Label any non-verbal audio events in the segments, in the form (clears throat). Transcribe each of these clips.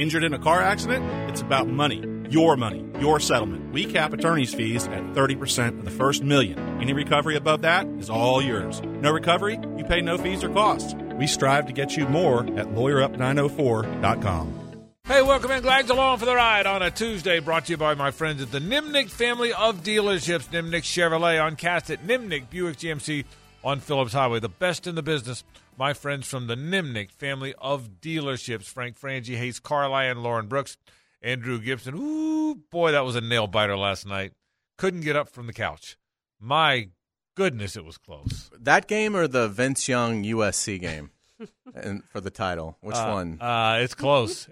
Injured in a car accident? It's about money. Your money. Your settlement. We cap attorney's fees at 30% of the first million. Any recovery above that is all yours. No recovery? You pay no fees or costs. We strive to get you more at lawyerup904.com. Hey, welcome in. Glad you're along for the ride on a Tuesday. Brought to you by my friends at the Nimnicht family of dealerships. Nimnicht Chevrolet on Cast at Nimnicht Buick GMC on Phillips Highway. The best in the business. My friends from the Nimnicht family of dealerships. Frank Frangie, Hays Carlyon, Lauren Brooks, Andrew Gibson. Ooh, boy, that was a nail biter last night. Couldn't get up from the couch. My goodness, it was close. That game or the Vince Young USC game, (laughs) and for the title, which Uh, one? Uh, it's close.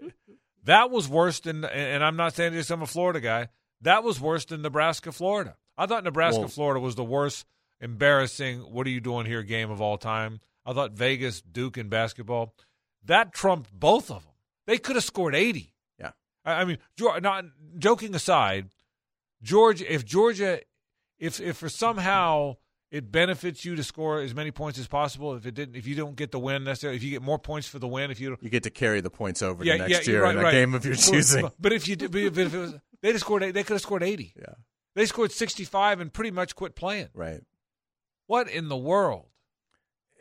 that was worse than, and I'm not saying this, I'm a Florida guy. That was worse than Nebraska, Florida. I thought Nebraska, Well- Florida was the worst, embarrassing, what are you doing here game of all time. I thought Vegas, Duke, and basketball, that trumped both of them. They could have scored 80. Yeah. I, I mean, not joking aside, Georgia, if Georgia, if if for somehow it benefits you to score as many points as possible, if it didn't, if you don't get the win necessarily, if you get more points for the win, if you don't, you get to carry the points over yeah, to next yeah, year right, in a right. game of your choosing. But if you did, but if it was, they just scored, they could have scored eighty. Yeah, They scored sixty-five and pretty much quit playing. right. What in the world?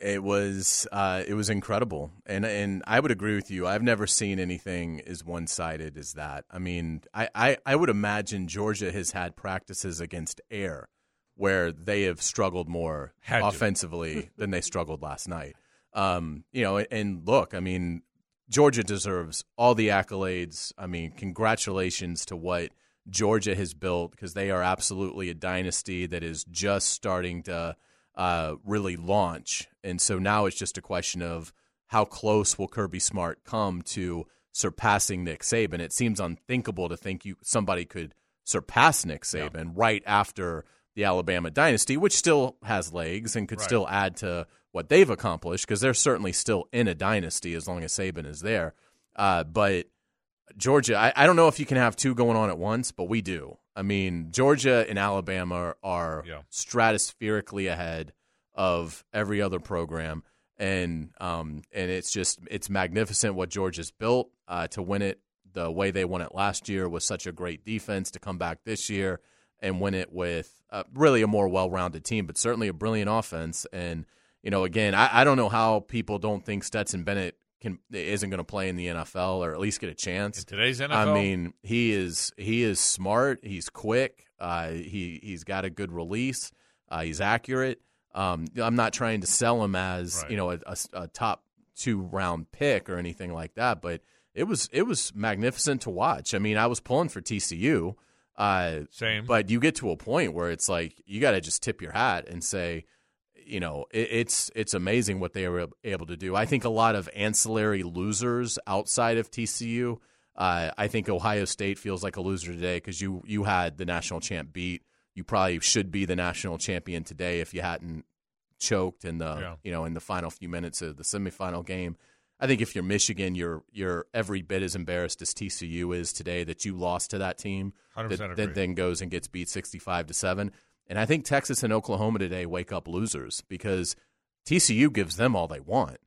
It was uh, it was incredible, and and I would agree with you. I've never seen anything as one sided as that. I mean, I, I I would imagine Georgia has had practices against air where they have struggled more Had offensively (laughs) than they struggled last night. Um, you know, and look, I mean, Georgia deserves all the accolades. I mean, congratulations to what Georgia has built because they are absolutely a dynasty that is just starting to uh, really launch. And so now it's just a question of how close will Kirby Smart come to surpassing Nick Saban. It seems unthinkable to think you somebody could surpass Nick Saban right after the Alabama dynasty, which still has legs and could Right. still add to what they've accomplished because they're certainly still in a dynasty as long as Saban is there. Uh, but Georgia, I, I don't know if you can have two going on at once, but we do. I mean, Georgia and Alabama are, are Yeah. stratospherically ahead of every other program, and um, and it's just it's magnificent what Georgia's built uh, to win it the way they won it last year with such a great defense to come back this year and win it with uh, really a more well-rounded team, but certainly a brilliant offense. And you know, again, I, I don't know how people don't think Stetson Bennett can isn't going to play in the NFL or at least get a chance. In today's NFL, I mean, he is he is smart. He's quick. Uh, he he's got a good release. Uh, he's accurate. Um, I'm not trying to sell him as Right. you know a, a- a top two round pick or anything like that, but it was it was magnificent to watch. I mean, I was pulling for TCU. Uh, same. but you get to a point where it's like you got to just tip your hat and say, you know, it, it's it's amazing what they were able to do. I think a lot of ancillary losers outside of TCU. Uh, I think Ohio State feels like a loser today because you you had the national champ beat. You probably should be the national champion today if you hadn't choked in the Yeah. you know in the final few minutes of the semifinal game. I think if you're Michigan, you're you're every bit as embarrassed as TCU is today that you lost to that team 100% that, that then goes and gets beat 65 to 7. And I think Texas and Oklahoma today wake up losers because TCU gives them all they want.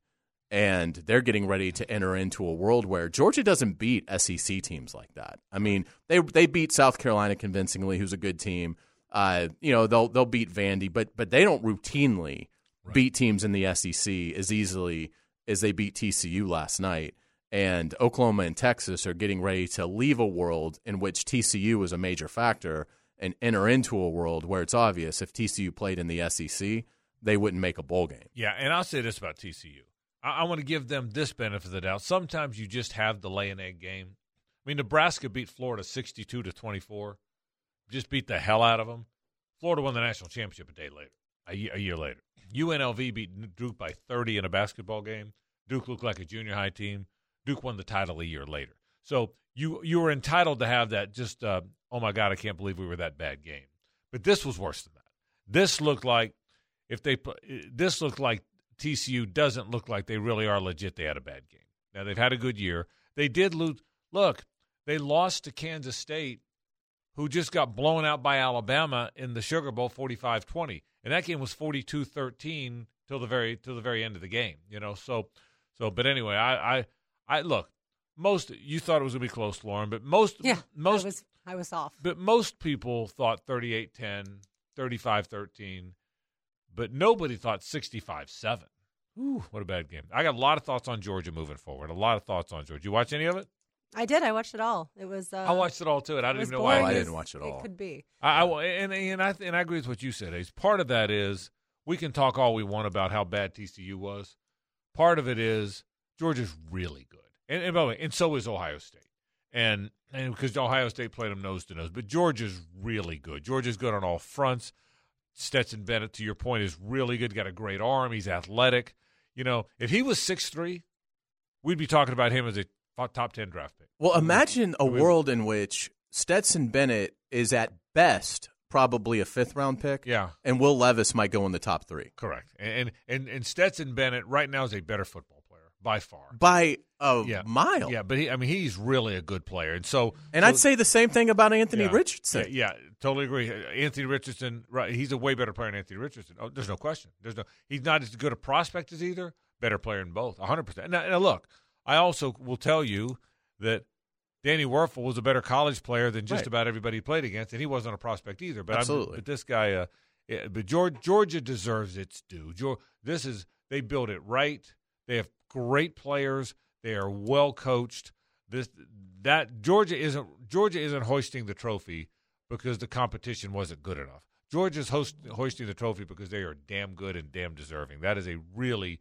And they're getting ready to enter into a world where Georgia doesn't beat SEC teams like that. I mean, they they beat South Carolina convincingly, who's a good team. Uh, you know, they'll they'll beat Vandy, but but they don't routinely beat teams in the SEC as easily as they beat TCU last night. And Oklahoma and Texas are getting ready to leave a world in which TCU is a major factor and enter into a world where it's obvious if TCU played in the SEC, they wouldn't make a bowl game. Yeah, and I'll say this about TCU. I, I want to give them this benefit of the doubt. Sometimes you just have the lay and egg game. I mean, Nebraska beat Florida sixty-two to twenty-four. Just beat the hell out of them. Florida won the national championship a day later, a year, a year later. UNLV beat Duke by thirty in a basketball game. Duke looked like a junior high team. Duke won the title a year later. So you you were entitled to have that. Just uh, oh my god, I can't believe we were that bad game. But this was worse than that. This looked like if they this looked like TCU doesn't look like they really are legit. They had a bad game. Now they've had a good year. They did lose. Look, they lost to Kansas State, who just got blown out by Alabama in the Sugar Bowl 45-20. And that game was 42-13 till the very till the very end of the game, you know. So so but anyway, I I I look, most you thought it was going to be close, Lauren, but most Yeah, most I was I was off. but most people thought 38-10, 35-13, but nobody thought 65-7. Ooh, what a bad game. I got a lot of thoughts on Georgia moving forward. A lot of thoughts on Georgia. You watch any of it? I did. I watched it all. It was. Uh, I watched it all too, and I didn't even know why. I didn't watch it all. It could be. I, I and and I and I agree with what you said. Ace. Part of that is we can talk all we want about how bad TCU was. Part of it is Georgia's really good, and, and by the way, and so is Ohio State, and and because Ohio State played them nose to nose, but Georgia's really good. Georgia's good on all fronts. Stetson Bennett, to your point, is really good. Got a great arm. He's athletic. You know, if he was six three, we'd be talking about him as a top ten draft pick. Well, imagine a world in which Stetson Bennett is at best probably a fifth round pick, Yeah, and Will Levis might go in the top three correct. And and and Stetson Bennett right now is a better football player by far. by a Yeah. mile. Yeah, but he, I mean, he's really a good player, and so And so- I'd say the same thing about Anthony yeah, Richardson. Yeah, yeah, totally agree. Anthony Richardson, right? He's a way better player than Anthony Richardson. Oh, there's no question. There's no. He's not as good a prospect as either. Better player in both, 100. percent Now, now, look, I also will tell you that Danny Wuerffel was a better college player than just Right. about everybody he played against, and he wasn't a prospect either. But I'm- Absolutely. but this guy, uh, yeah, but Georgia, Georgia deserves its due. Geor this is they built it right. They have great players. They are well coached. This that Georgia isn't Georgia isn't hoisting the trophy because the competition wasn't good enough. Georgia's host, hoisting the trophy because they are damn good and damn deserving. That is a really,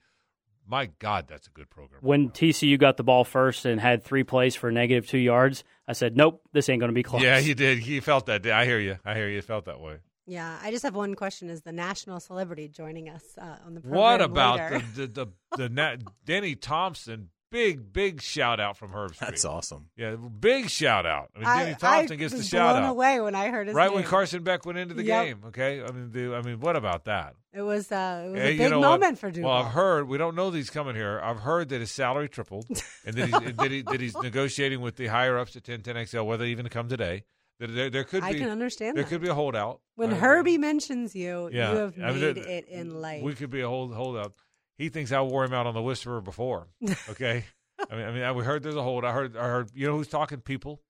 my God, that's a good program. When TCU got the ball first and had three plays for negative two yards, I said, "Nope, this ain't going to be close." yeah, you did. You felt that. I hear you. I hear you. Felt that way. Yeah, I just have one question: Is the national celebrity joining us uh, on the program? What about later? the the the, the, na- Denny Thompson? Big big shout out from Herbstreit. That's awesome. Yeah, big shout out. I mean, Denny I, Thompson I gets the was shout blown out. away when I heard his Right name. when Carson Beck went into the Yep. game. Okay, I mean, the, I mean, what about that? It was uh, it was Hey, a you big know what? moment for Duval. Well, I've heard we don't know that he's coming here. I've heard that his salary tripled, (laughs) and that he's that, he, that he's negotiating with the higher ups at 1010XL whether they even come today. That there, there could be. I can understand there that. could be a holdout. when Herbie mentions you, yeah, you have I mean, made there- it in life. we could be a hold holdout. He thinks I wore him out on the Whisperer before. Okay, (laughs) I mean, I mean, I- we heard there's a hold. I heard, I heard. You know who's talking? People,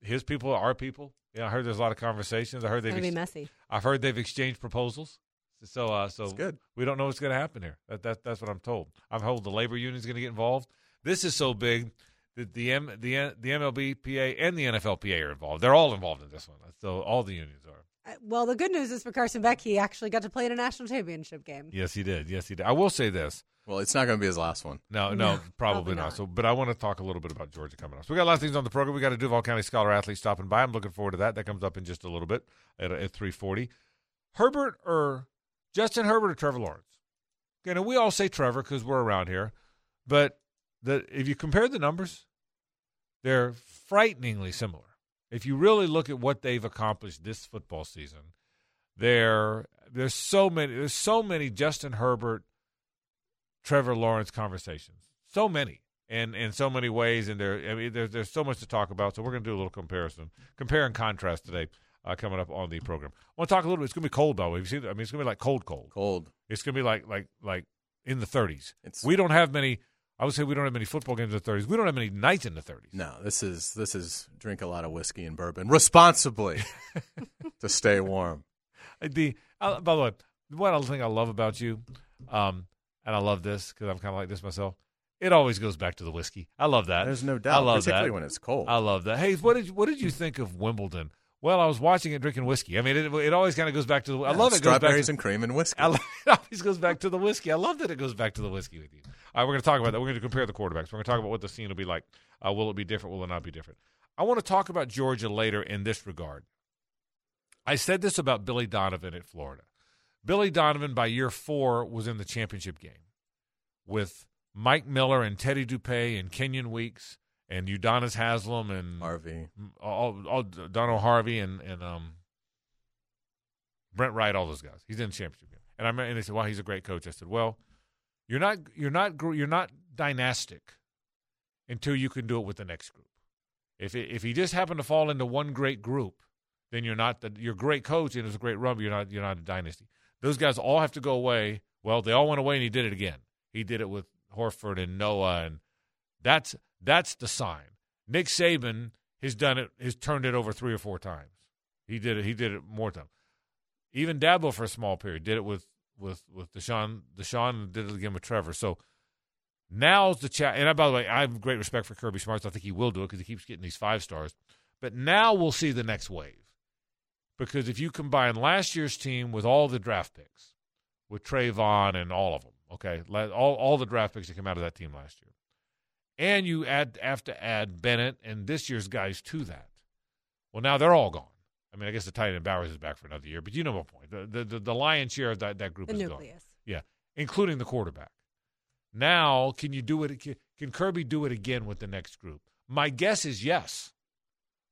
his people, our people. Yeah, I heard there's a lot of conversations. I heard they've. be ex- messy. I've heard they've exchanged proposals. So, uh, so good. we don't know what's going to happen here. That, that, that's what I'm told. I'm told the labor union is going to get involved. This is so big that the M, the the MLBPA and the NFLPA are involved. They're all involved in this one. So all the unions are. Uh, Well, the good news is for Carson Beck, he actually got to play in a national championship game. Yes, he did. Yes, he did. I will say this. Well, it's not going to be his last one. No, no, No, probably, probably not. not. So, but I want to talk a little bit about Georgia coming up. So we got a lot of things on the program. We got a Duval County Scholar athlete stopping by. I'm looking forward to that. That comes up in just a little bit at, at 3:40. Herbert or Justin Herbert or Trevor Lawrence? Okay, now we all say Trevor because we're around here, but the if you compare the numbers, they're frighteningly similar. If you really look at what they've accomplished this football season, there there's so many there's so many Justin Herbert Trevor Lawrence conversations. So many. And in so many ways, and there, I mean, there's there's so much to talk about. So we're going to do a little comparison, compare and contrast today, uh, coming up on the program. I want to talk a little bit. It's going to be cold, by the way. You seen? I mean, it's going to be like cold, cold. Cold. It's going to be like like like in the 30s. It's We don't have many. I would say we don't have many football games in the 30s. We don't have many nights in the 30s. no. This is this is drink a lot of whiskey and bourbon responsibly (laughs) to stay warm. The uh, by the way, one other thing I love about you, um, and I love this because I'm kind of like this myself. It always goes back to the whiskey. I love that. There's no doubt. I love particularly that. when it's cold. I love that. Hey, what did what did you think of Wimbledon? Well, I was watching it drinking whiskey. I mean, it, it always kind of goes back to the. I Yeah, love it. Goes back strawberries to, and cream and whiskey. I love, (laughs) it always goes back to the whiskey. I love that it goes back to the whiskey with you. All right, we're going to talk about that. We're going to compare the quarterbacks. We're going to talk about what the scene will be like. Uh, will it be different? Will it not be different? I want to talk about Georgia later in this regard. I said this about Billy Donovan at Florida. Billy Donovan, by year four, was in the championship game with Mike Miller and Teddy Dupay and Kenyon Weeks and Udonis Haslem and Harvey. all, all Donnell Harvey and and um Brent Wright, all those guys. He's in the championship game, and I and they said, "Well, he's a great coach." I said, "Well, you're not you're not you're not dynastic until you can do it with the next group. If it, if he just happened to fall into one great group, then you're not the, you're a great coach and it's a great run. But you're not you're not a dynasty. Those guys all have to go away. Well, they all went away, and he did it again. He did it with Horford and Noah, and that's That's the sign. Nick Saban has done it, has turned it over three or four times. He did it. He did it more times. Even Dabo for a small period did it with with with Deshaun. Deshaun did it again with Trevor. So now's the chat. And I, by the way, I have great respect for Kirby Smarts. I think he will do it because he keeps getting these five stars. But now we'll see the next wave because if you combine last year's team with all the draft picks, with Travon and all of them, okay, all all the draft picks that came out of that team last year, and you add have to add Bennett and this year's guys to that. Well, now they're all gone. I mean, I guess the tight end Bowers is back for another year, but you know my point. The the, the, the lion's share of that, that group The is nucleus. gone. Yeah, including the quarterback. Now, can you do it? Can Kirby do it again with the next group? My guess is yes.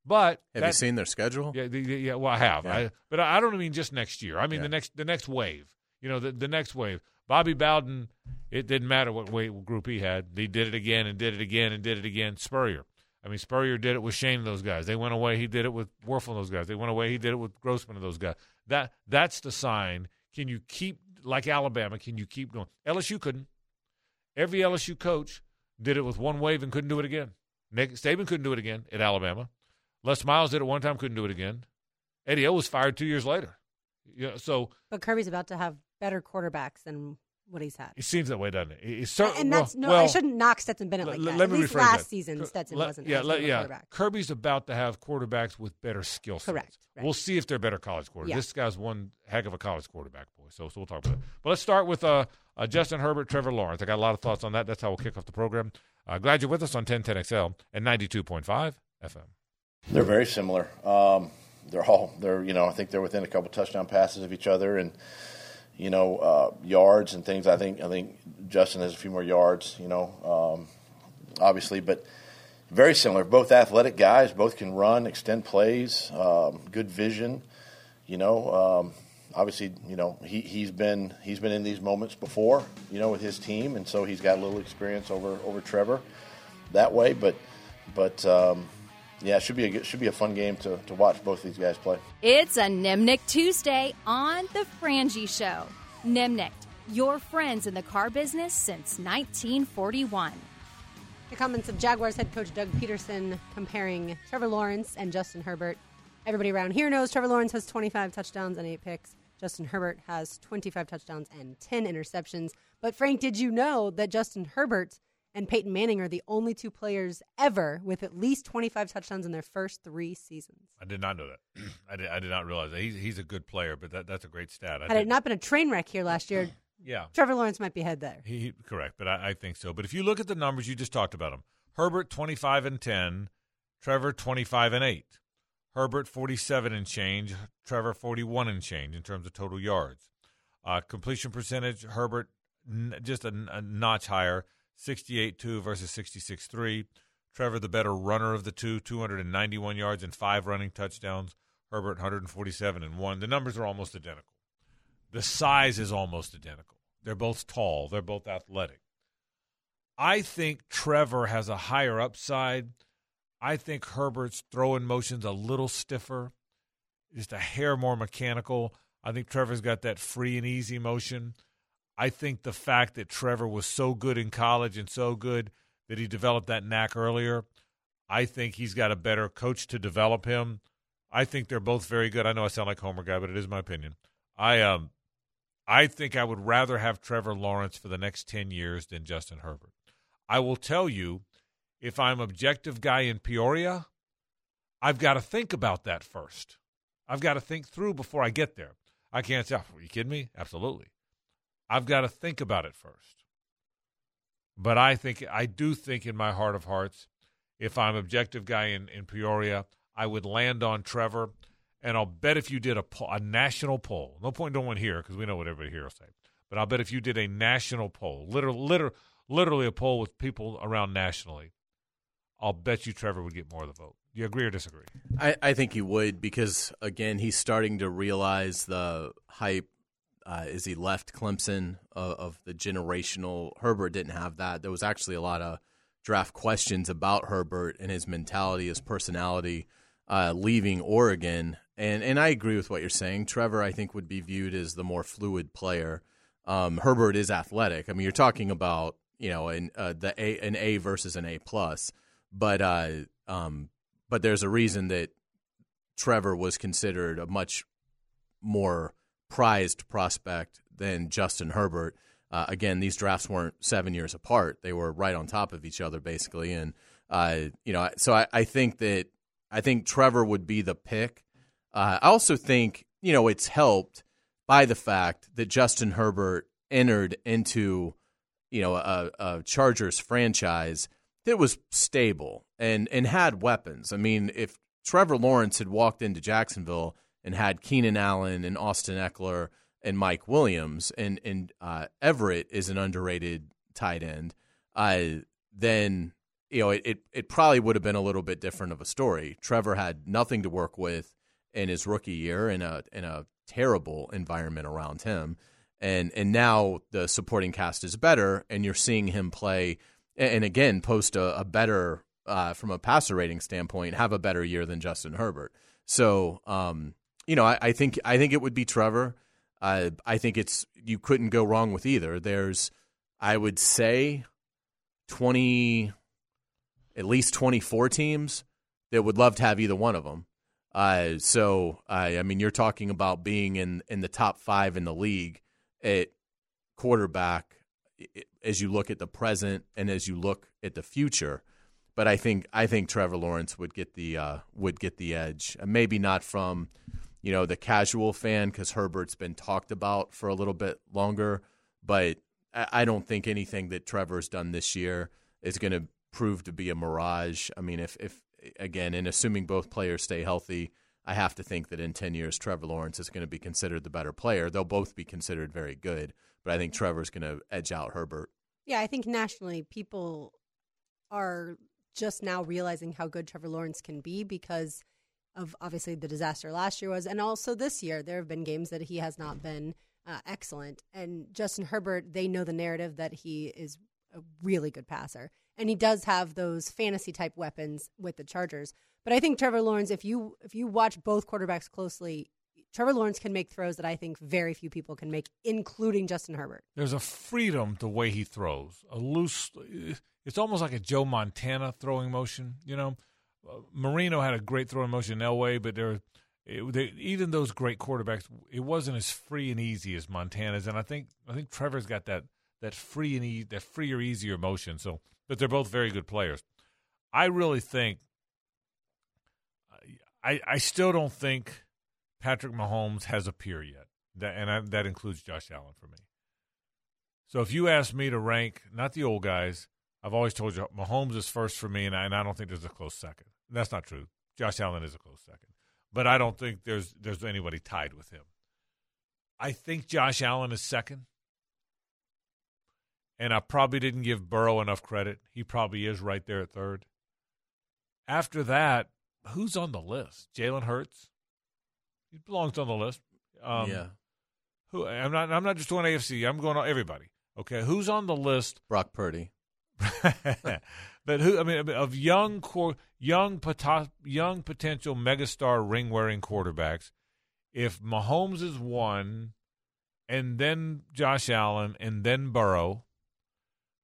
But Have that- you seen their schedule? Yeah, the, the- yeah. Well, I have. Yeah. I, but I don't mean just next year. I mean Yeah. the next the next wave. You know, the the next wave. Bobby Bowden. It didn't matter what weight group he had. He did it again and did it again and did it again. Spurrier. I mean, Spurrier did it with Shane and those guys. They went away. He did it with Wuerffel and those guys. They went away. He did it with Grossman and those guys. That that's the sign. Can you keep like Alabama? Can you keep going? LSU couldn't. Every LSU coach did it with one wave and couldn't do it again. Nick Saban couldn't do it again at Alabama. Les Miles did it one time, couldn't do it again. Eddie O was fired two years later. Yeah, so But Kirby's about to have better quarterbacks than what he's had. it seems that way, doesn't it? It- It's and that's well, no, well, I shouldn't knock Stetson Bennett let- like that. let At me least rephrase last that. season, Stetson let- wasn't Yeah, as let- good of a yeah. quarterback. Kirby's about to have quarterbacks with better skill sets. Correct, right. We'll see if they're better college quarterbacks. Yeah. This guy's one heck of a college quarterback, boy. So, so we'll talk about it. But let's start with uh, uh, Justin Herbert, Trevor Lawrence. I got a lot of thoughts on that. That's how we'll kick off the program. Uh, glad you're with us on 1010XL and 92.5 FM. They're very similar. Um, they're all they're you know I think they're within a couple touchdown passes of each other and you know uh, yards and things. I think I think Justin has a few more yards. You know, um, obviously, but very similar. Both athletic guys. Both can run, extend plays, um, good vision. You know, um, obviously, you know he he's been he's been in these moments before. You know, with his team, and so he's got a little experience over over Trevor that way. But but um, yeah, it should be a good, should be a fun game to, to watch both these guys play. It's a Nimnicht Tuesday on The Frangie Show. Nimnicht, your friends in the car business since 1941. The comments of Jaguars head coach Doug Pederson comparing Trevor Lawrence and Justin Herbert. Everybody around here knows Trevor Lawrence has 25 touchdowns and 8 picks. Justin Herbert has 25 touchdowns and 10 interceptions. But Frank, did you know that Justin Herbert and Peyton Manning are the only two players ever with at least 25 touchdowns in their first 3 seasons? I did not know that. (clears throat) I did, I did not realize that. He's, he's a good player, but that, that's a great stat. I Had it not been a train wreck here last year, (clears throat) yeah. Trevor Lawrence might be ahead there. He, he- correct, but I, I think so. But if you look at the numbers, you just talked about them. Herbert twenty five and ten, Trevor twenty five and eight, Herbert forty seven and change, Trevor forty one and change in terms of total yards. Uh, completion percentage, Herbert n- just a, a notch higher, sixty eight two versus sixty six three. Trevor the better runner of the two, two hundred and ninety one yards and five running touchdowns. Herbert one hundred and forty seven and one. The numbers are almost identical. The size is almost identical. They're both tall. They're both athletic. I think Trevor has a higher upside. I think Herbert's throwing motion's a little stiffer, just a hair more mechanical. I think Trevor's got that free and easy motion. I think the fact that Trevor was so good in college and so good that he developed that knack earlier, I think he's got a better coach to develop him. I think they're both very good. I know I sound like Homer guy, but it is my opinion. I um I think I would rather have Trevor Lawrence for the next 10 years than Justin Herbert. I will tell you, if I'm objective guy in Peoria, I've got to think about that first. I've got to think through before I get there. I can't say, are you kidding me? Absolutely. I've got to think about it first. But I think I do think in my heart of hearts, if I'm objective guy in, in Peoria, I would land on Trevor. And I'll bet if you did a, poll, a national poll, no point doing one here because we know what everybody here will say. But I'll bet if you did a national poll, literally, literally, literally a poll with people around nationally, I'll bet you Trevor would get more of the vote. Do you agree or disagree? I, I think he would because again he's starting to realize the hype uh, as he left Clemson of, of the generational. Herbert didn't have that. There was actually a lot of draft questions about Herbert and his mentality, his personality, uh, leaving Oregon. And and I agree with what you're saying. Trevor, I think, would be viewed as the more fluid player. Um, Herbert is athletic. I mean, you're talking about you know an uh, the A an A versus an A plus. but uh, um, but there's a reason that Trevor was considered a much more prized prospect than Justin Herbert. Uh, again, these drafts weren't seven years apart; they were right on top of each other, basically. And uh, you know, so I, I, think that I think Trevor would be the pick. Uh, I also think you know it's helped by the fact that Justin Herbert entered into you know a, a Chargers franchise that was stable and and had weapons. I mean, if Trevor Lawrence had walked into Jacksonville and had Keenan Allen and Austin Ekeler and Mike Williams and and uh, Everett is an underrated tight end, uh, then you know it, it it probably would have been a little bit different of a story. Trevor had nothing to work with in his rookie year in a in a terrible environment around him. And and now the supporting cast is better, and you're seeing him play, and again post a, a better uh, from a passer rating standpoint, have a better year than Justin Herbert. So, um, you know, I, I, think I think it would be Trevor. Uh, I think it's you couldn't go wrong with either. There's, I would say, twenty, at least twenty four teams that would love to have either one of them. Uh, so I, I mean, you're talking about being in in the top five in the league at quarterback as you look at the present and as you look at the future. But I think I think Trevor Lawrence would get the uh, would get the edge. Maybe not from you know the casual fan because Herbert's been talked about for a little bit longer. But I don't think anything that Trevor's done this year is going to prove to be a mirage. I mean, if if again, and assuming both players stay healthy, I have to think that in 10 years, Trevor Lawrence is going to be considered the better player. They'll both be considered very good, but I think Trevor's going to edge out Herbert. Yeah, I think nationally, people are just now realizing how good Trevor Lawrence can be because of obviously the disaster last year was, and also this year. There have been games that he has not been uh, excellent. And Justin Herbert, they know the narrative that he is a really good passer and he does have those fantasy type weapons with the Chargers. But I think Trevor Lawrence, if you if you watch both quarterbacks closely, Trevor Lawrence can make throws that I think very few people can make, including Justin Herbert. There's a freedom the way he throws, a loose. It's almost like a Joe Montana throwing motion. You know, Marino had a great throwing motion in Elway, but there, it, they, even those great quarterbacks, it wasn't as free and easy as Montana's. And I think I think Trevor's got that that free and e- that freer, easier motion. So but they're both very good players. I really think I I still don't think Patrick Mahomes has a peer yet, that, and I, that includes Josh Allen for me. So if you ask me to rank, not the old guys, I've always told you Mahomes is first for me, and I, and I don't think there's a close second. That's not true. Josh Allen is a close second, but I don't think there's there's anybody tied with him. I think Josh Allen is second and I probably didn't give Burrow enough credit. He probably is right there at third. After that, who's on the list? Jalen Hurts. He belongs on the list. Um, yeah. Who? I'm not. I'm not just doing AFC. I'm going on everybody. Okay. Who's on the list? Brock Purdy. (laughs) but who? I mean, of young, young, young potential megastar ring wearing quarterbacks. If Mahomes is one, and then Josh Allen, and then Burrow,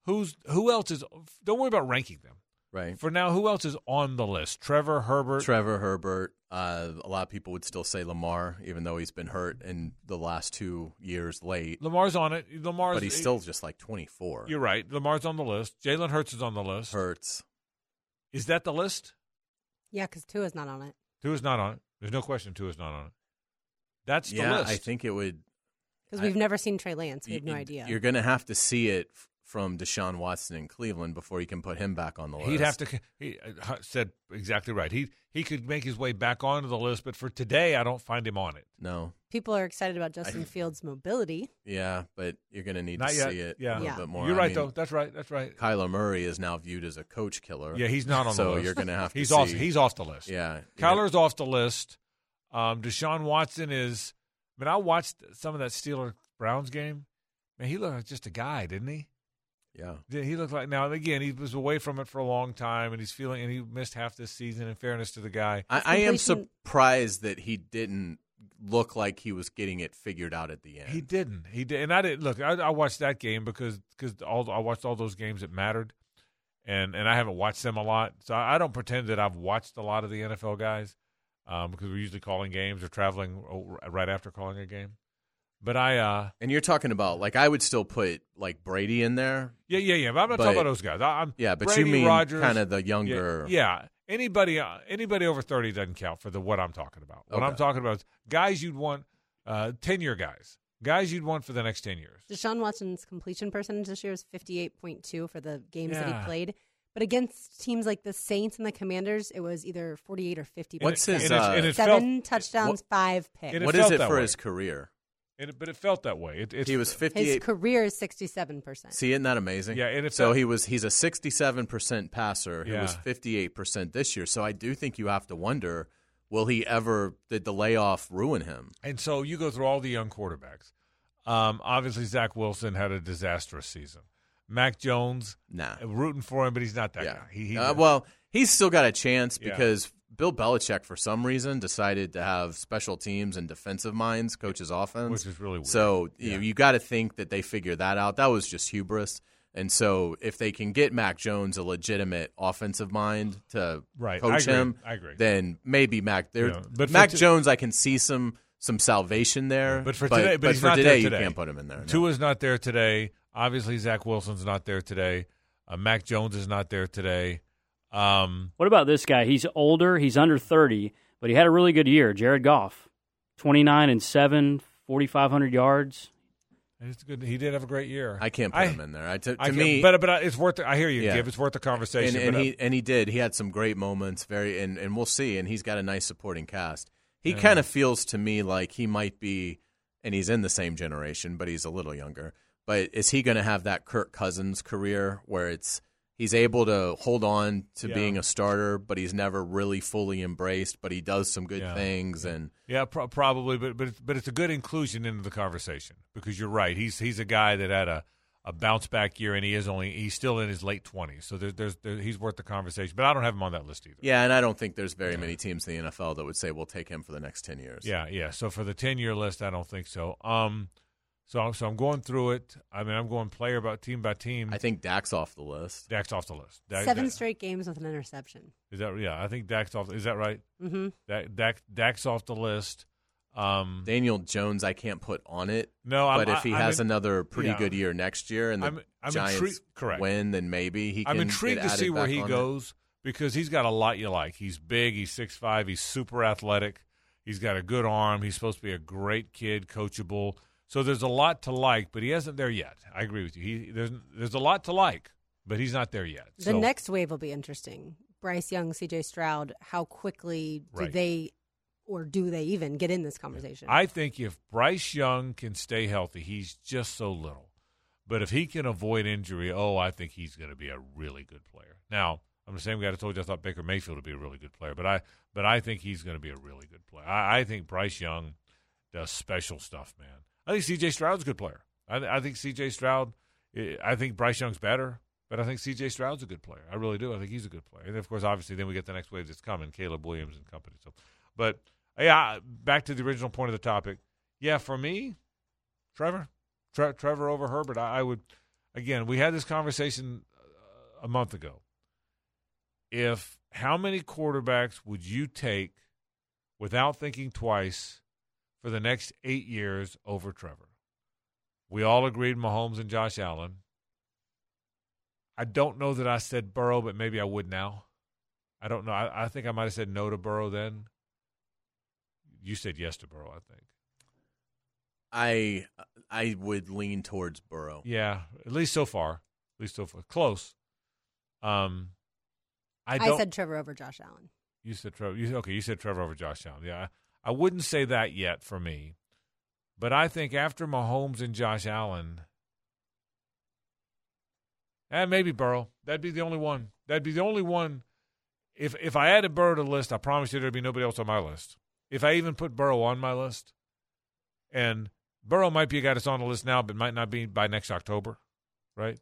Who's who else is? Don't worry about ranking them. Right. For now, who else is on the list? Trevor Herbert. Trevor Herbert. Uh, a lot of people would still say Lamar, even though he's been hurt in the last two years late. Lamar's on it. Lamar's, but he's still just like twenty four. You're right. Lamar's on the list. Jalen Hurts is on the list. Hurts. Is that the list? Yeah, because Tua is not on it. Tua is not on it. There's no question Tua is not on it. That's the yeah, list. I think it would. Because we've never seen Trey Lance. We have no idea. You're going to have to see it from Deshaun Watson in Cleveland before you can put him back on the list. He'd have to. He uh, said exactly right. He he could make his way back onto the list, but for today, I don't find him on it. No. People are excited about Justin I, Fields' mobility. Yeah, but you're going to need not to yet. see it yeah. a little yeah. bit more. You're I right, mean, though. That's right. That's right. Kyler Murray is now viewed as a coach killer. Yeah, he's not on so the list. So you're going to have to. he's see. off. He's off the list. Yeah, Kyler's yeah. off the list. Um, Deshaun Watson is. I mean, I watched some of that Steeler Browns game. Man, he looked like just a guy, didn't he? Yeah. He looked like now again he was away from it for a long time and he's feeling and he missed half this season in fairness to the guy. I, I am surprised that he didn't look like he was getting it figured out at the end. He didn't. He did and I didn't look I, I watched that game because because all I watched all those games that mattered and and I haven't watched them a lot, so I I don't pretend that I've watched a lot of the NFL guys um, because we're usually calling games or traveling right after calling a game. But I, uh, And you're talking about like I would still put like Brady in there. yeah, yeah, yeah. But I'm not But- talking about those guys. I, I'm Yeah, but Brady, you mean Rodgers, kind of the younger. Yeah, anybody uh, anybody over thirty doesn't count for the what I'm talking about. What I'm talking about is guys you'd want uh, ten year guys, guys you'd want for the next ten years. Deshaun Watson's completion percentage this year is 58.2 for the games that he played. But against teams like the Saints and the Commanders, it was either 48 or 50. What's his? it- uh, it- and it Seven felt- touchdowns, five picks. What is it for way. his career? It, but it felt that way. It, it's, He was fifty. His 58. career is 67%. See, isn't that amazing? Yeah, and it so felt- he was he's a 67% passer who was 58% this year. So I do think you have to wonder will he ever did the layoff ruin him? And so you go through all the young quarterbacks. Um, obviously, Zach Wilson had a disastrous season. Mac Jones, Nah. rooting for him, but he's not that yeah. guy. He, he, uh, well, he's still got a chance Yeah. because Bill Belichick, for some reason, decided to have special teams and defensive minds coaches offense. which is really weird. So Yeah. you, you got to think that they figured that out. That was just hubris. And so if they can get Mac Jones a legitimate offensive mind to Right. coach him, I agree. then maybe Mac. There, Yeah. But Mac t- Jones, I can see some some salvation there. But for today, but, he's for not today, there you today. can't put him in there. no. Tua's not there today. Obviously, Zach Wilson's not there today. Uh, Mac Jones is not there today. Um, What about this guy? He's older. He's under 30, but he had a really good year. Jared Goff, 29 and 7, 4,500 yards. it's good. He did have a great year. I can't put I- him in there. I, to, to I me, but but it's worth. I hear you, Yeah. Give. It's worth the conversation. and, and but, uh, he and he did. He had some great moments. Very and and we'll see. And he's got a nice supporting cast. He kind of feels to me like he might be, and he's in the same generation, but he's a little younger. But is he going to have that Kirk Cousins career where it's he's able to hold on to Yeah. being a starter, but he's never really fully embraced, but he does some good Yeah. things and Yeah, pro- probably, but but it's, but it's a good inclusion into the conversation because you're right. He's he's a guy that had a, a bounce back year, and he is only he's still in his late twenties. So there's there's there, he's worth the conversation. But I don't have him on that list either. yeah, and I don't think there's very many teams in the NFL that would say we'll take him for the next ten years. Yeah, yeah. So for the ten year list, I don't think so. Um, so so I'm going through it. I mean, I'm going player by team by team. I think Dak's off the list. Dak's off the list. Dak, Seven Dak- straight games with an interception. Is that yeah? I think Dak's off. Is that right? Mm-hmm. Dak, Dak Dak's off the list. Um, Daniel Jones, I can't put on it. no, I'm, but if he I, has I'm, another pretty yeah. good year next year and the I'm- I'm Giants intrigued- correct. win, then maybe he can I'm intrigued get to see where he on goes because he's got a lot you like. He's big. He's six five. He's super athletic. He's got a good arm. He's supposed to be a great kid, coachable. So there's a lot to like, but he isn't there yet. I agree with you. He there's there's a lot to like, but he's not there yet. The So- next wave will be interesting. Bryce Young, CJ Stroud, how quickly do Right. they or do they even get in this conversation? I think if Bryce Young can stay healthy, he's just so little. But if he can avoid injury, oh, I think he's going to be a really good player. Now, I'm the same guy that told you I thought Baker Mayfield would be a really good player, but I but I think he's going to be a really good player. I, I think Bryce Young does special stuff, man. I think C.J. Stroud's a good player. I, I think C.J. Stroud. eh, I think Bryce Young's better, but I think C.J. Stroud's a good player. I really do. I think he's a good player. And of course, obviously, then we get the next wave that's coming, Caleb Williams and company. So, but yeah, back to the original point of the topic. Yeah, for me, Trevor, Tre- Trevor over Herbert. I, I would. Again, we had this conversation uh, a month ago. If how many quarterbacks would you take without thinking twice for the next eight years over Trevor? We all agreed Mahomes and Josh Allen. I don't know that I said Burrow, but maybe I would now. I don't know. I, I think I might have said no to Burrow then. You said yes to Burrow, I think. I I would lean towards Burrow. Yeah, at least so far. At least so far. Close. Um, I I, don't. said Trevor over Josh Allen. you said Trevor. You, okay, you said Trevor over Josh Allen. Yeah, I, wouldn't say that yet for me, but I think after Mahomes and Josh Allen, and maybe Burrow. That'd be the only one. That'd be the only one. If if I added Burrow to the list, I promise you there'd be nobody else on my list. If I even put Burrow on my list, and Burrow might be a guy that's on the list now, but might not be by next October, right?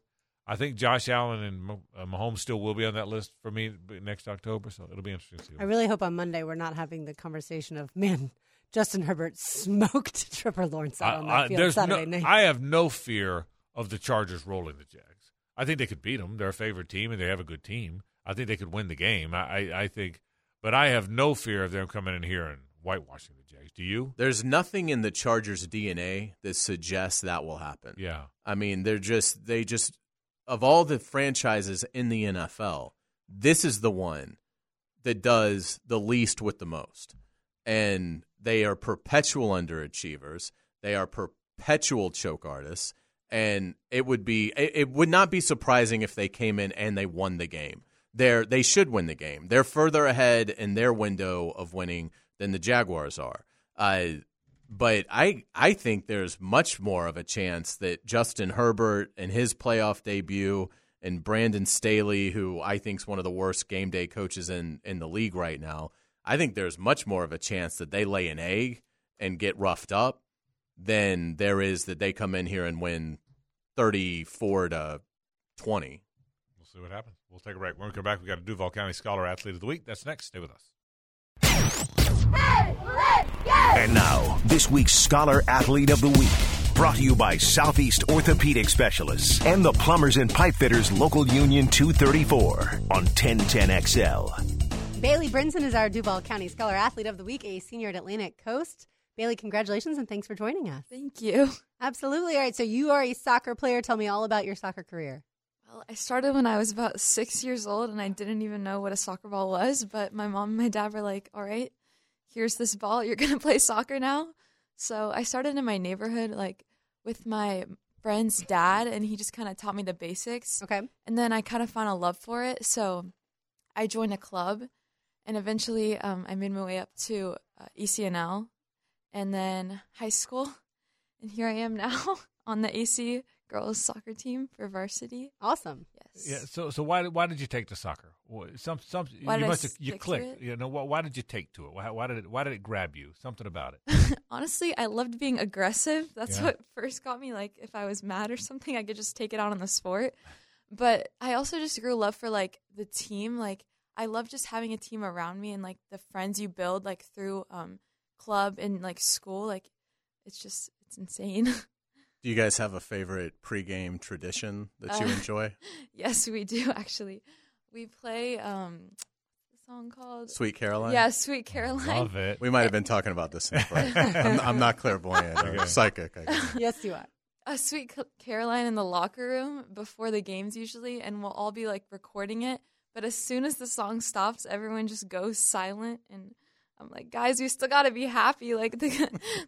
I think Josh Allen and Mah- uh, Mahomes still will be on that list for me next October, so it'll be interesting to see. I really hope on Monday we're not having the conversation of man. (laughs) Justin Herbert smoked (laughs) Trevor Lawrence out on that I, I- field there's Saturday no, night. I have no fear of the Chargers rolling the Jags. I think they could beat them. They're a favorite team, and they have a good team. I think they could win the game. I, I, I think, but I have no fear of them coming in here and whitewashing the Jags. Do you? There's nothing in the Chargers' DNA that suggests that will happen. Yeah. I mean, they're just they just of all the franchises in the NFL, this is the one that does the least with the most. And they are perpetual underachievers. They are perpetual choke artists. And it would be it, would not be surprising if they came in and they won the game. They're they should win the game. They're further ahead in their window of winning than the Jaguars are. Uh, but I I think there's much more of a chance that Justin Herbert and his playoff debut and Brandon Staley, who I think is one of the worst game day coaches in in the league right now, I think there's much more of a chance that they lay an egg and get roughed up than there is that they come in here and win 34 to 20. We'll see what happens. We'll take a break. When we come back, we got a Duval County Scholar Athlete of the Week. That's next. Stay with us. And now, this week's Scholar Athlete of the Week. Brought to you by Southeast Orthopedic Specialists and the Plumbers and Pipefitters Local Union 234 on 1010XL. Bailey Brinson is our Duval County Scholar Athlete of the Week, a senior at Atlantic Coast. Bailey, congratulations and thanks for joining us. Thank you. Absolutely. All right, so you are a soccer player. Tell me all about your soccer career. Well, I started when I was about six years old and I didn't even know what a soccer ball was, but my mom and my dad were like, all right, here's this ball. You're (laughs) going to play soccer now. So I started in my neighborhood, like with my friend's dad, and he just kind of taught me the basics. Okay. And then I kind of found a love for it. So I joined a club, and eventually um, I made my way up to uh, ECNL and then high school. (laughs) And here I am now (laughs) on the AC girls soccer team for varsity. Awesome. Yes. Yeah. So, so why why did you take to soccer? Some some Why you did must have you stick clicked. it? You know why, why did you take to it? Why, why did it why did it grab you? Something about it. (laughs) Honestly, I loved being aggressive. That's Yeah. what first got me. Like, if I was mad or something, I could just take it out on the sport. But I also just grew love for like the team. Like, I love just having a team around me and like the friends you build like through um club and like school. Like, it's just it's insane. (laughs) Do you guys have a favorite pregame tradition that you Uh, (laughs) enjoy? yes, we do actually. We play um, what's the song called? Sweet Caroline? Yeah, Sweet Caroline. Love it. We might have been talking about this in the break. (laughs) I'm, I'm not clairvoyant or Okay. psychic. I guess. (laughs) Yes, you are. a sweet Caroline in the locker room before the games usually, and we'll all be like recording it. But as soon as the song stops, everyone just goes silent, and I'm like, guys, we still gotta be happy. Like (laughs) the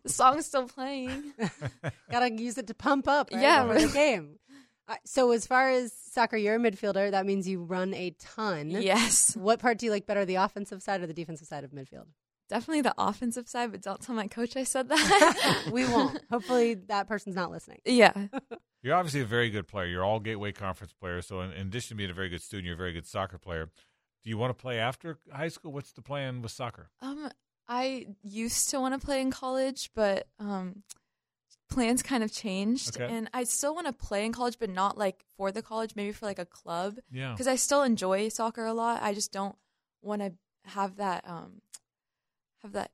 the song's still playing. (laughs) Gotta use it to pump up. Right, Yeah, for the game. Uh, so, as far as soccer, you're a midfielder. That means you run a ton. yes, What part do you like better, the offensive side or the defensive side of midfield? definitely the offensive side, but don't tell my coach I said (laughs) that. we won't. Hopefully, that person's not listening. yeah, You're obviously a very good player. You're all Gateway Conference players. So, in, in addition to being a very good student, you're a very good soccer player. Do you want to play after high school? What's the plan with soccer? um, I used to want to play in college, but um, plans kind of changed, Okay. and I still want to play in college, but not like for the college, maybe for like a club. Yeah. because I still enjoy soccer a lot. I just don't want to have that um have that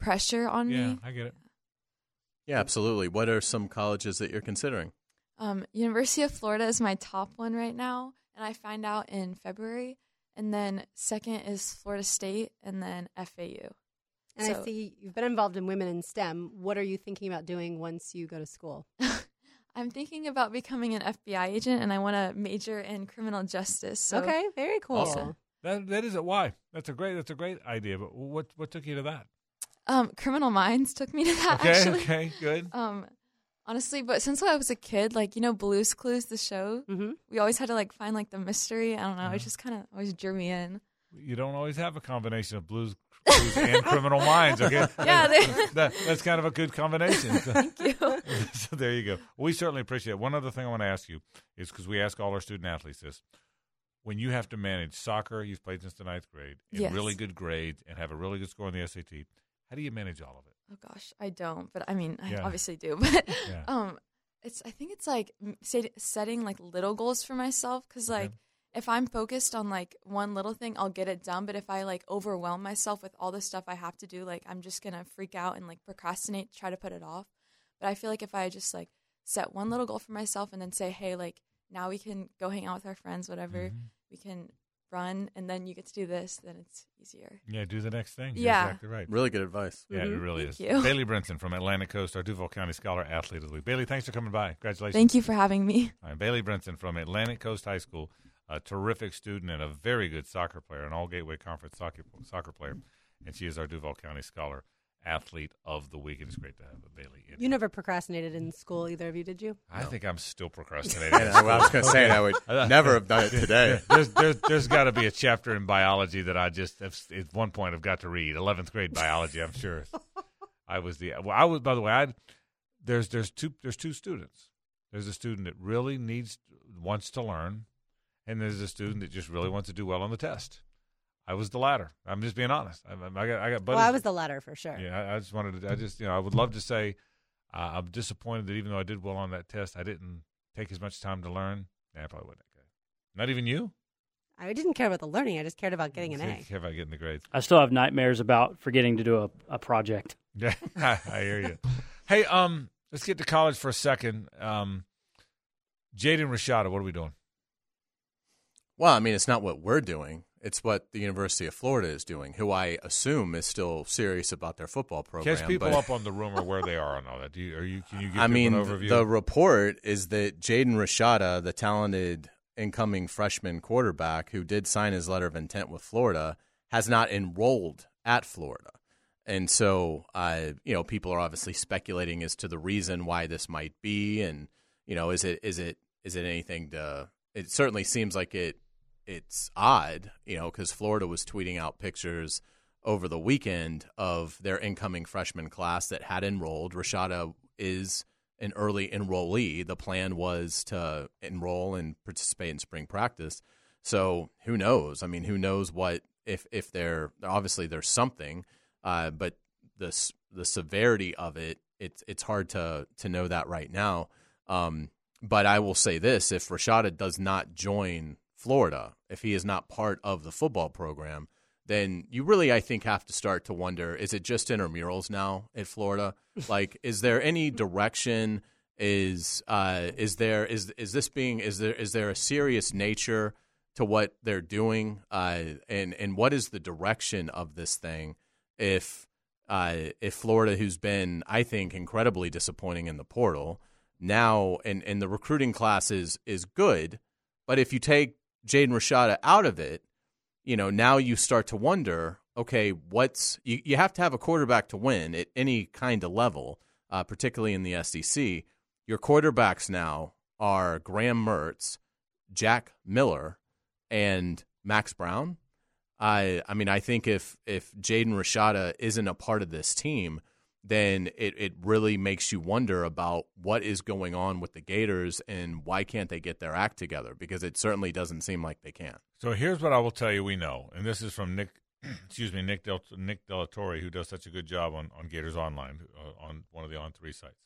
pressure on Yeah, me. Yeah, I get it. Yeah, absolutely. What are some colleges that you're considering? Um, University of Florida is my top one right now, and I find out in February. And then second is Florida State, and then FAU. And I see you've been involved in women in STEM. What are you thinking about doing once you go to school? (laughs) I'm thinking about becoming an FBI agent, and I want to major in criminal justice. So okay, very cool. Awesome. That that is it. Why? That's a great. That's a great idea. But what what took you to that? um, Criminal Minds took me to that. Okay. actually, Okay. Good. (laughs) um, honestly, but since I was a kid, like you know, Blue's Clues, the show, hmm we always had to like find like the mystery. I don't know. It just kind of always drew me in. You don't always have a combination of blues, blues and (laughs) criminal minds. Okay. Yeah, they- that, that's kind of a good combination. So, (laughs) Thank you. (laughs) so there you go. We certainly appreciate it. One other thing I want to ask you is because we ask all our student athletes this: when you have to manage soccer, you've played since the ninth grade, and Yes. really good grades, and have a really good score on the SAT. How do you manage all of it? Oh gosh, I don't, but I mean, I Yeah. obviously do. (laughs) But Yeah. um, it's I think it's like setting like little goals for myself because like if I'm focused on like one little thing, I'll get it done. But if I like overwhelm myself with all the stuff I have to do, like I'm just gonna freak out and like procrastinate, try to put it off. But I feel like if I just like set one little goal for myself and then say, hey, like now we can go hang out with our friends, whatever. Mm-hmm. We can run, and then you get to do this. Then it's easier. Yeah, do the next thing. You're Yeah. exactly right. Really good advice. Yeah, it Mhm. really Thank is. you. Bailey Brinson from Atlantic Coast, our Duval County Scholar Athlete of the Week. Bailey, thanks for coming by. Congratulations. Thank you for having me. All right, Bailey Brinson from Atlantic Coast High School, a terrific student and a very good soccer player, an All Gateway Conference soccer, soccer player, and she is our Duval County Scholar Athlete of the Week. And it's great to have a Bailey in. You never procrastinated in school, either of you, did you? I think I'm still procrastinating. And I, I was going to say, I would (laughs) never have done it today. (laughs) there's there's, there's got to be a chapter in biology that I just have, at one point I've got to read. Eleventh grade biology, I'm sure. (laughs) I was the well, I was by the way. I there's there's two there's two students. There's a student that really needs wants to learn, and there's a student that just really wants to do well on the test. I was the latter. I'm just being honest. I, I got I got buddies. well, I was the latter for sure. Yeah, I, I just wanted to. I just you know I would love to say uh, I'm disappointed that even though I did well on that test, I didn't take as much time to learn. Nah, I probably wouldn't. that good. Not even you. I didn't care about the learning. I just cared about getting an See, A. Care about getting the grades. I still have nightmares about forgetting to do a, a project. (laughs) Yeah, I hear you. Hey, um, let's get to college for a second. Um, Jaden Rashada, what are we doing? Well, I mean, it's not what we're doing. It's what the University of Florida is doing, who I assume is still serious about their football program. Catch people but- up on the rumor where they are and all that. Do you, are you? Can you give (laughs) I mean, an overview? the report is that Jaden Rashada, the talented incoming freshman quarterback who did sign his letter of intent with Florida, has not enrolled at Florida. And so, uh, you know, people are obviously speculating as to the reason why this might be, and you know, is it is it is it anything to? It certainly seems like it. It's odd, you know, because Florida was tweeting out pictures over the weekend of their incoming freshman class that had enrolled. Rashada is an early enrollee. The plan was to enroll and participate in spring practice. So who knows? I mean, who knows what if if there obviously there's something, uh, but the the severity of it, it's it's hard to to know that right now. Um, but I will say this: if Rashada does not join Florida, if he is not part of the football program, then you really, I think, have to start to wonder: is it just intramurals now at Florida? (laughs) like, is there any direction? Is uh, is there is is this being is there is there a serious nature to what they're doing? Uh, and and what is the direction of this thing? If uh, if Florida, who's been, I think, incredibly disappointing in the portal, now and and the recruiting class is is good, but if you take Jaden Rashada out of it, you know now you start to wonder, okay, what's you, you have to have a quarterback to win at any kind of level, uh, particularly in the SEC. Your quarterbacks now are Graham Mertz, Jack Miller, and Max Brown. I I mean I think if if Jaden Rashada isn't a part of this team, then it, it really makes you wonder about what is going on with the Gators and why can't they get their act together? Because it certainly doesn't seem like they can. So here's what I will tell you we know, and this is from Nick, (clears throat) excuse me, Nick Del, Nick de la Torre, who does such a good job on, on Gators Online, uh, on one of the on three sites.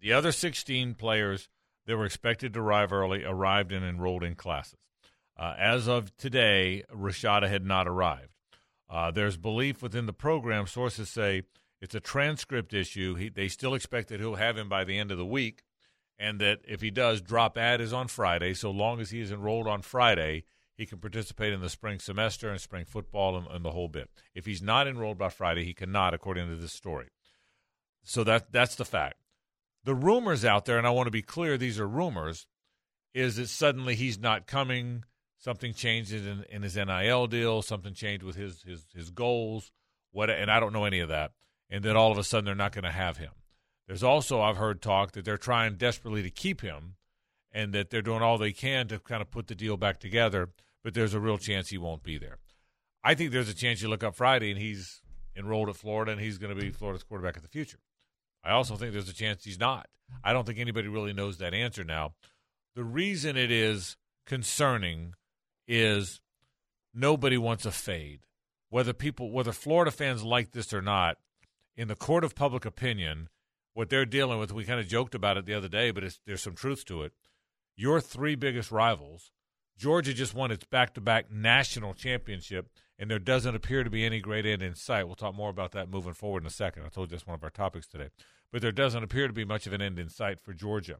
The other 16 players that were expected to arrive early arrived and enrolled in classes. Uh, as of today, Rashada had not arrived. Uh, there's belief within the program. Sources say it's a transcript issue. He, they still expect that he'll have him by the end of the week, and that if he does, drop ad is on Friday. So long as he is enrolled on Friday, he can participate in the spring semester and spring football and, and the whole bit. If he's not enrolled by Friday, he cannot, according to this story. So that that's the fact. The rumors out there, and I want to be clear, these are rumors, is that suddenly he's not coming. Something changes in, in his NIL deal. Something changed with his his his goals. What and I don't know any of that. And then all of a sudden they're not going to have him. There's also I've heard talk that they're trying desperately to keep him, and that they're doing all they can to kind of put the deal back together. But there's a real chance he won't be there. I think there's a chance you look up Friday and he's enrolled at Florida and he's going to be Florida's quarterback of the future. I also think there's a chance he's not. I don't think anybody really knows that answer now. The reason it is concerning is nobody wants a fade. Whether people, whether Florida fans like this or not, in the court of public opinion, what they're dealing with, we kind of joked about it the other day, but there's some truth to it. Your three biggest rivals, Georgia just won its back to back national championship, and there doesn't appear to be any great end in sight. We'll talk more about that moving forward in a second. I told you that's one of our topics today. But there doesn't appear to be much of an end in sight for Georgia.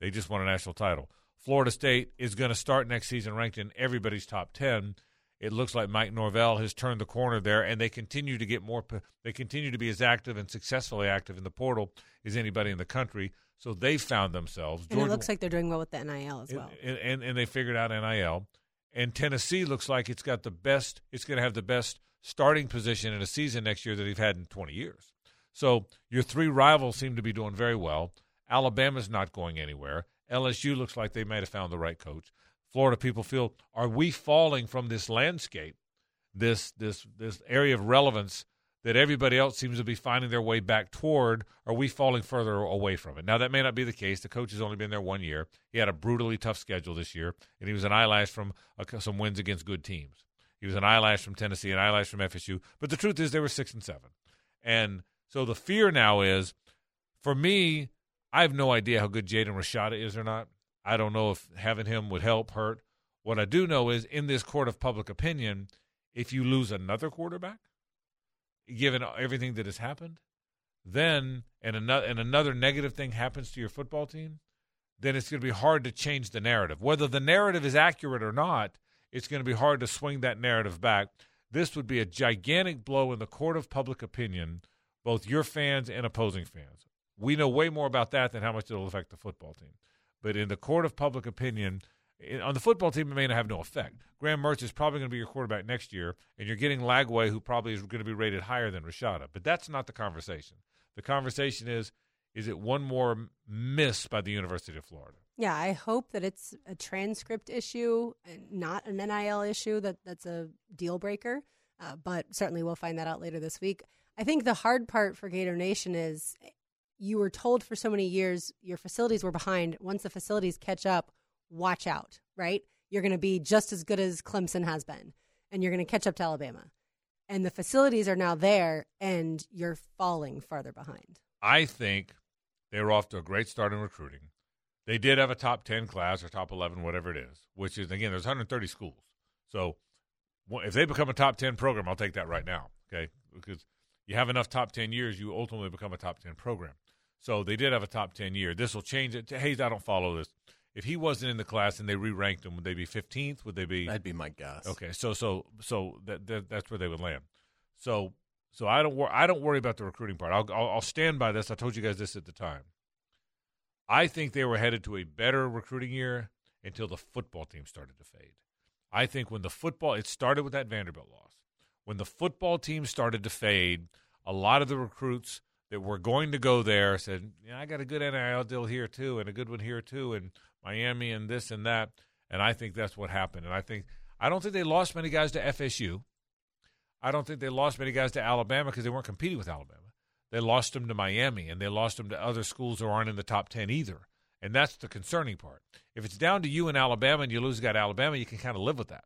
They just won a national title. Florida State is going to start next season ranked in everybody's top 10. It looks like Mike Norvell has turned the corner there, and they continue to get more. They continue to be as active and successfully active in the portal as anybody in the country. So they found themselves. And Georgia- it looks like they're doing well with the NIL as well. and, and, and they figured out NIL. And Tennessee looks like it's got the best. It's going to have the best starting position in a season next year that they've had in 20 years. So your three rivals seem to be doing very well. Alabama's not going anywhere. LSU looks like they might have found the right coach. Florida people feel, are we falling from this landscape, this this this area of relevance that everybody else seems to be finding their way back toward? Are we falling further away from it? Now that may not be the case. The coach has only been there one year. He had a brutally tough schedule this year, and he was an eyelash from uh, some wins against good teams. He was an eyelash from Tennessee, an eyelash from FSU. But the truth is, they were six and seven, and so the fear now is, for me, I have no idea how good Jaden Rashada is or not. I don't know if having him would help, hurt. What I do know is, in this court of public opinion, if you lose another quarterback, given everything that has happened, then and another and another negative thing happens to your football team, then it's going to be hard to change the narrative. Whether the narrative is accurate or not, it's going to be hard to swing that narrative back. This would be a gigantic blow in the court of public opinion, both your fans and opposing fans. We know way more about that than how much it'll affect the football team. But in the court of public opinion, in- on the football team, it may not have no effect. Graham Mertz is probably going to be your quarterback next year, and you're getting Lagway, who probably is going to be rated higher than Rashada. But that's not the conversation. The conversation is is it one more miss by the University of Florida? Yeah, I hope that it's a transcript issue, and not an NIL issue. That that's a deal breaker. Uh, but certainly, we'll find that out later this week. I think the hard part for Gator Nation is you were told for so many years your facilities were behind. Once the facilities catch up, watch out. Right, you're going to be just as good as Clemson has been, and you're going to catch up to Alabama. And the facilities are now there, and you're falling farther behind. I think they were off to a great start in recruiting. They did have a top 10 class or top 11, whatever it is, which is, again, there's 130 schools. So if they become a top 10 program, I'll take that right now, okay? Because you have enough top 10 years, you ultimately become a top 10 program. So they did have a top 10 year. This will change it. Hays, I don't follow this. If he wasn't in the class and they re-ranked him, would they be 15th? Would they be? That'd be my guess. Okay, so so so that, that that's where they would land. So so I don't wor- I don't worry about the recruiting part. I'll, I'll I'll stand by this. I told you guys this at the time. I think they were headed to a better recruiting year until the football team started to fade. I think when the football it started with that Vanderbilt loss. When the football team started to fade, a lot of the recruits that were going to go there said, "Yeah, I got a good NIL deal here too, and a good one here too, and Miami and this and that." And I think that's what happened. And I think I don't think they lost many guys to FSU. I don't think they lost many guys to Alabama because they weren't competing with Alabama. They lost them to Miami, and they lost them to other schools who aren't in the top ten either. And that's the concerning part. If it's down to you in Alabama and you lose a guy to Alabama, you can kind of live with that.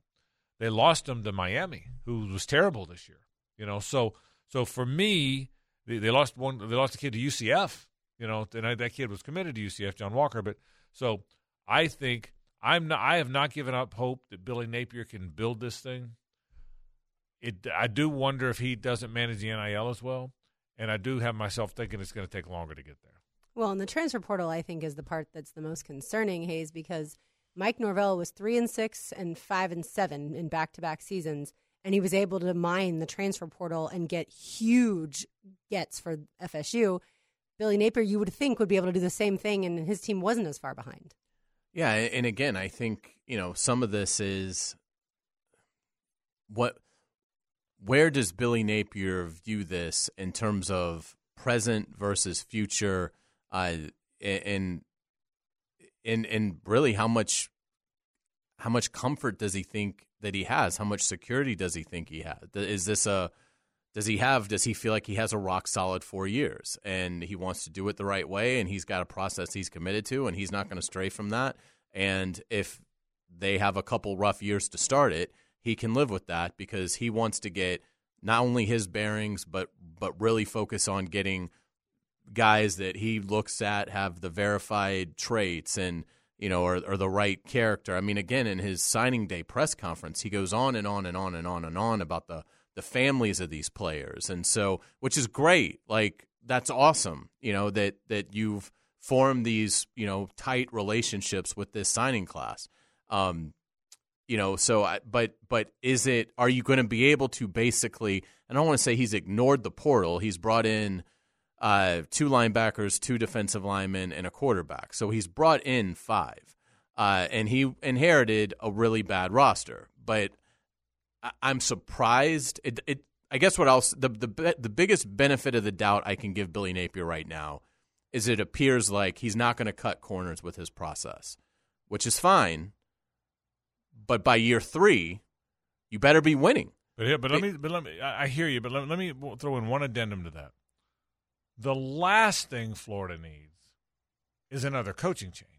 They lost them to Miami, who was terrible this year. You know, so so for me, they, they lost one. They lost a kid to UCF. You know, and I, that kid was committed to UCF, John Walker. But so I think I'm not. I have not given up hope that Billy Napier can build this thing. It. I do wonder if he doesn't manage the NIL as well, and I do have myself thinking it's going to take longer to get there. Well, and the transfer portal, I think, is the part that's the most concerning, Hays, because Mike Norvell was three and six and five and seven in back-to-back seasons, and he was able to mine the transfer portal and get huge gets for FSU. Billy Napier, you would think, would be able to do the same thing, and his team wasn't as far behind. Yeah, and again, I think you know some of this is what. Where does Billy Napier view this in terms of present versus future, uh, and and and really how much how much comfort does he think that he has? How much security does he think he has? Is this a does he have does he feel like he has a rock solid four years and he wants to do it the right way and he's got a process he's committed to and he's not going to stray from that and if they have a couple rough years to start it he can live with that because he wants to get not only his bearings but but really focus on getting guys that he looks at have the verified traits and you know or, or the right character i mean again in his signing day press conference he goes on and on and on and on and on about the the families of these players and so which is great like that's awesome you know that that you've formed these you know tight relationships with this signing class. Um, you know, so I, but but is it? Are you going to be able to basically? And I don't want to say he's ignored the portal. He's brought in uh, two linebackers, two defensive linemen, and a quarterback. So he's brought in five, uh, and he inherited a really bad roster. But I, I'm surprised. It, it I guess what else the the the biggest benefit of the doubt I can give Billy Napier right now is it appears like he's not going to cut corners with his process, which is fine. But by year three, you better be winning. But yeah, but let me, but let me. I I hear you, but let, let me throw in one addendum to that. The last thing Florida needs is another coaching change.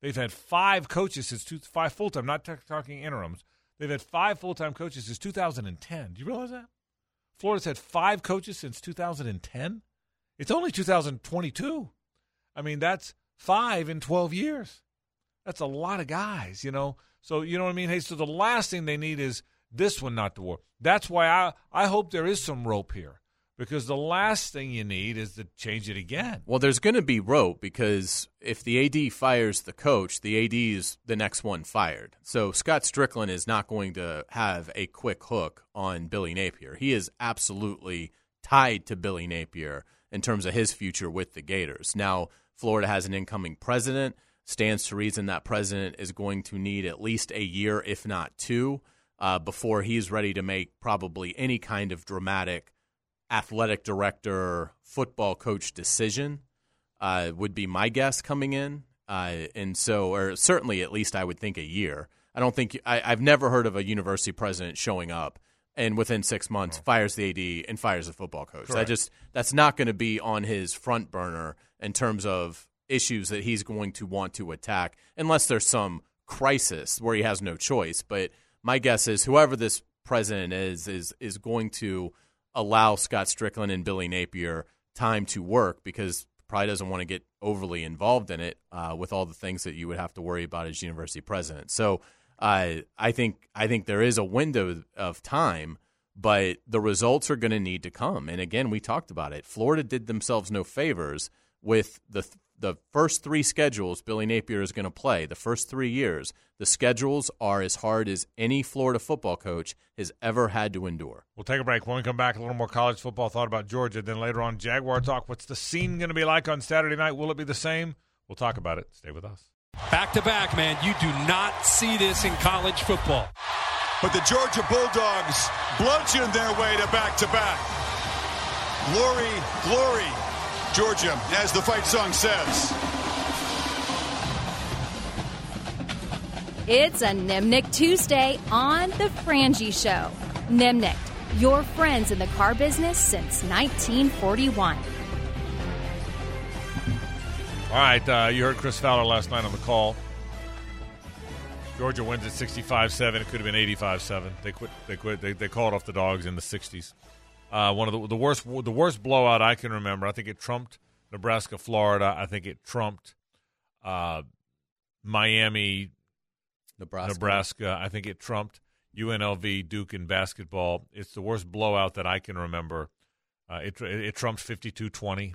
They've had five coaches since two, five full time, not t- talking interims. They've had five full time coaches since 2010. Do you realize that? Florida's had five coaches since 2010. It's only 2022. I mean, that's five in 12 years. That's a lot of guys, you know. So you know what I mean. Hey, so the last thing they need is this one not to work. That's why I I hope there is some rope here because the last thing you need is to change it again. Well, there's going to be rope because if the AD fires the coach, the AD is the next one fired. So Scott Stricklin is not going to have a quick hook on Billy Napier. He is absolutely tied to Billy Napier in terms of his future with the Gators. Now, Florida has an incoming president. Stands to reason that president is going to need at least a year, if not two, uh, before he's ready to make probably any kind of dramatic athletic director, football coach decision. Uh, would be my guess coming in, uh, and so, or certainly at least I would think a year. I don't think I, have never heard of a university president showing up and within six months fires the AD and fires the football coach. That Correct. just that's not going to be on his front burner in terms of issues that he's going to want to attack, unless there's some crisis where he has no choice. But my guess is whoever this president is is is going to allow Scott Stricklin and Billy Napier time to work because probably doesn't want to get overly involved in it uh, with all the things that you would have to worry about as university president. So uh, I think I think there is a window of time, but the results are going to need to come. And again, we talked about it. Florida did themselves no favors with the the first three schedules Billy Napier is going to play. The first three years, the schedules are as hard as any Florida football coach has ever had to endure. We'll take a break. When we come back, a little more college football thought about Georgia. Then later on, Jaguar talk. What's the scene going to be like on Saturday night? Will it be the same? We'll talk about it. Stay with us. Back to back, man. You do not see this in college football. But the Georgia Bulldogs bludgeon their way to back to back. Glory, glory, Georgia, as the fight song says. It's a Nimnicht Tuesday on The Frangie Show. Nimnicht, your friends in the car business since 1941. All right, uh, you heard Chris Fowler last night on the call. Georgia wins at 65-7. It could have been 85-7. They quit. They quit. They, they called off the dogs in the 60s. Uh, one of the, the worst the worst blowout I can remember. I think it trumped Nebraska, Florida. I think it trumped uh, Miami, Nebraska. Nebraska. I think it trumped UNLV, Duke in basketball. It's the worst blowout that I can remember. Uh, it, it trumped 52-20.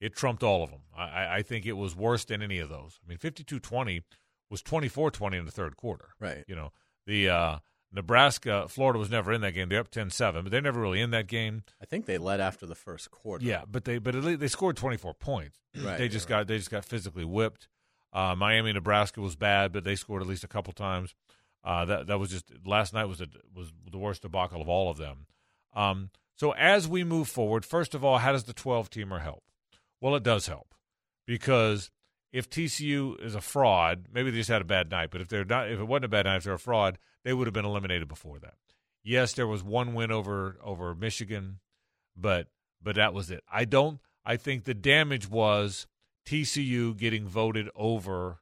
It trumped all of them. I, I think it was worse than any of those. I mean, 52-20 was 24-20 in the third quarter. Right. You know, the uh, Nebraska, Florida was never in that game. They're up 10-7, but they're never really in that game. I think they led after the first quarter. Yeah, but they but at least they scored 24 points. (clears throat) Right, they just right. got they just got physically whipped. Uh, Miami, Nebraska was bad, but they scored at least a couple times. Uh, that that was just last night was a, was the worst debacle of all of them. Um, so as we move forward, first of all, how does the 12 teamer help? Well, it does help because if TCU is a fraud, maybe they just had a bad night. But if they're not, if it wasn't a bad night, if they're a fraud, they would have been eliminated before that. Yes, there was one win over over Michigan, but but that was it. I don't. I think the damage was TCU getting voted over,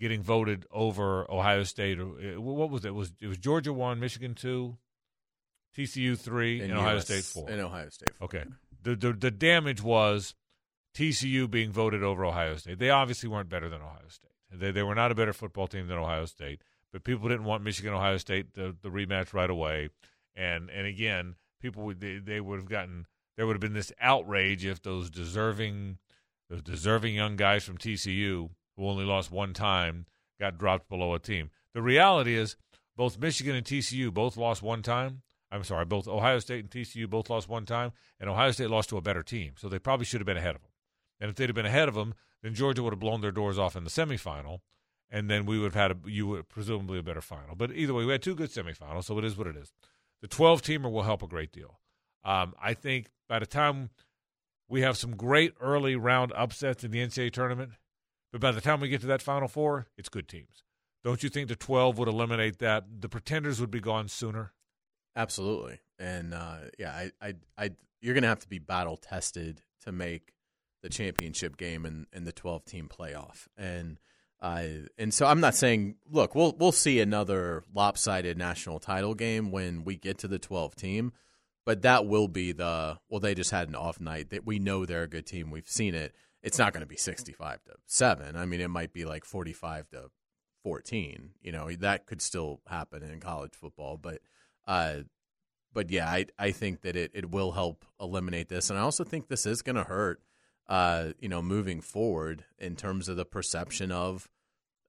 getting voted over Ohio State. Or uh, what was it? it was it was Georgia one, Michigan two, TCU three, and, Ohio US State four. And Ohio State four. Okay. The, the the damage was TCU being voted over Ohio State. They obviously weren't better than Ohio State. They they were not a better football team than Ohio State. But people didn't want Michigan Ohio State the, the rematch right away. And and again, people would they, they would have gotten there would have been this outrage if those deserving the deserving young guys from TCU who only lost one time got dropped below a team. The reality is, both Michigan and TCU both lost one time. I'm sorry, both Ohio State and TCU both lost one time, and Ohio State lost to a better team. So they probably should have been ahead of them. And if they'd have been ahead of them, then Georgia would have blown their doors off in the semifinal, and then we would have had a, you would presumably a better final. But either way, we had two good semifinals, so it is what it is. The 12 teamer will help a great deal. Um, I think by the time we have some great early round upsets in the NCAA tournament, but by the time we get to that Final Four, it's good teams. Don't you think the 12 would eliminate that? The pretenders would be gone sooner. Absolutely, and uh, yeah, I, I, I, you're going to have to be battle tested to make the championship game and, and the 12 team playoff, and uh, and so I'm not saying, look, we'll we'll see another lopsided national title game when we get to the 12 team, but that will be the well, they just had an off night. That we know they're a good team. We've seen it. It's not going to be 65 to seven. I mean, it might be like 45 to 14. You know, that could still happen in college football, but uh, but yeah, I I think that it, it will help eliminate this, and I also think this is going to hurt. Uh, you know, moving forward in terms of the perception of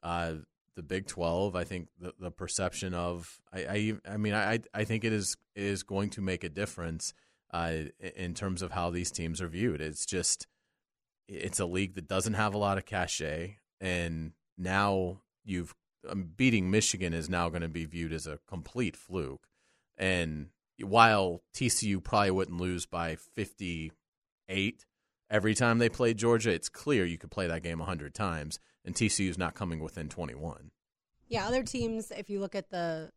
uh, the Big Twelve, I think the, the perception of I, I I mean I I think it is is going to make a difference uh, in terms of how these teams are viewed. It's just it's a league that doesn't have a lot of cachet, and now you've um, beating Michigan is now going to be viewed as a complete fluke. And while TCU probably wouldn't lose by 58 every time they play Georgia, it's clear you could play that game 100 times, and TCU's not coming within 21. Yeah, other teams, if you look at the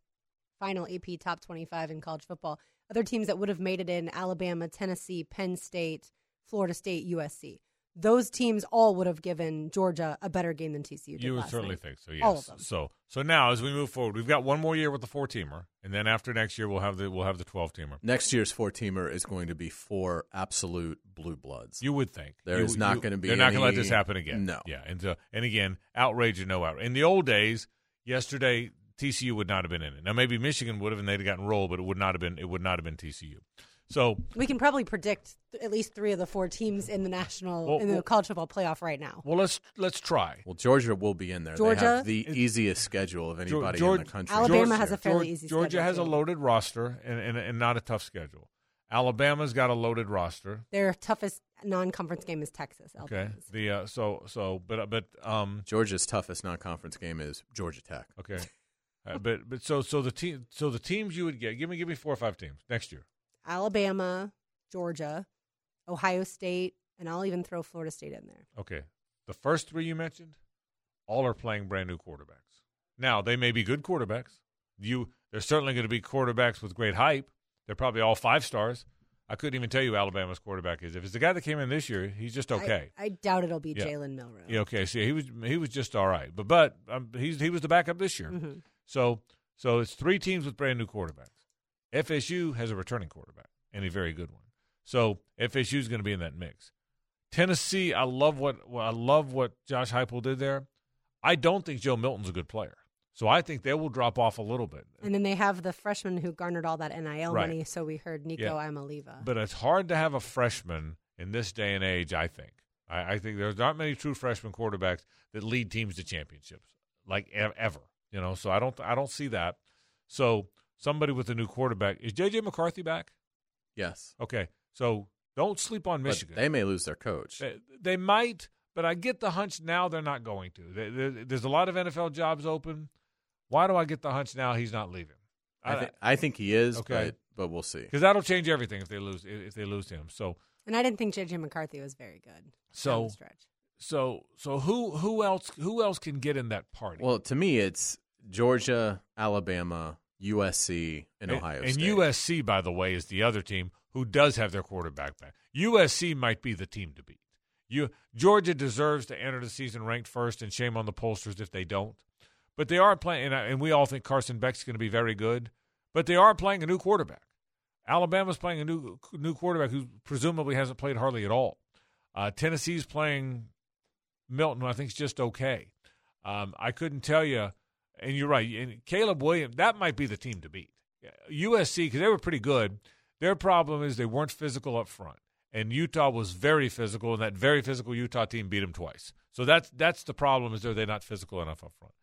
final AP top 25 in college football, other teams that would have made it in Alabama, Tennessee, Penn State, Florida State, USC those teams all would have given Georgia a better game than TCU did. You would certainly night. think so. Yes. All of them. So so now as we move forward, we've got one more year with the four teamer, and then after next year we'll have the we'll have the twelve teamer. Next year's four teamer is going to be four absolute blue bloods. You would think there you, is not going to be. They're any, not going to let this happen again. No. Yeah, and so, and again, outrage or no outrage. In the old days, yesterday TCU would not have been in it. Now maybe Michigan would have, and they'd have gotten rolled, but it would not have been. It would not have been TCU. So we can probably predict at least three of the four teams in the national well, in the well, college football playoff right now. Well, let's let's try. Well, Georgia will be in there. Georgia, they have the easiest schedule of anybody Georgia, in the country. Alabama Georgia, has a fairly Georgia, easy. Georgia has too. a loaded roster and, and and not a tough schedule. Alabama's got a loaded roster. Their toughest non-conference game is Texas. Okay. The uh, so so but but um Georgia's toughest non-conference game is Georgia Tech. Okay. uh, but but so so the team so the teams you would get give me give me four or five teams next year. Alabama, Georgia, Ohio State, and I'll even throw Florida State in there. Okay. The first three you mentioned, all are playing brand new quarterbacks. Now they may be good quarterbacks. You they're certainly going to be quarterbacks with great hype. They're probably all five stars. I couldn't even tell you Alabama's quarterback is. If it's the guy that came in this year, he's just okay. I, I doubt it'll be Yeah. Jalen Milroe. Yeah, okay. See, he was he was just all right, but but um, he's he was the backup this year. Mhm. So so it's three teams with brand new quarterbacks. FSU has a returning quarterback and a very good one. So FSU is going to be in that mix. Tennessee, I love what I love what Josh Heupel did there. I don't think Joe Milton's a good player, so I think they will drop off a little bit. And then they have the freshman who garnered all that NIL Right. money. So we heard Nico Yeah. Iamaleava. But it's hard to have a freshman in this day and age. I think. I, I think there's not many true freshman quarterbacks that lead teams to championships like ever. You know, so I don't I don't see that. So somebody with a new quarterback is JJ McCarthy back? Yes. Okay, so don't sleep on But Michigan. they may lose their coach. They, they might, but I get the hunch now they're not going to. There- there- there's a lot of NFL jobs open. Why do I get the hunch now he's not leaving? I, thi- I think he is, Okay. but but we'll see. because that'll change everything if they lose if they lose him. So and I didn't think JJ McCarthy was very good. down so the stretch. so so who who else who else can get in that party? Well, to me, it's Georgia, Alabama, USC, and Ohio and State. And USC, by the way, is the other team who does have their quarterback back. USC might be the team to beat. You Georgia deserves to enter the season ranked first, and shame on the pollsters if they don't. But they are playing, and, I- and we all think Carson Beck's going to be very good. But they are playing a new quarterback. Alabama's playing a new new quarterback who presumably hasn't played hardly at all. Uh, Tennessee's playing Milton, I think is just okay. Um, I couldn't tell you, and you're right. And Caleb Williams, that might be the team to beat. USC because they were pretty good. Their problem is they weren't physical up front, and Utah was very physical, and that very physical Utah team beat them twice. So that's that's the problem is they're they're not physical enough up front.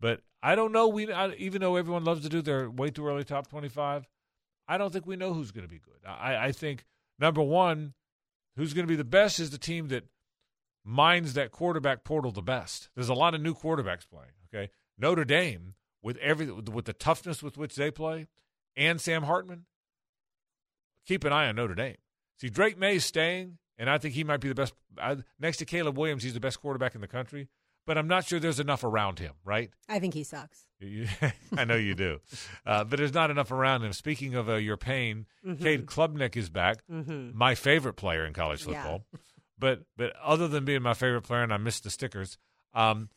But I don't know. We I, even though everyone loves to do their way too early top twenty five, I don't think we know who's going to be good. I, I think number one, who's going to be the best is the team that mines that quarterback portal the best. There's a lot of new quarterbacks playing. Okay, Notre Dame with every with the toughness with which they play, and Sam Hartman. Keep an eye on Notre Dame. See, Drake Maye's staying, and I think he might be the best. I, next to Caleb Williams, he's the best quarterback in the country. But I'm not sure there's enough around him, right? I think he sucks. (laughs) I know you do, uh, but there's not enough around him. Speaking of uh, your pain, Mhm. Cade Klubnik is back, Mhm. my favorite player in college Yeah. football. But but other than being my favorite player, and I missed the stickers, um,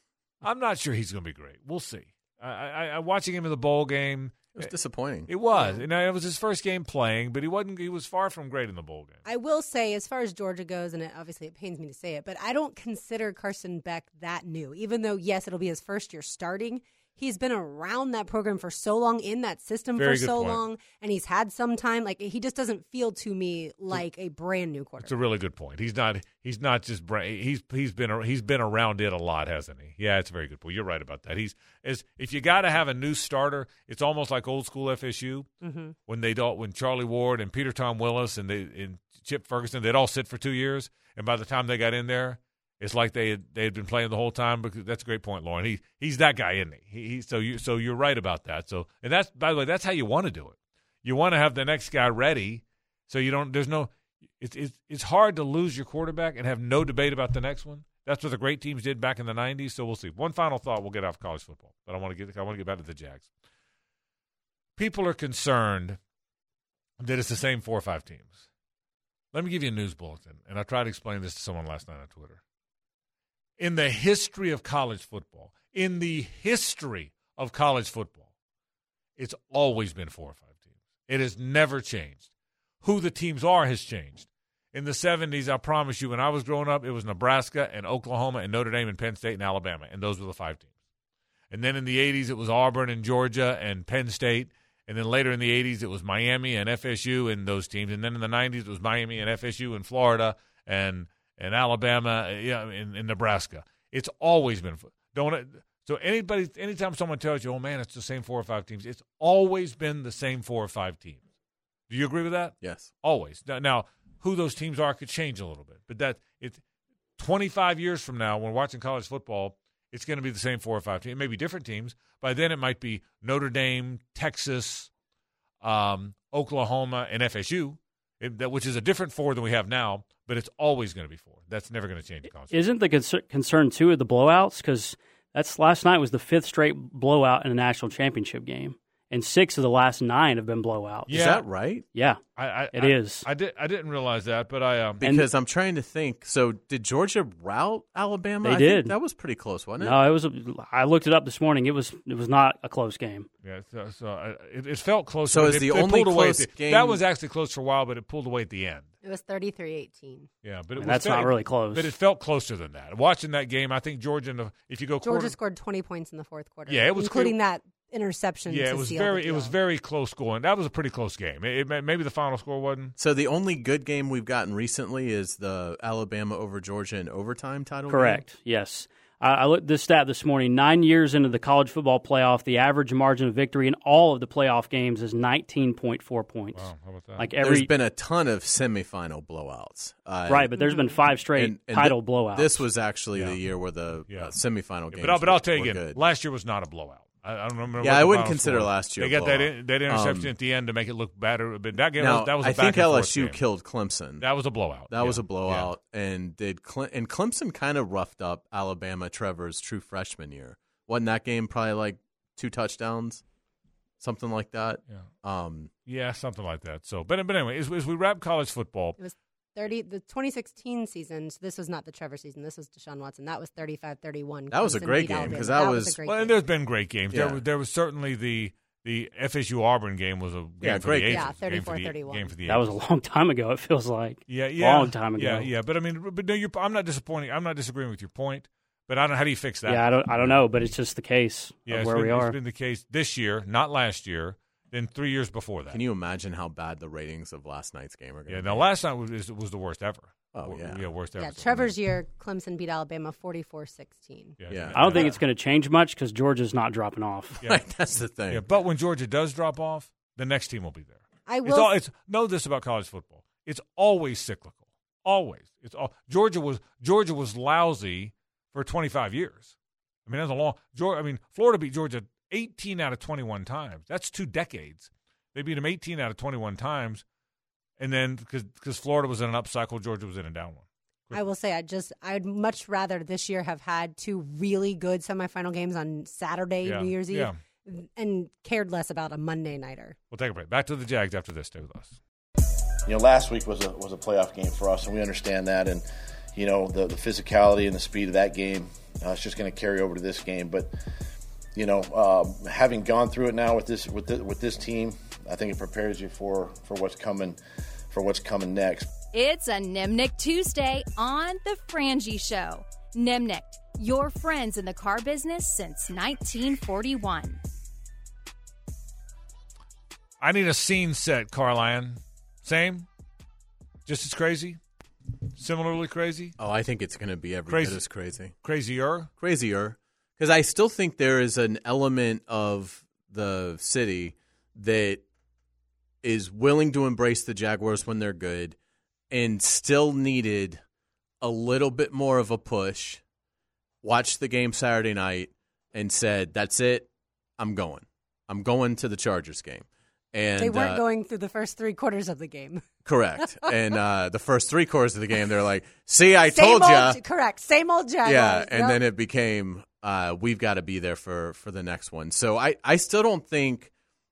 I'm not sure he's going to be great. We'll see. I, I, I watching him in the bowl game. It was eh, disappointing. It was, and it was his first game playing, but he wasn't. He was far from great in the bowl game. I will say, as far as Georgia goes, and it, obviously it pains me to say it, but I don't consider Carson Beck that new. Even though, yes, it'll be his first year starting, he's been around that program for so long, in that system Very for so point. long, and he's had some time. Like he just doesn't feel to me like a brand new quarterback. It's a really good point. He's not. He's not just. bra- He's he's been he's been around it a lot, hasn't he? Yeah, it's a very good point. You're right about that. He's is if you got to have a new starter, it's almost like old school FSU Mhm. when they don't when Charlie Ward and Peter Tom Willis and they and Chip Ferguson they'd all sit for two years, and by the time they got in there, it's like they had, they had been playing the whole time. Because that's a great point, Lauren. He he's that guy, isn't he? he, so you so you're right about that. So and that's by the way, that's how you want to do it. You want to have the next guy ready, so you don't. There's no. It's it's it's hard to lose your quarterback and have no debate about the next one. That's what the great teams did back in the '90s. So we'll see. One final thought. We'll get off college football, but I want to get I want to get back to the Jags. People are concerned that it's the same four or five teams. Let me give you a news bulletin, and I tried to explain this to someone last night on Twitter. In the history of college football, in the history of college football, it's always been four or five teams. It has never changed. Who the teams are has changed. In the 70s, I promise you, when I was growing up, it was Nebraska and Oklahoma and Notre Dame and Penn State and Alabama, and those were the five teams. And then in the 80s, it was Auburn and Georgia and Penn State. And then later in the 80s, it was Miami and FSU and those teams. And then in the 90s, it was Miami and FSU and Florida and and Alabama uh, yeah, and, and Nebraska. It's always been don't so anybody anytime someone tells you, "Oh man, it's the same four or five teams," it's always been the same four or five teams. Do you agree with that? Yes. Always. Now, now who those teams are could change a little bit, but that it's 25 years from now when we're watching college football, it's going to be the same four or five teams. It may be different teams. By then, it might be Notre Dame, Texas, um, Oklahoma, and FSU, it, that, which is a different four than we have now. But it's always going to be four. That's never going to change in college. Isn't the concer- concern too of the blowouts? Because that's last night was the fifth straight blowout in a national championship game, and six of the last nine have been blowouts. Yeah. Is that right? Yeah, I, I, it I, is. I did. I didn't realize that, but I um, Because I'm trying to think. So did Georgia rout Alabama? They I think did. that was pretty close, wasn't it? No, it was. A, I looked it up this morning. It was. It was not a close game. Yeah, so, so uh, it, it felt close. So is it, the it only pulled away close the- game- that was actually close for a while, but it pulled away at the end. It was 33-18. Yeah, but it And was that's not really close. But it felt closer than that. Watching that game, I think Georgia. The, if you go Georgia quarter, scored 20 points in the fourth quarter. Yeah, it was including clear- that interception. yeah, to it was seal very, it was very close going. That was a pretty close game. It, it maybe the final score wasn't. So the only good game we've gotten recently is the Alabama over Georgia in overtime title. game? Correct. Yes. I I looked this stat this morning. Nine years into the college football playoff, the average margin of victory in all of the playoff games is 19.4 points. Wow, how about that? Like every There's been a ton of semifinal blowouts. Uh, right, but there's been five straight and- and title thi- blowouts. This was actually Yeah. the year where the Yeah. uh, semifinal games. but I'll, but I'll were- tell you again, good. last year was not a blowout. I, I don't remember. Yeah, I wouldn't consider score last year They got that in, that interception Um, at the end to make it look better. But that game now, was, that was a I think back and forth LSU game. killed Clemson. That was a blowout. That was a blowout, and did Cle- and Clemson kind of roughed up Alabama Trevor's true freshman year. Wasn't that game probably like two touchdowns, something like that? Yeah. Um, Yeah, something like that. So, but but anyway, as, as we wrap college football, It was 30 the 2016 season. So this was not the Trevor season. This was Deshaun Watson. That was 35-31. That was a great game, because that a was- great well, game. and there's been great games. Yeah. There, was, there was certainly the the FSU Auburn game was a game Yeah, for great the game. ages. Yeah, Game 34-31. Game for the that was a long time ago. It feels like yeah, yeah, long time ago. Yeah, yeah. But I mean, but no, you're, I'm not disappointing. I'm not disagreeing with your point. But I don't. How do you fix that? Yeah, I don't. I don't know, but it's just the case Yeah, of where been, we are. It's been the case this year, not last year. Than three years before that. Can you imagine how bad the ratings of last night's game are yeah, be? now last night was, was the worst ever. Oh, yeah. yeah, worst ever. Yeah, Trevor's year, Clemson beat Alabama 44-16. Yeah, Yeah. I don't think it's going to change much because Georgia's not dropping off. (laughs) Yeah. That's the thing. Yeah, but when Georgia does drop off, the next team will be there. I It's will. all, it's know this about college football. It's always cyclical. Always. It's all Georgia was Georgia was lousy for 25 years. I mean, that's a long. Georgia, I mean, Florida beat Georgia 18 out of 21 times. That's two decades. They beat them 18 out of 21 times, and then because Florida was in an up cycle, Georgia was in a down one. I will say, I just, I'd much rather this year have had two really good semifinal games on Saturday, Yeah, New Year's Eve, yeah. and cared less about a Monday nighter. We'll take a break. Back to the Jags after this. Stay with us. you know, last week was a was a playoff game for us, and we understand that. And you know, the the physicality and the speed of that game, uh, it's just going to carry over to this game. But you know, uh, having gone through it now with this with the, with this team, I think it prepares you for for what's coming for what's coming next. It's a Nimnicht Tuesday on The Frangie Show. Nimnicht, your friends in the car business since 1941. I need a scene set, Carlyon. Same? Just as crazy? Similarly crazy? Oh, I think it's going to be every Crazy. bit as crazy. Crazier? Crazier. Because I still think there is an element of the city that is willing to embrace the Jaguars when they're good and still needed a little bit more of a push. Watched the game Saturday night and said, That's it. I'm going. I'm going to the Chargers game. And they weren't uh, going through the first three quarters of the game. (laughs) correct. and uh, the first three quarters of the game, they're like, "See, I Same told you." Correct. Same old Jaguars. Yeah, and Yep. then it became uh, we've got to be there for for the next one. So I I still don't think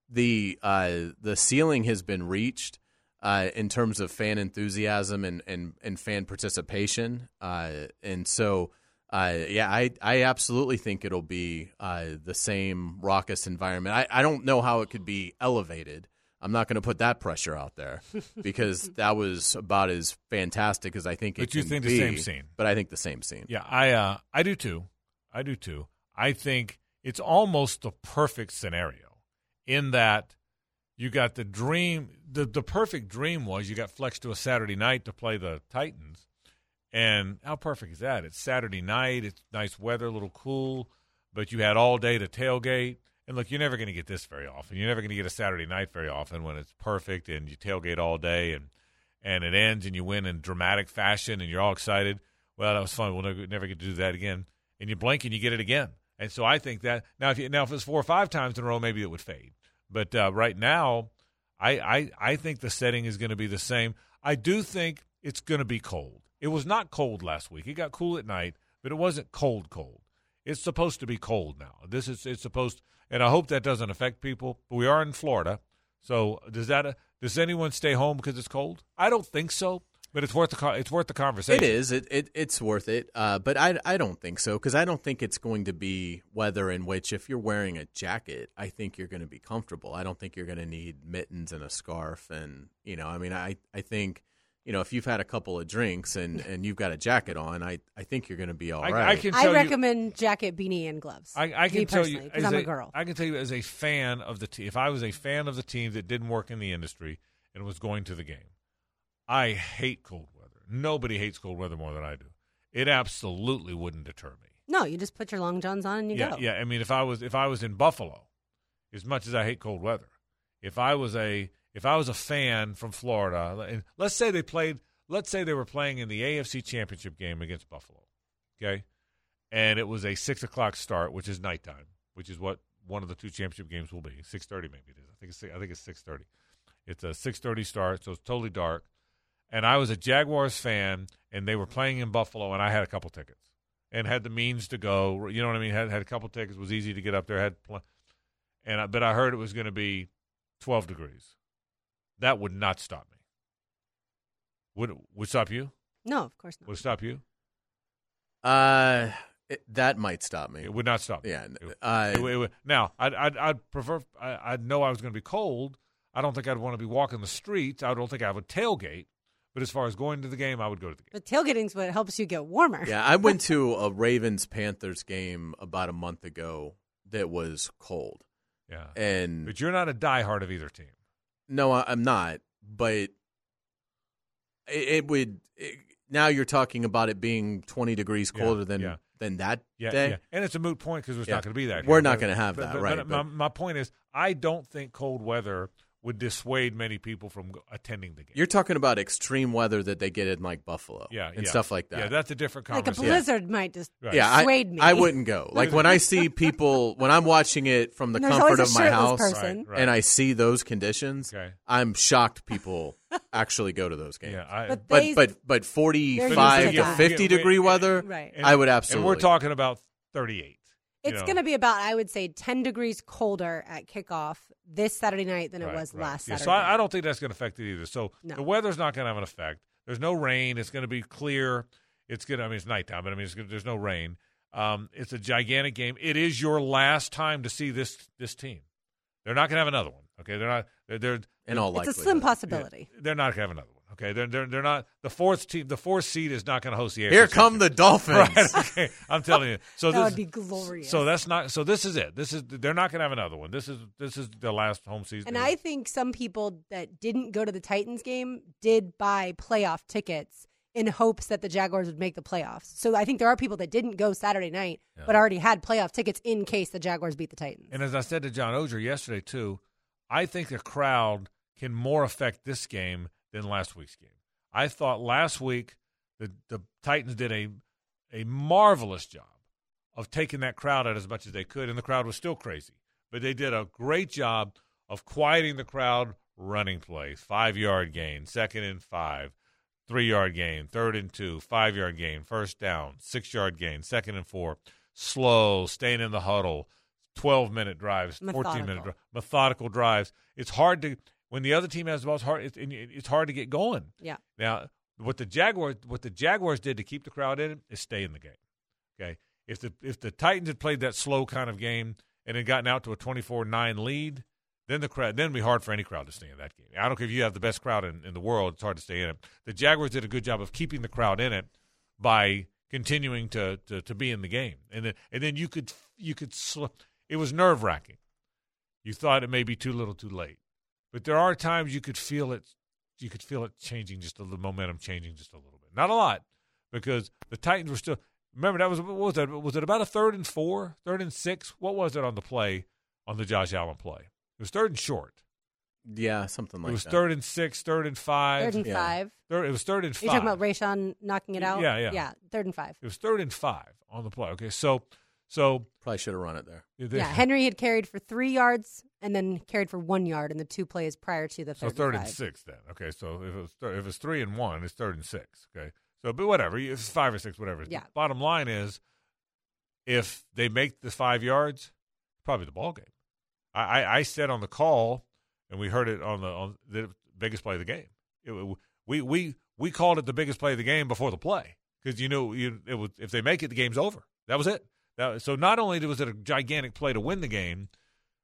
the uh, the ceiling has been reached uh, in terms of fan enthusiasm and and, and fan participation. Uh, and so. Uh, yeah, I, I absolutely think it'll be uh, the same raucous environment. I, I don't know how it could be elevated. I'm not going to put that pressure out there (laughs) because that was about as fantastic as I think it But you can think the same scene. But I think the same scene. Yeah, I uh, I do too. I do too. I think it's almost the perfect scenario in that you got the dream. The the perfect dream was you got flexed to a Saturday night to play the Titans, and how perfect is that? It's Saturday night. It's nice weather, a little cool, but you had all day to tailgate. And look, you're never going to get this very often. You're never going to get a Saturday night very often when it's perfect and you tailgate all day and and it ends and you win in dramatic fashion and you're all excited. Well, that was fun. We'll never, never get to do that again. And you blink and you get it again. And so I think that now if you, now if it's four or five times in a row, maybe it would fade. But uh, right now, I, I I think the setting is going to be the same. I do think it's going to be cold. It was not cold last week. It got cool at night, but it wasn't cold cold. It's supposed to be cold now. This is it's supposed, and I hope that doesn't affect people. But we are in Florida, so does that does anyone stay home because it's cold? I don't think so, but it's worth the it's worth the conversation. It is. It, it it's worth it. Uh, but I I don't think so because I don't think it's going to be weather in which if you're wearing a jacket, I think you're going to be comfortable. I don't think you're going to need mittens and a scarf and you know. I mean, I I think. You know, if you've had a couple of drinks and, and you've got a jacket on, I, I think you're going to be all I, right. I can I tell you, recommend jacket, beanie, and gloves. I, I can Me tell you as I'm a girl. I can tell you as a fan of the team. If I was a fan of the team that didn't work in the industry and was going to the game, I hate cold weather. Nobody hates cold weather more than I do. It absolutely wouldn't deter me. no, you just put your long johns on and you yeah, go. yeah. I mean, if I was if I was in Buffalo, as much as I hate cold weather, if I was a if I was a fan from Florida, let's say they played, let's say they were playing in the AFC Championship game against Buffalo, okay, and it was a six o'clock start, which is nighttime, which is what one of the two championship games will be. Six thirty, maybe it is. I think it's I think it's six thirty. It's a six thirty start, so it's totally dark. And I was a Jaguars fan, and they were playing in Buffalo, and I had a couple tickets and had the means to go. You know what I mean? Had had a couple tickets. Was easy to get up there. Had, pl- and I, but I heard it was going to be twelve degrees. That would not stop me. Would would stop you? No, of course not. Would it stop you? uh, it, that might stop me. It would not stop. me. Yeah. It- Uh, it would- it would- now, I'd, I'd, I'd prefer. I, I'd know I was going to be cold. I don't think I'd want to be walking the streets. I don't think I would tailgate. But as far as going to the game, I would go to the game. But tailgating's what helps you get warmer. Yeah, I went to a Ravens Panthers game about a month ago that was cold. Yeah. And But you're not a diehard of either team. No, I- I'm not. But it, it would. It, now you're talking about it being 20 degrees Yeah, colder than yeah. than that Yeah, day. yeah. And it's a moot point because it's Yeah. not going to be that. We're not gonna have but- that, but- right, But, but- my, my point is, I don't think cold weather would dissuade many people from attending the game. You're talking about extreme weather that they get in like Buffalo, yeah, and yeah. stuff like that. Yeah, that's a different conversation. Like a conversation. blizzard might just Right. Yeah, I, me. I wouldn't go. (laughs) Like when I see people when I'm watching it from the There's comfort of my house. Right, right. and I see those conditions, Okay. I'm shocked people (laughs) actually go to those games. Yeah, I, But But they- but but They're 45 to to that. 50 degree weather, Right. I would and absolutely. we're talking about 38. You It's know. going to be about, I would say, 10 degrees colder at kickoff this Saturday night than Right, it was right. last Yeah, Saturday. So I, I don't think that's going to affect it either. So No. the weather's not going to have an effect. There's no rain. It's going to be clear. It's going to, I mean, it's nighttime, but I mean, it's gonna, there's no rain. Um, it's a gigantic game. It is your last time to see this this team. They're not going to have another one. Okay, they're not. They're, they're in all likelihood. It's a slim possibility. they're not going to have another one. Okay, they're, they're they're not the fourth team. The fourth seed is not going to host the. AFC Here come the Dolphins. (laughs) Right. Okay. I'm telling you. So That this, would be glorious. So that's not. So this is it. This is. They're not going to have another one. This is. This is the last home season. And I think some people that didn't go to the Titans game did buy playoff tickets in hopes that the Jaguars would make the playoffs. So I think there are people that didn't go Saturday night Yeah. but already had playoff tickets in case the Jaguars beat the Titans. And as I said to John Oehser yesterday too, I think the crowd can more affect this game than last week's game. I thought last week the the Titans did a a marvelous job of taking that crowd out as much as they could, and the crowd was still crazy. But they did a great job of quieting the crowd, running plays, five yard gain, second and five, three yard gain, third and two, five yard gain, first down, six yard gain, second and four, slow, staying in the huddle, 12 minute drives, 14 minute Methodical. dri- methodical drives. It's hard to, when the other team has the ball, it's hard, it's, it's hard to get going. Yeah. Now, what the Jaguars what the Jaguars did to keep the crowd in is stay in the game. Okay, if the if the Titans had played that slow kind of game and had gotten out to a twenty four nine lead, then the crowd then it'd be hard for any crowd to stay in that game. I don't care if you have the best crowd in, in the world; it's hard to stay in it. The Jaguars did a good job of keeping the crowd in it by continuing to to, to be in the game, and then and then you could you could sl- it was nerve wracking. You thought it may be too little, too late, but there are times you could feel it you could feel it changing just a little momentum changing just a little bit. Not a lot, because the Titans were still. Remember that was what was that? Was it about a third and four, third and six? What was it on the play on the Josh Allen play? It was third and short. Yeah, something like that. it was that. third and six, third and five. Third and Yeah. five. Third- it was third and five. you talking about Rayshawn knocking it out? Yeah, yeah. Yeah, third and five. it was third and five on the play. Okay, so so Probably should have run it there. they- yeah, Henry had carried for three yards and then carried for one yard in the two plays prior to the So third. and and six then. Okay, so if it was thir- if it's three and one, it's third and six. Okay, so but whatever, if it's five or six, whatever. Yeah. Bottom line is, if they make the five yards, probably the ball game. I, I, I said on the call, and we heard it on the on the biggest play of the game. It, we we we called it the biggest play of the game before the play because you knew you it was if they make it, the game's over. That was it. That, so not only was it a gigantic play to win the game,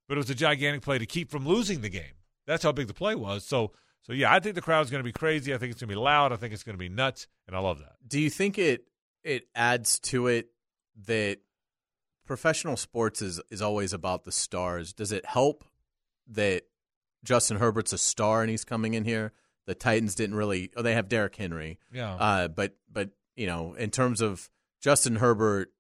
but it was a gigantic play to keep from losing the game. That's how big the play was. So, so yeah, I think the crowd's going to be crazy. I think it's going to be loud. I think it's going to be nuts, and I love that. Do you think it it adds to it that professional sports is is always about the stars? Does it help that Justin Herbert's a star and he's coming in here? The Titans didn't really. Oh, they have Derrick Henry. Yeah. Uh, but but you know, in terms of Justin Herbert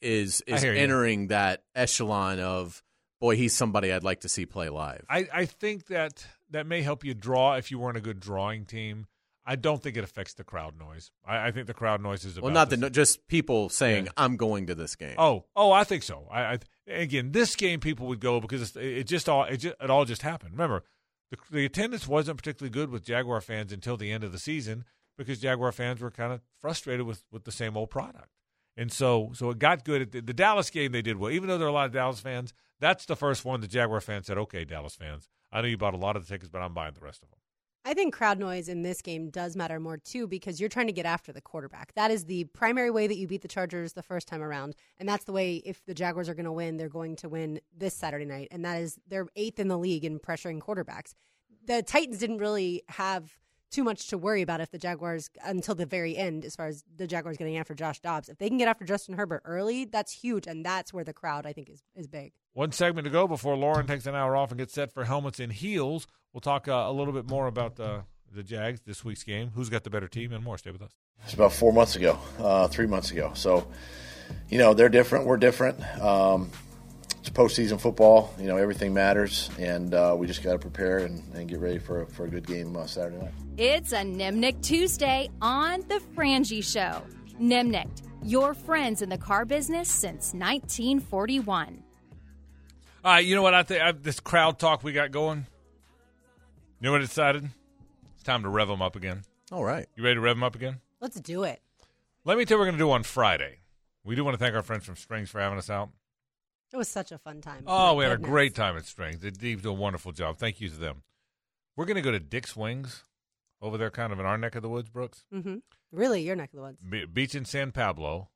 is is hear you. entering that echelon of boy, he's somebody I'd like to see play live. I, I think that that may help you draw if you weren't a good drawing team. I don't think it affects the crowd noise. I, I think the crowd noise is well, not the no, just people saying Yeah. I'm going to this game. Oh, oh, I think so. I, I again, this game people would go because it's, it just all it, just, it all just happened. Remember, the, the attendance wasn't particularly good with Jaguar fans until the end of the season because Jaguar fans were kind of frustrated with, with the same old product, and so so it got good. At the, the Dallas game, they did well, even though there are a lot of Dallas fans. That's the first one the Jaguar fans said, "Okay, Dallas fans, I know you bought a lot of the tickets, but I'm buying the rest of them." I think crowd noise in this game does matter more too because you're trying to get after the quarterback. That is the primary way that you beat the Chargers the first time around, and that's the way if the Jaguars are going to win, they're going to win this Saturday night, and that is they're eighth in the league in pressuring quarterbacks. The Titans didn't really have too much to worry about if the Jaguars until the very end, as far as the Jaguars getting after Josh Dobbs. If they can get after Justin Herbert early, that's huge, and that's where the crowd I think is is big. One segment to go before Lauren takes an hour off and gets set for helmets and heels. We'll talk uh, a little bit more about uh, the Jags this week's game. Who's got the better team and more? Stay with us. It's about four months ago, uh, three months ago. So, you know, they're different. We're different. Um, it's postseason football. You know, everything matters, and uh, we just got to prepare and, and, get ready for, for a good game uh, Saturday night. It's a Nimnicht Tuesday on The Frangie Show. Nimnicht, your friends in the car business since 1941. All right, you know what I think? This crowd talk we got going. You know what I decided? It's time to rev them up again. All right. You ready to rev them up again? Let's do it. Let me tell you what we're going to do on Friday. We do want to thank our friends from Strings for having us out. It was such a fun time. Oh, we had goodness. a great time at Strings. They did a wonderful job. Thank you to them. We're going to go to Dick's Wings over there, kind of in our neck of the woods, Brooks. Mm-hmm. Really, your neck of the woods. Be- beach in San Pablo.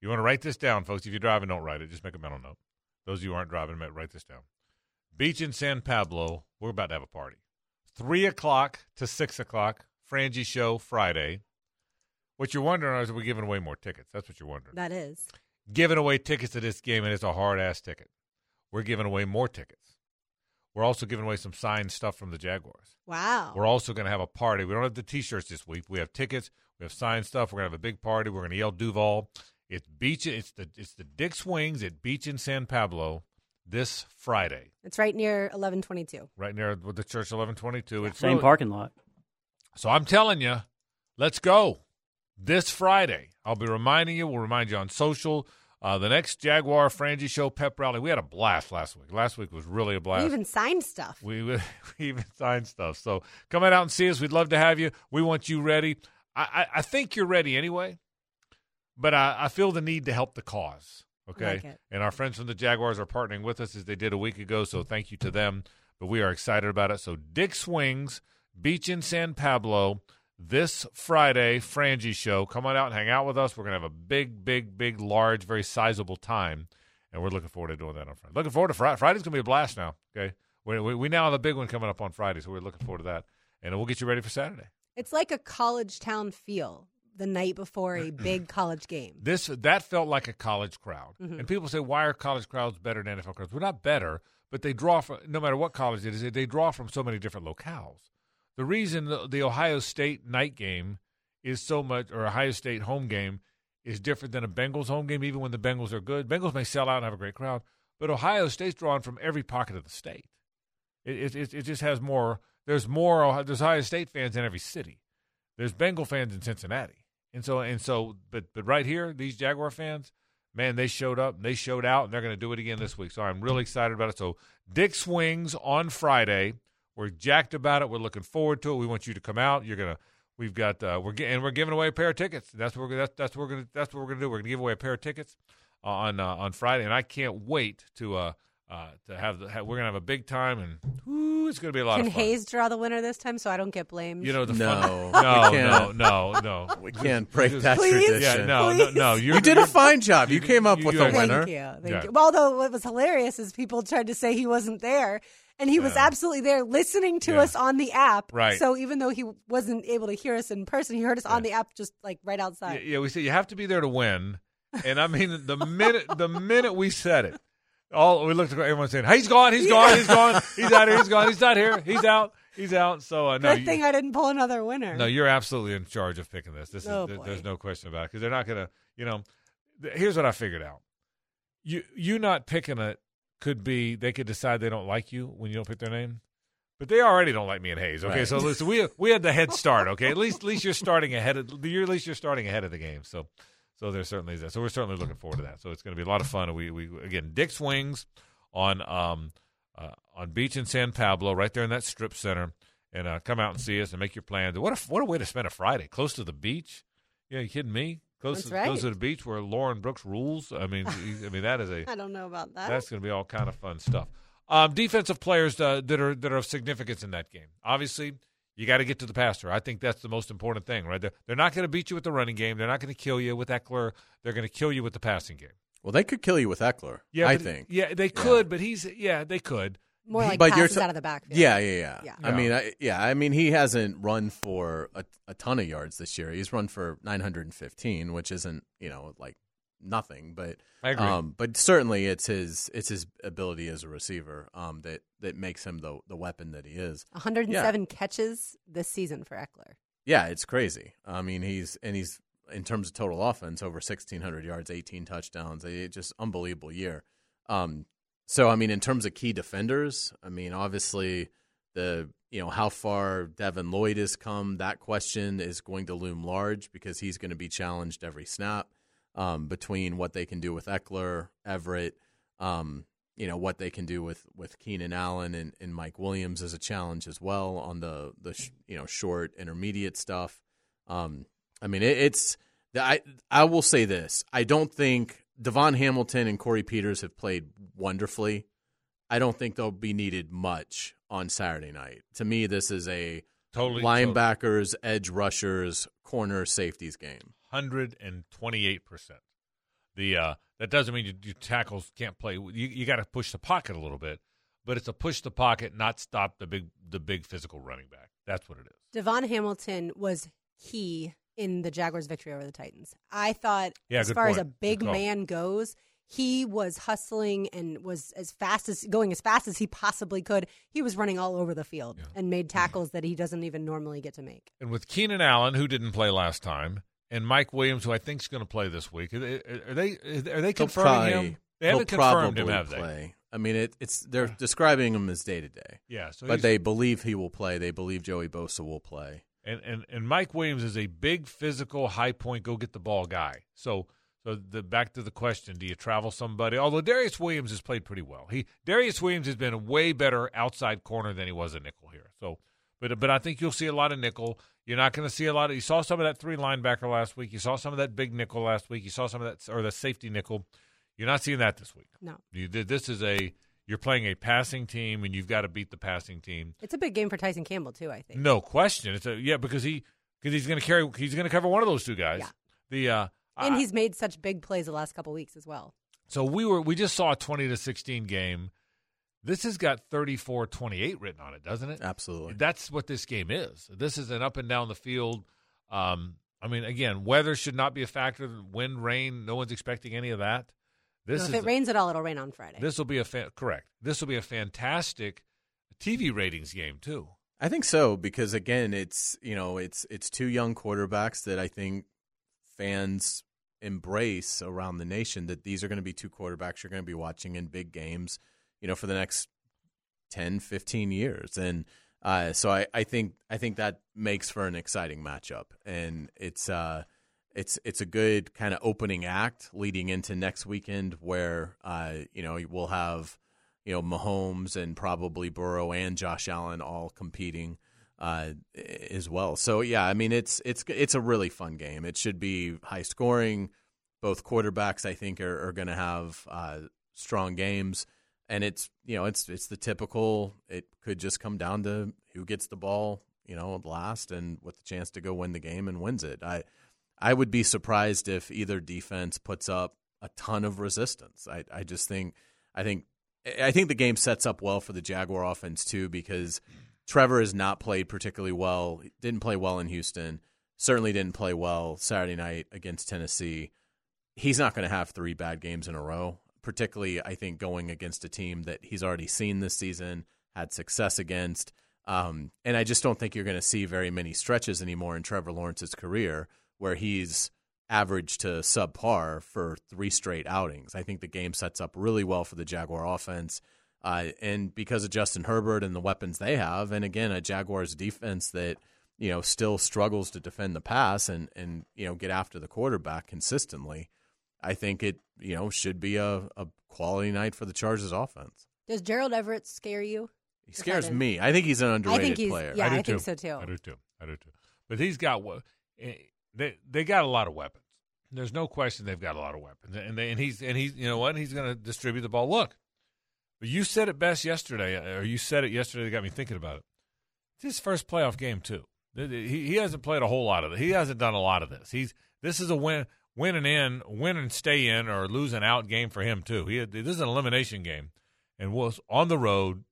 You want to write this down, folks. If you're driving, don't write it. Just make a mental note. Those of you who aren't driving, write this down. Beach in San Pablo. We're about to have a party. Three o'clock to six o'clock. Frangie show Friday. What you're wondering is, are we giving away more tickets? That's what you're wondering. That is giving away tickets to this game, and it's a hard ass ticket. We're giving away more tickets. We're also giving away some signed stuff from the Jaguars. Wow. We're also going to have a party. We don't have the T-shirts this week. We have tickets. We have signed stuff. We're going to have a big party. We're going to yell Duval. It's beach. It's the it's the Dick's Wings at Beach in San Pablo this Friday. It's right near eleven twenty two. Right near the church eleven twenty two. It's same really, parking lot. So I'm telling you, let's go this Friday. I'll be reminding you. We'll remind you on social. Uh, the next Jaguar Frangie Show pep rally. We had a blast last week. Last week was really a blast. We even signed stuff. We, (laughs) we even signed stuff. So come out and see us. We'd love to have you. We want you ready. I, I, I think you're ready anyway, but I, I feel the need to help the cause. Okay. Like and our friends from the Jaguars are partnering with us as they did a week ago. So thank you to them. But we are excited about it. So Dick's Wings, Beach in San Pablo this Friday, Frangie Show. Come on out and hang out with us. We're going to have a big, big, big, large, very sizable time. And we're looking forward to doing that on Friday. Looking forward to Friday. Friday's going to be a blast now. Okay. We, we, we now have a big one coming up on Friday. So we're looking forward to that. And we'll get you ready for Saturday. It's like a college town feel the night before a big (clears throat) college game. This that felt like a college crowd, Mhm. and people say, "Why are college crowds better than NFL crowds?" We're not better, but they draw from no matter what college it is. They draw from so many different locales. The reason the, the Ohio State night game is so much, or Ohio State home game is different than a Bengals home game, even when the Bengals are good. Bengals may sell out and have a great crowd, but Ohio State's drawn from every pocket of the state. It it, it just has more. There's more. There's Ohio State fans in every city. There's Bengal fans in Cincinnati, and so and so. But but right here, these Jaguar fans, man, they showed up. They showed out, and they're going to do it again this week. So I'm really excited about it. So Dick's Wings on Friday. We're jacked about it. We're looking forward to it. We want you to come out. You're gonna. We've got. Uh, we're and we're giving away a pair of tickets. That's what we're. That's, that's what we're gonna. That's what we're gonna do. We're gonna give away a pair of tickets on uh, on Friday, and I can't wait to uh, uh to have, the, have. We're gonna have a big time, and whoo, it's gonna be a lot Can of fun. Hays draw the winner this time so I don't get blamed? You know the No, fun. (laughs) No, no, no, no. We can't break Just- that Please? tradition. Yeah, no, no, no. You did a fine job. You came up with a actually- winner. Thank you. Thank Yeah. you. Well, although what was hilarious is people tried to say he wasn't there, and he was absolutely there listening to Yeah. us on the app. Right. So even though he wasn't able to hear us in person, he heard us on the app just like right Yeah, outside. yeah, we said you have to be there to win, and I mean the minute the minute we said it, all we looked at everyone saying, "He's gone, he's gone, he's gone, he's out here, he's gone, he's not here, he's out, he's out." So uh, no, Good you- thing I didn't pull another winner. No, you're absolutely in charge of picking this. This Oh, is boy. there's no question about it because they're not gonna. You know, th- here's what I figured out. You you not picking it could be they could decide they don't like you when you don't pick their name, but they already don't like me and Hays. Okay, Right. so listen, we we had the head start. Okay, at least at least you're starting ahead of you're at least you're starting ahead of the game. So so there certainly is that. So we're certainly looking forward to that. So it's going to be a lot of fun. We we again Dick's Wings on um uh, on beach in San Pablo, right there in that strip center, and uh, come out and see us and make your plans. What a what a way to spend a Friday, close to the beach. Yeah, you kidding me? Close That's to, right. close to the beach where Lauren Brooks rules. I mean, I mean that is a (laughs) I don't know about that. that's going to be all kind of fun stuff. Um, defensive players uh, that are that are of significance in that game. Obviously, you got to get to the passer. I think that's the most important thing, right? They're, they're not going to beat you with the running game. They're not going to kill you with Ekeler. They're going to kill you with the passing game. Well, they could kill you with Ekeler. Yeah, I but- think. Yeah, they could, but he's yeah, they could. More like but you're passes t- out of the backfield. Yeah, yeah, yeah. Yeah. I mean, I, yeah, I mean, he hasn't run for a, a ton of yards this year. He's run for 915, which isn't, you know, like nothing. But I agree. Um, but certainly it's his it's his ability as a receiver um, that that makes him the the weapon that he is. 107 catches this season for Ekeler. Yeah, it's crazy. I mean, he's and he's in terms of total offense over 1600 yards, 18 touchdowns. It just unbelievable year. Um, so I mean, in terms of key defenders, I mean, obviously the you know how far Devin Lloyd has come. That question is going to loom large because he's going to be challenged every snap um, between what they can do with Ekeler, Everett. Um, you know what they can do with with Keenan Allen and, and Mike Williams as a challenge as well on the the sh- you know short intermediate stuff. Um, I mean it, it's I I will say this I don't think DaVon Hamilton and Corey Peters have played wonderfully. I don't think they'll be needed much on Saturday night. To me, this is a Totally, linebackers, edge rushers, corner safeties game. Hundred and twenty-eight percent. The uh, that doesn't mean you, your tackles can't play. You you got to push the pocket a little bit, but it's a push the pocket, not stop the big the big physical running back. That's what it is. DaVon Hamilton was key in the Jaguars' victory over the Titans. I thought, Yeah, as far as a big man goes, he was hustling and was as fast as going as fast as he possibly could. He was running all over the field and made tackles that he doesn't even normally get to make. And with Keenan Allen, who didn't play last time, and Mike Williams, who I think is going to play this week, are they are they, are they confirming probably- him? They haven't confirmed him, have they? play. I mean, it, it's they're describing him as day to day. Yeah, so but they believe he will play. They believe Joey Bosa will play. And, and and Mike Williams is a big physical, high point, go get the ball guy. So so the back to the question: Do you travel somebody? Although Darious Williams has played pretty well. He Darious Williams has been a way better outside corner than he was a nickel here. So, but but I think you'll see a lot of nickel. You're not going to see a lot of. You saw some of that three linebacker last week. You saw some of that big nickel last week. You saw some of that or the safety nickel. You're not seeing that this week. No. You, this is a you're playing a passing team, and you've got to beat the passing team. It's a big game for Tyson Campbell too. I think. No question. It's a yeah because he because he's going to carry he's going to cover one of those two guys. Yeah. The uh, and I- he's made such big plays the last couple weeks as well. so we were we just saw a twenty to sixteen game. This has got 34-28 written on it, doesn't it? Absolutely. That's what this game is. This is an up and down the field. Um, I mean, again, weather should not be a factor. Wind, rain, no one's expecting any of that. This So is if it rains at all, it'll rain on Friday. this will be a fa- correct. This will be a fantastic TV ratings game too. I think so because again, it's you know it's it's two young quarterbacks that I think fans embrace around the nation. That these are going to be two quarterbacks you're going to be watching in big games, you know, for the next 10, 15 years, and uh, so I, I think I think that makes for an exciting matchup, and it's uh, it's it's a good kind of opening act leading into next weekend where uh, you know we'll have you know Mahomes and probably Burrow and Josh Allen all competing uh, as well. So yeah, I mean it's it's it's a really fun game. It should be high scoring. Both quarterbacks, I think, are, are going to have uh, strong games, and it's you know it's it's the typical. It could just come down to who gets the ball, you know, last and with the chance to go win the game and wins it. I I would be surprised if either defense puts up a ton of resistance. I I just think I think I think the game sets up well for the Jaguar offense too because Trevor has not played particularly well. Didn't play well in Houston. Certainly didn't play well Saturday night against Tennessee. He's not going to have three bad games in a row. Particularly, I think going against a team that he's already seen this season, had success against, um, and I just don't think you're going to see very many stretches anymore in Trevor Lawrence's career where he's average to subpar for three straight outings. I think the game sets up really well for the Jaguar offense. Uh, and because of Justin Herbert and the weapons they have, and again, a Jaguars defense that, you know, still struggles to defend the pass and, and you know, get after the quarterback consistently, I think it, you know, should be a, a quality night for the Chargers offense. Does Gerald Everett scare you? He scares me. I think he's an underrated he's- player. yeah, do I think so, too. I do too. I do too. But he's got what eh, they they got a lot of weapons. There's no question they've got a lot of weapons, and they, and he's and he's you know what he's going to distribute the ball. Look, but you said it best yesterday, or you said it yesterday. That got me thinking about it. It's his first playoff game too. He he hasn't played a whole lot of it. He hasn't done a lot of this. He's this is a win win and in, win and stay in, or lose and out game for him too. He this is an elimination game, and was on the road,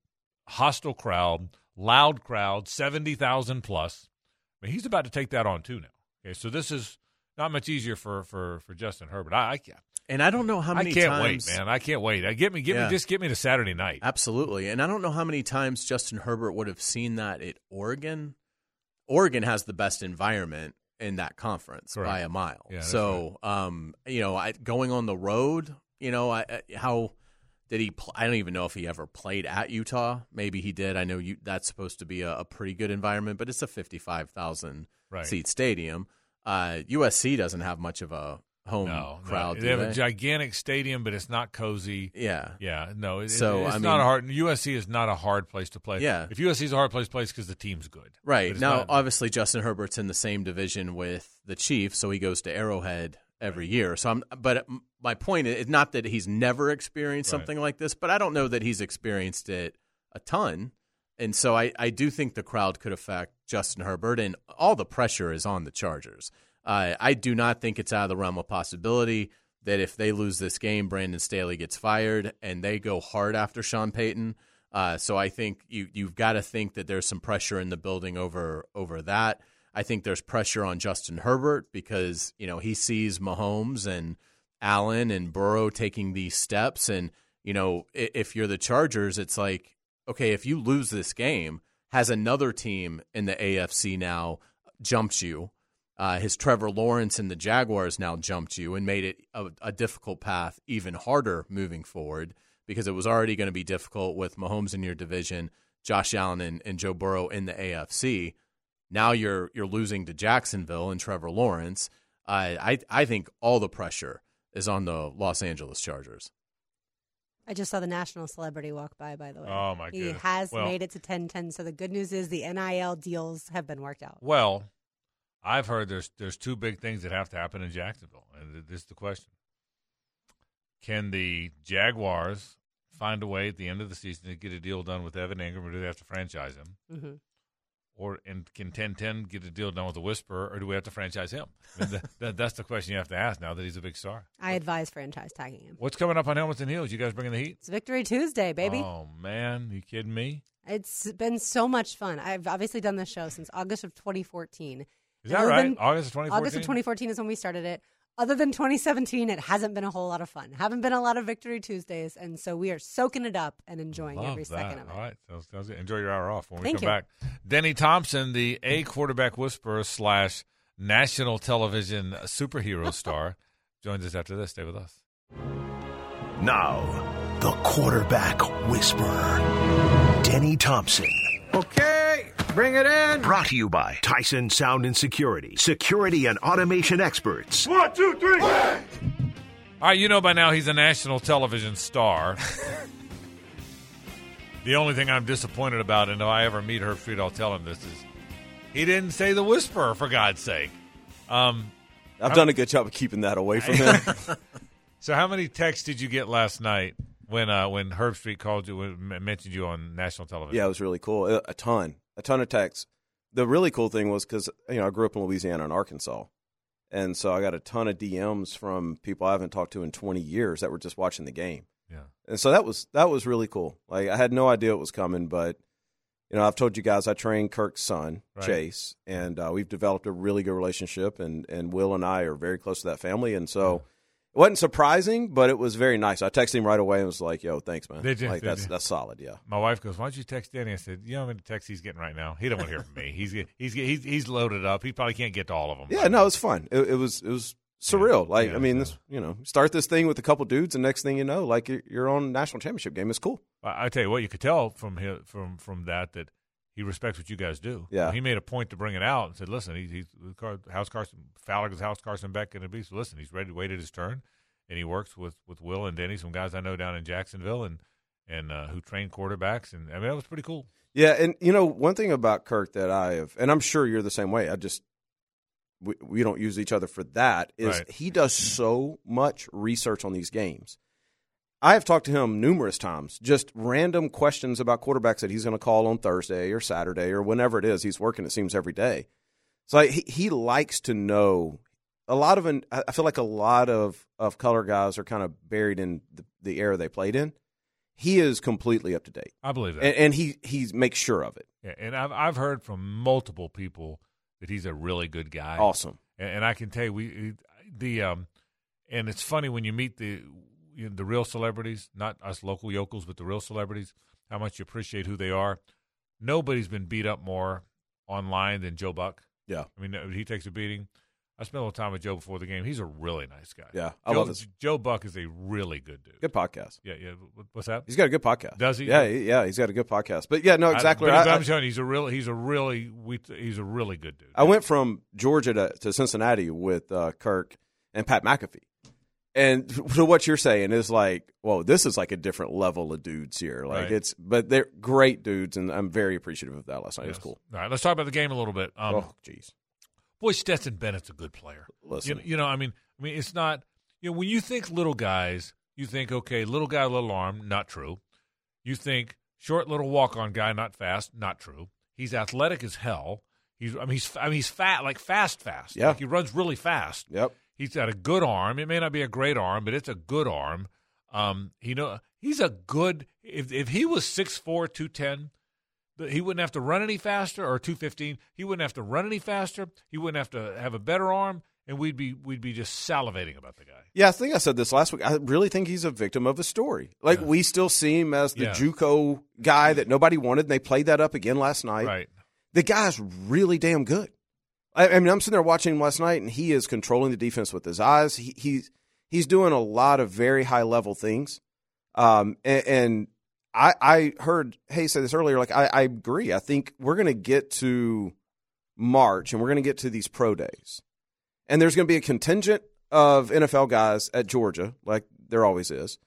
hostile crowd, loud crowd, seventy thousand plus. I mean, he's about to take that on too now. Okay, so this is not much easier for for for Justin Herbert. I, I And I don't know how many I can't times. wait, man. I can't wait. I, get me, get Yeah. me, just get me to Saturday night. Absolutely. And I don't know how many times Justin Herbert would have seen that at Oregon. Oregon has the best environment in that conference Correct. by a mile. Yeah, so, um, you know, I, going on the road, you know, I, I- how did he? Pl- I don't even know if he ever played at Utah. Maybe he did. I know you. That's supposed to be a, a pretty good environment, but it's a fifty-five thousand Right. seat stadium. Uh, USC doesn't have much of a home No, crowd. no. They have they? a gigantic stadium, but it's not cozy. yeah. Yeah, no. It, So, it- it's I not a hard. USC is not a hard place to play. Yeah. if USC is a hard place to play, because the team's good. Right. Now, not- obviously, Justin Herbert's in the same division with the Chiefs, so he goes to Arrowhead every year. So I'm, but my point is not that he's never experienced Right. something like this, but I don't know that he's experienced it a ton. And so I, I do think the crowd could affect Justin Herbert, and all the pressure is on the Chargers. Uh, I do not think it's out of the realm of possibility that if they lose this game, Brandon Staley gets fired, and they go hard after Sean Payton. Uh, so I think you you've got to think that there's some pressure in the building over over that. I think there's pressure on Justin Herbert because you know he sees Mahomes and Allen and Burrow taking these steps, and you know if you're the Chargers, it's like okay, if you lose this game, has another team in the AFC now jumped you. Uh, his Trevor Lawrence and the Jaguars now jumped you and made it a, a difficult path even harder moving forward because it was already going to be difficult with Mahomes in your division, Josh Allen and, and Joe Burrow in the AFC. Now you're you're losing to Jacksonville and Trevor Lawrence. Uh, I I think all the pressure is on the Los Angeles Chargers. I just saw the national celebrity walk by. By the way, Oh, my God. He goodness. has Well- made it to ten ten. So the good news is the NIL deals have been worked out. Well, I've heard there's there's two big things that have to happen in Jacksonville, and this is the question: Can the Jaguars find a way at the end of the season to get a deal done with Evan Engram, or do they have to franchise him? Mhm. Or and can 10-10 get a deal done with the Whisperer, or do we have to franchise him? I mean, that, that, that's the question you have to ask now that he's a big star. I advise franchise tagging him. What's coming up on Helmets and Heels? You guys bringing the heat? It's Victory Tuesday, baby. Oh man, you kidding me? It's been so much fun. I've obviously done this show since August of 2014. Is that right? than- August of 2014? August of 2014 is when we started it. Other than 2017, it hasn't been a whole lot of fun. Haven't been a lot of Victory Tuesdays, and so we are soaking it up and enjoying Love every that. second of it. All right, sounds, sounds good. Enjoy your hour off when we Thank come you. back. Denny Thompson, the A quarterback whisperer slash national television superhero (laughs) star, joins us after this. Stay with us. Now, the quarterback whisperer, Denny Thompson. Okay, bring it in. Brought to you by Tyson Sound and Security, security and automation experts. One, two, three. All right, you know by now he's a national television star. the only thing I'm disappointed about, and if I ever meet Herbstreit, I'll tell him this is he didn't say the whisperer for God's sake. Um, I've done a good job of keeping that away from him. (laughs) so, how many texts did you get last night when uh, when Herbstreit called you, when, mentioned you on national television? yeah, it was really cool. A, a ton, a ton of texts. The really cool thing was because you know I grew up in Louisiana and Arkansas, and so I got a ton of DMs from people I haven't talked to in 20 years that were just watching the game. Yeah. And so that was that was really cool. Like I had no idea it was coming, but you know I've told you guys I trained Kirk's son Right. Chase, and uh, we've developed a really good relationship, and and Will and I are very close to that family, and so. It wasn't surprising, but it was very nice. I texted him right away and was like, "Yo, thanks, man. Did you? Like Did that's you? that's solid, yeah." My wife goes, "Why don't you text Danny?" I said, "You know how many texts he's getting right now? He don't want to hear from me. He's he's he's he's loaded up. He probably can't get to all of them." Yeah, no, it was fun. It, it was it was surreal. Like I mean, this you know, start this thing with a couple dudes, and next thing you know, like you're, you're on national championship game. It's cool. I, I tell you what, you could tell from his, from from that that he respects what you guys do. Yeah. he made a point to bring it out and said, "Listen, he's, he's House Carson Fowler goes House Carson Beck going to be. So listen, he's ready to wait his turn, and he works with with Will and Denny, some guys I know down in Jacksonville, and and uh, who train quarterbacks, and I mean that was pretty cool. Yeah, and you know one thing about Kirk that I have, and I'm sure you're the same way. I just we, we don't use each other for that. Is Right. he does so much research on these games. I have talked to him numerous times, just random questions about quarterbacks that he's going to call on Thursday or Saturday or whenever it is. He's working, it seems, every day. So he, he likes to know a lot of. An, I feel like a lot of of color guys are kind of buried in the, the era they played in. He is completely up to date. I believe that. and, and he he makes sure of it. Yeah, and I've I've heard from multiple people that he's a really good guy. Awesome. and, and I can tell you, we the um, and it's funny when you meet the you know, the real celebrities, not us local yokels, but the real celebrities, how much you appreciate who they are. Nobody's been beat up more online than Joe Buck. Yeah. I mean, he takes a beating. I spent a little time with Joe before the game. He's a really nice guy. Yeah, I Joe, love this. Joe Buck is a really good dude. Good podcast. Yeah, yeah. What's that? He's got a good podcast. Does he? Yeah, he- yeah. He's got a good podcast. But yeah, no, exactly. I, I, but I- I'm telling you, he's a real. He's a really. We, he's a really good dude. I went from Georgia to, to Cincinnati with uh, Kirk and Pat McAfee. And (laughs) to what you're saying is like, well, this is like a different level of dudes here. Like Right. it's, but they're great dudes, and I'm very appreciative of that last night. It was cool. All right, let's talk about the game a little bit. Um, oh, jeez. boy, Stetson Bennett's a good player. Listen. you, you know, I mean, I mean, it's not. You know, when you think little guys, you think okay, little guy, little arm, not true. You think short, little walk-on guy, not fast, not true. He's athletic as hell. He's, I mean, he's, I mean, he's fat, like fast, fast. Yeah. like he runs really fast. Yep. He's got a good arm. It may not be a great arm, but it's a good arm. Um, you know, he's a good. If if he was 6'4", 210, th- he wouldn't have to run any faster, or two fifteen. He wouldn't have to run any faster. He wouldn't have to have a better arm, and we'd be we'd be just salivating about the guy. Yeah, I think I said this last week. I really think he's a victim of a story. Like we still see him as the Yeah. JUCO guy that nobody wanted, and they played that up again last night. Right. The guy's really damn good. I, I mean, I'm sitting there watching last night, and he is controlling the defense with his eyes. He, he's he's doing a lot of very high level things. Um, and, and I I heard Hay say this earlier. Like I, I agree. I think we're going to get to March, and we're going to get to these pro days, and there's going to be a contingent of NFL guys at Georgia, like there always is.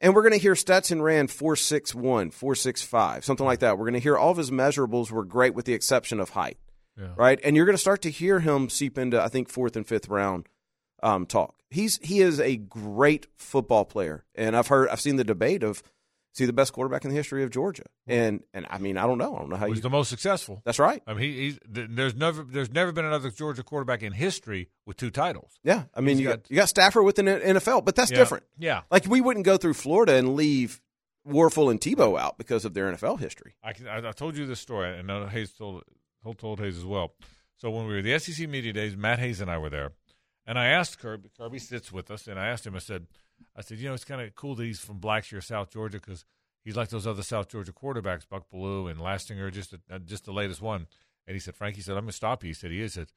And we're going to hear Stetson ran 461, 465, something like that. We're going to hear all of his measurables were great with the exception of height, Yeah. right? And you're going to start to hear him seep into, I think, fourth and fifth round um, talk. He's he is a great football player, and I've heard I've seen the debate of is he the best quarterback in the history of Georgia? And and I mean I don't know I don't know how He's you the most successful. That's right. I mean, he, he's there's never there's never been another Georgia quarterback in history with two titles. Yeah, I mean He's you got- got, you got Stafford with the NFL, but that's Yeah. different. Yeah. like we wouldn't go through Florida and leave Wuerffel and Tebow out because of their NFL history. I, can, I, I told you this story, and Hayes told told, told Hayes as well. So when we were the SEC media days, Matt Hayes and I were there, and I asked Kirby. Kirby sits with us, and I asked him. I said, I said, you know, it's kind of cool that he's from Blackshear, South Georgia, because he's like those other South Georgia quarterbacks, Buck Belue and Lastinger, just uh, just the latest one. And he said, Frank, he said, I'm going to stop you. He said, he is. He said,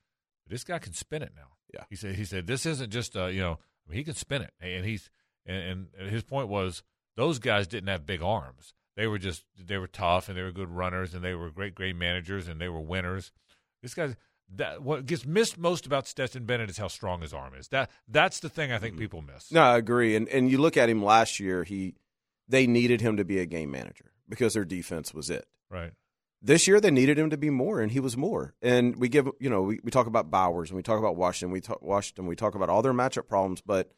this guy can spin it now. Yeah. He said, he said, this isn't just, uh, you know, I mean, he can spin it. And he's, and, and his point was, those guys didn't have big arms. They were just, they were tough and they were good runners and they were great, great managers and they were winners. This guy's, that what gets missed most about Stetson Bennett is how strong his arm is. That that's the thing I think mm-hmm. people miss. No, I agree. And and you look at him last year, he they needed him to be a game manager because their defense was it. Right. This year they needed him to be more, and he was more. And we give you know we, we talk about Bowers and we talk about Washington, we talk Washington, we talk about all their matchup problems, but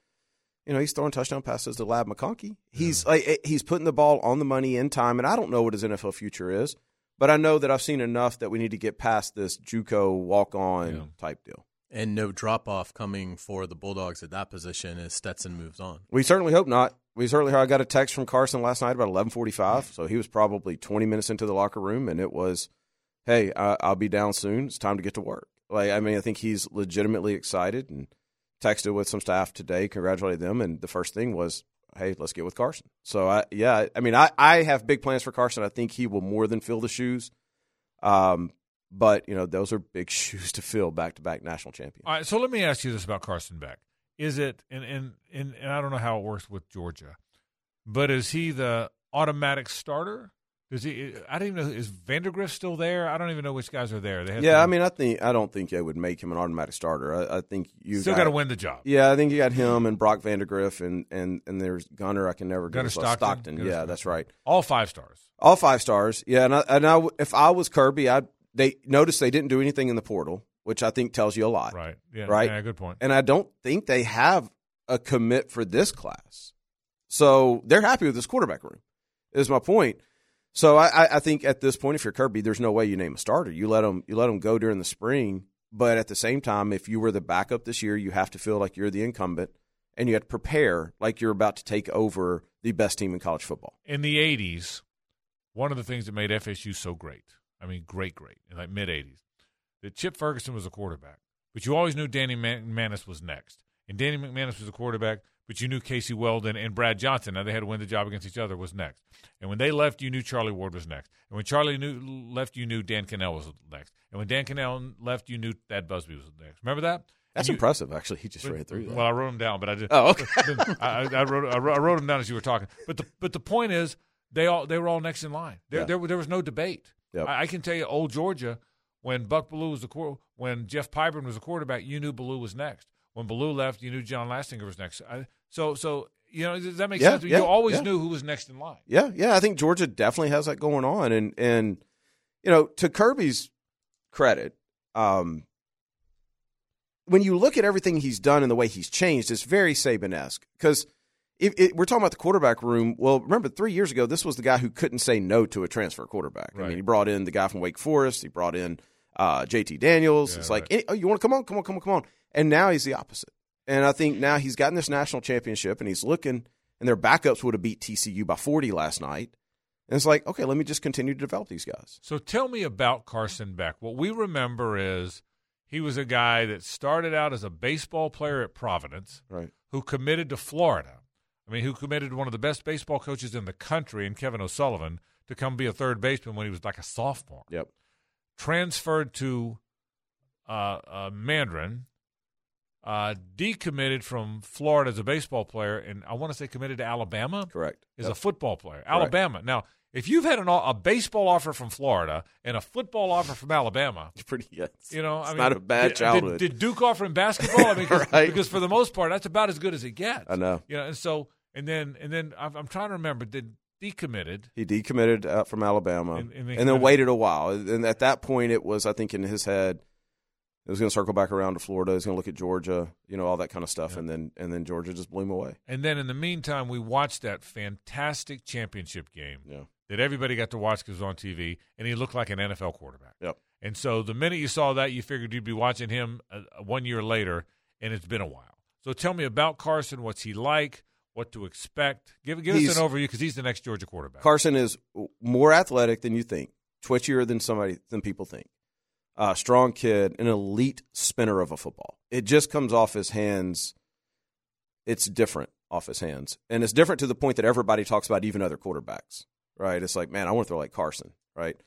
you know he's throwing touchdown passes to Ladd McConkey. He's like eh, he's putting the ball on the money in time, and I don't know what his NFL future is, but I know that I've seen enough that we need to get past this JUCO walk on type deal. And no drop off coming for the Bulldogs at that position as Stetson moves on. We certainly hope not. We certainly. I got a text from Carson last night about eleven forty-five, so he was probably twenty minutes into the locker room, and it was, "Hey, I, I'll be down soon. It's time to get to work." Like, I mean, I think he's legitimately excited, and texted with some staff today, congratulated them, and the first thing was, "Hey, let's get with Carson." So, I yeah, I mean, I I have big plans for Carson. I think he will more than fill the shoes. Um, but you know, those are big (laughs) shoes to fill, back to back national champion. All right, so let me ask you this about Carson Beck. Is it and, and and and I don't know how it works with Georgia, but is he the automatic starter? Does he? I don't even know. Is Vandagriff still there? I don't even know which guys are there. They have Yeah, to- I mean, I think I don't think they would make him an automatic starter. I, I think you Still got gotta win the job. Yeah, I think you got him and Brock Vandagriff and and and there's Gunner. I can never get Gunner Stockton? Stockton. Gunner yeah, Stockton. that's right. all five stars. All five stars. Yeah, and I, and I if I was Kirby, I they noticed they didn't do anything in the portal, which I think tells you a lot. Right. Yeah. Right. Yeah. Good point. And I don't think they have a commit for this class, so they're happy with this quarterback room. Is my point. So I, I- think at this point, if you're Kirby, there's no way you name a starter. You let them you let them go during the spring, but at the same time, if you were the backup this year, you have to feel like you're the incumbent, and you have to prepare like you're about to take over the best team in college football. in the 80s, one of the things that made FSU so great, I mean, great, great, in like mid 80s, that Chip Ferguson was a quarterback, but you always knew Danny Man- Manis was next. and Danny McManus was a quarterback, but you knew Casey Weldon and Brad Johnson. Now they had to win the job against each other. Was next, and when they left, you knew Charlie Ward was next, and when Charlie knew, left, you knew Dan Kanell was next, and when Dan Kanell left, you knew Thad Busby was next. Remember that? That's You- impressive, actually. He just ran through that. Well, I wrote him down, but I did. Oh, okay. (laughs) I, I, wrote, I wrote them down as you were talking. But the but the point is, they all they were all next in line. There Yeah. there, there was no debate. Yep. I, I can tell you, old Georgia, when Buck Belue was the when Jeff Pyburn was the quarterback, you knew Belue was next. When Belue left, you knew John Lastinger was next. I, so so you know does that make Yeah, sense? yeah, you always yeah. knew who was next in line. Yeah, yeah, I think Georgia definitely has that going on, and and you know, to Kirby's credit, um, when you look at everything he's done and the way he's changed, it's very Saban esque because. If, if we're talking about the quarterback room. Well, remember three years ago, this was the guy who couldn't say no to a transfer quarterback. I mean, he brought in the guy from Wake Forest. He brought in uh, JT Daniels. Yeah, it's like, oh, you want to come on, come on, come on, come on. And now he's the opposite. And I think now he's gotten this national championship, and he's looking, and their backups would have beat TCU by forty last night. And it's like, okay, let me just continue to develop these guys. So tell me about Carson Beck. What we remember is he was a guy that started out as a baseball player at Providence, Right. who committed to Florida. I mean, who committed to one of the best baseball coaches in the country, and Kevin O'Sullivan, to come be a third baseman when he was like a sophomore. Yep. Transferred to uh, uh, Mandarin, uh, decommitted from Florida as a baseball player, and I want to say committed to Alabama. Correct. As Yep. a football player, Alabama. Now, if you've had an, a baseball offer from Florida and a football offer from Alabama, It's (laughs) pretty yes. you know, It's I mean, not a bad childhood. Did, did Duke offer him basketball? I mean, (laughs) because, Right. because for the most part, that's about as good as it gets. I know. You know, and so and then and then I'm, I'm trying to remember. Did decommitted? He decommitted uh, from Alabama And- and, and then waited a while. And at that point, it was, I think, in his head, was going to circle back around to Florida. He was going to look at Georgia, you know, all that kind of stuff. And then and then Georgia just blew him away. And then in the meantime, we watched that fantastic championship game Yeah. that everybody got to watch because it was on TV, and he looked like an NFL quarterback. Yep. And so the minute you saw that, you figured you'd be watching him uh, one year later, and it's been a while. So tell me about Carson. What's he like? What to expect? Give give He's- us an overview because he's the next Georgia quarterback. Carson is more athletic than you think, twitchier than somebody than people think. Uh, strong kid, an elite spinner of a football. It just comes off his hands. It's different off his hands, and it's different to the point that everybody talks about, even other quarterbacks. Right? It's like, man, I want to throw like Carson. Right?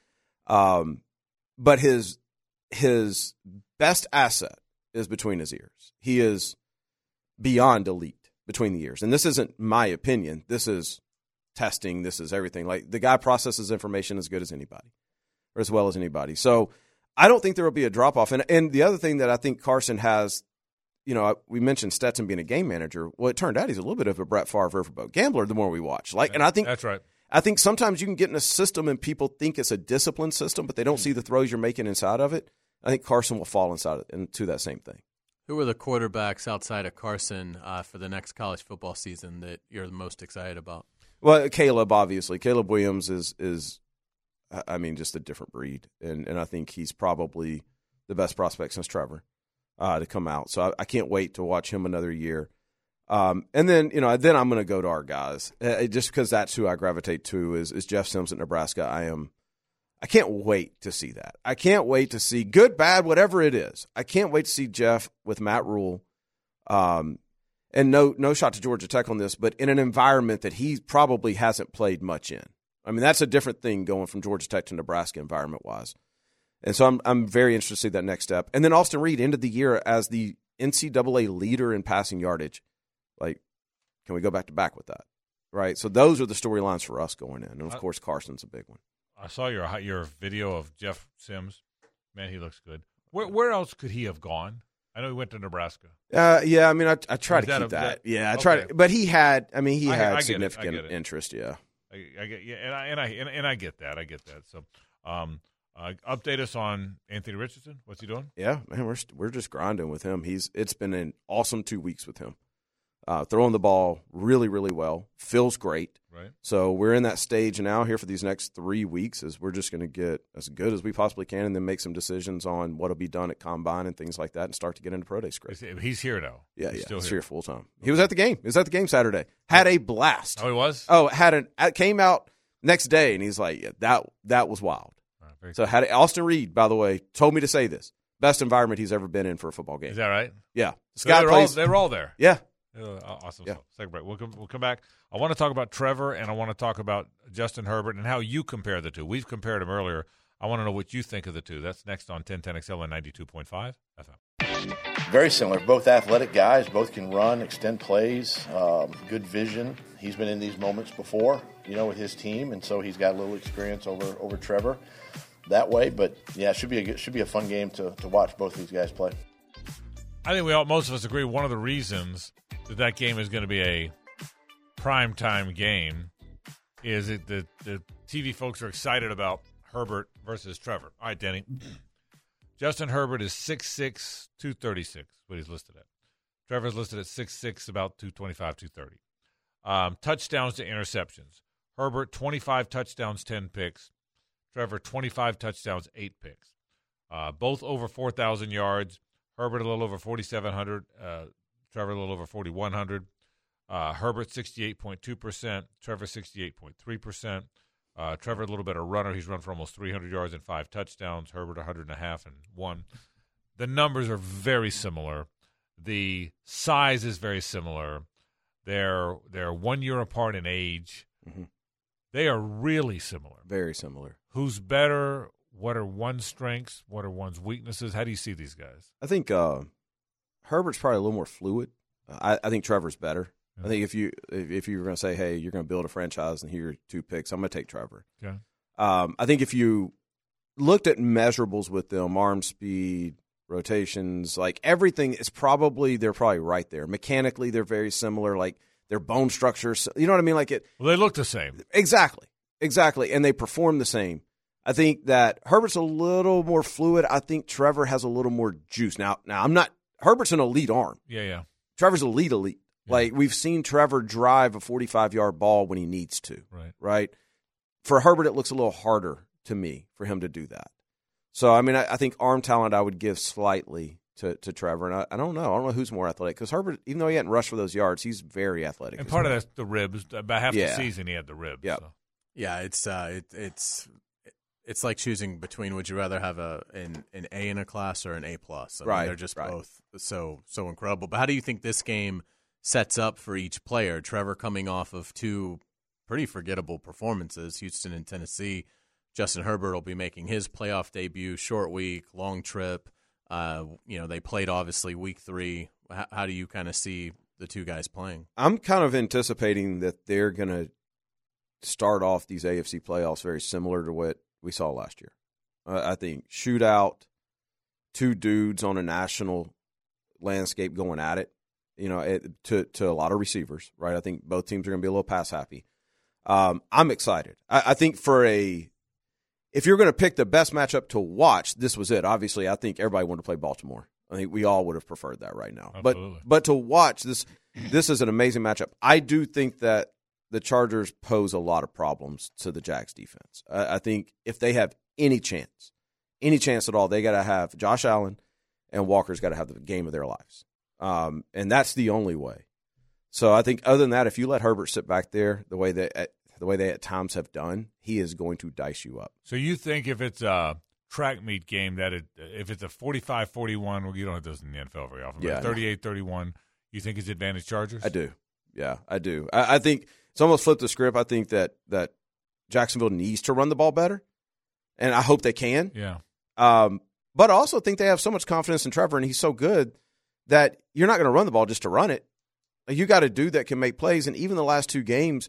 Um, but his his best asset is between his ears. He is beyond elite between the ears, and this isn't my opinion. This is testing. This is everything. Like the guy processes information as good as anybody, or as well as anybody. So I don't think there will be a drop off. And and the other thing that I think Carson has, you know, we mentioned Stetson being a game manager. Well, it turned out he's a little bit of a Brett Favre riverboat gambler. The more we watch, like, and I think that's right. I think sometimes you can get in a system and people think it's a disciplined system, but they don't see the throws you're making inside of it. I think Carson will fall inside it into that same thing. Who are the quarterbacks outside of Carson uh, for the next college football season that you're the most excited about? Well, Caleb obviously. Caleb Williams is is I- mean just a different breed, and and I think he's probably the best prospect since Trevor uh, to come out. So I, I can't wait to watch him another year. Um, and then you know then I'm going to go to our guys uh, just because that's who I gravitate to is is Jeff Sims at Nebraska. I am. I can't wait to see that. I can't wait to see good, bad, whatever it is. I can't wait to see Jeff with Matt Rhule. Um, and no no shot to Georgia Tech on this, but in an environment that he probably hasn't played much in. I mean, that's a different thing going from Georgia Tech to Nebraska environment wise. And so I'm I'm very interested to see that next step. And then Austin Reed ended the year as the NCAA leader in passing yardage. Like, can we go back to back with that? Right. So those are the storylines for us going in, and of I- course Carson's a big one. I saw your your video of Jeff Sims. Man, he looks good. Where where else could he have gone? I know he went to Nebraska. Uh, yeah, I mean, I, I try to that keep a- that. that- Yeah, I try to, but he had. I mean, he I- I had I significant it. interest. Yeah. I, I get yeah, and I and I and, and I get that. I get that. So, um, uh, update us on Anthony Richardson. What's he doing? Yeah, man, we're st- we're just grinding with him. He's it's been an awesome two weeks with him. Uh, throwing the ball really, really well. Feels great. Right. So we're in that stage now here for these next three weeks. Is we're just going to get as good as we possibly can, and then make some decisions on what'll be done at combine and things like that, and start to get into pro day script. He's here now. Yeah, He's yeah, still he's here. here full time. He was at the game. He was at the game Saturday. Had a blast. Oh, he was. Oh, had an came out next day, and he's like, yeah, that that was wild. very so had Austin Reed, by the way, told me to say this. Best environment he's ever been in for a football game. Is that right? Yeah. So they're, plays. all, they're all there. Yeah. Uh, awesome. Yeah. Second break. We'll come, we'll come back. I want to talk about Trevor and I want to talk about Justin Herbert and how you compare the two. We've compared them earlier. I want to know what you think of the two. That's next on 1010XL and 92.5 FM. Very similar. Both athletic guys. Both can run, extend plays, um, good vision. He's been in these moments before, you know, with his team, and so he's got a little experience over over Trevor that way. But yeah, it should be a should be a fun game to, to watch both of these guys play. I think we all, most of us agree one of the reasons that that game is going to be a prime time game is it that the, the TV folks are excited about Herbert versus Trevor. All right, Danny. (clears throat) Justin Herbert is 6'6", 236, what he's listed at. Trevor's listed at 6'6", about 225, 230. Um, touchdowns to interceptions. Herbert, 25 touchdowns, 10 picks. Trevor, 25 touchdowns, 8 picks. Uh, both over 4,000 yards. Herbert a little over 4,700. Uh, Trevor a little over 4,100. Uh, Herbert 68.2%. Trevor 68.3%. Uh, Trevor a little better runner. He's run for almost 300 yards and five touchdowns. Herbert 100 and a half and one. The numbers are very similar. The size is very similar. They're they're one year apart in age. Mhm. They are really similar. Very similar. Who's better? What are one's strengths? What are one's weaknesses? How do you see these guys? I think uh, Herbert's probably a little more fluid. I, I think Trevor's better. I think if you if, if you were going to say, hey, you're going to build a franchise and here are two picks, I'm going to take Trevor. Okay. Um, I think if you looked at measurables with them, arm speed, rotations, like everything is probably they're probably right there. Mechanically, they're very similar. Like their bone structures, you know what I mean? Like it Well, they look the same. exactly, exactly, and they perform the same. I think that Herbert's a little more fluid. I think Trevor has a little more juice. Now, now I'm not Herbert's an elite arm. Yeah, yeah. Trevor's elite, elite. Like we've seen Trevor drive a 45 yard ball when he needs to. Right. Right. For Herbert, it looks a little harder to me for him to do that. So I mean, I, I think arm talent I would give slightly to, to Trevor, and I, I don't know. I don't know who's more athletic because Herbert, even though he hadn't rushed for those yards, he's very athletic. And part well. of that's the ribs. About half Yeah. the season, he had the ribs. Yep. so. Yeah, it's uh, it, it's it's like choosing between would you rather have a an, an A in a class or an A plus? I mean, Right, they're just right. both so so incredible. But how do you think this game sets up for each player? Trevor coming off of two pretty forgettable performances, Houston and Tennessee. Justin Herbert will be making his playoff debut. Short week, long trip. Uh, you know they played obviously week three. How, how do you kind of see the two guys playing? I'm kind of anticipating that they're going to start off these AFC playoffs very similar to what we saw last year. Uh, I think shootout, two dudes on a national landscape going at it. You know, it, to to a lot of receivers, right? I think both teams are going to be a little pass happy. Um, I'm excited. I, I think for a if you're going to pick the best matchup to watch, this was it. Obviously, I think everybody wanted to play Baltimore. I think we all would have preferred that right now. Absolutely. But but to watch this, this is an amazing matchup. I do think that the Chargers pose a lot of problems to the Jags defense. I, I think if they have any chance, any chance at all, they got to have Josh Allen and Walker's got to have the game of their lives, um, and that's the only way. So I think other than that, if you let Herbert sit back there the way that the way they at times have done, he is going to dice you up. So you think if it's a track meet game that it if it's a 45-41, well, you don't have those in the NFL very often. Yeah, but know. 38-31, you think it's advantage Chargers? I do. Yeah, I do. I, I think it's almost flipped the script. I think that that Jacksonville needs to run the ball better, and I hope they can. Yeah. Um, but I also think they have so much confidence in Trevor, and he's so good that you're not going to run the ball just to run it. You got a dude that can make plays, and even the last two games,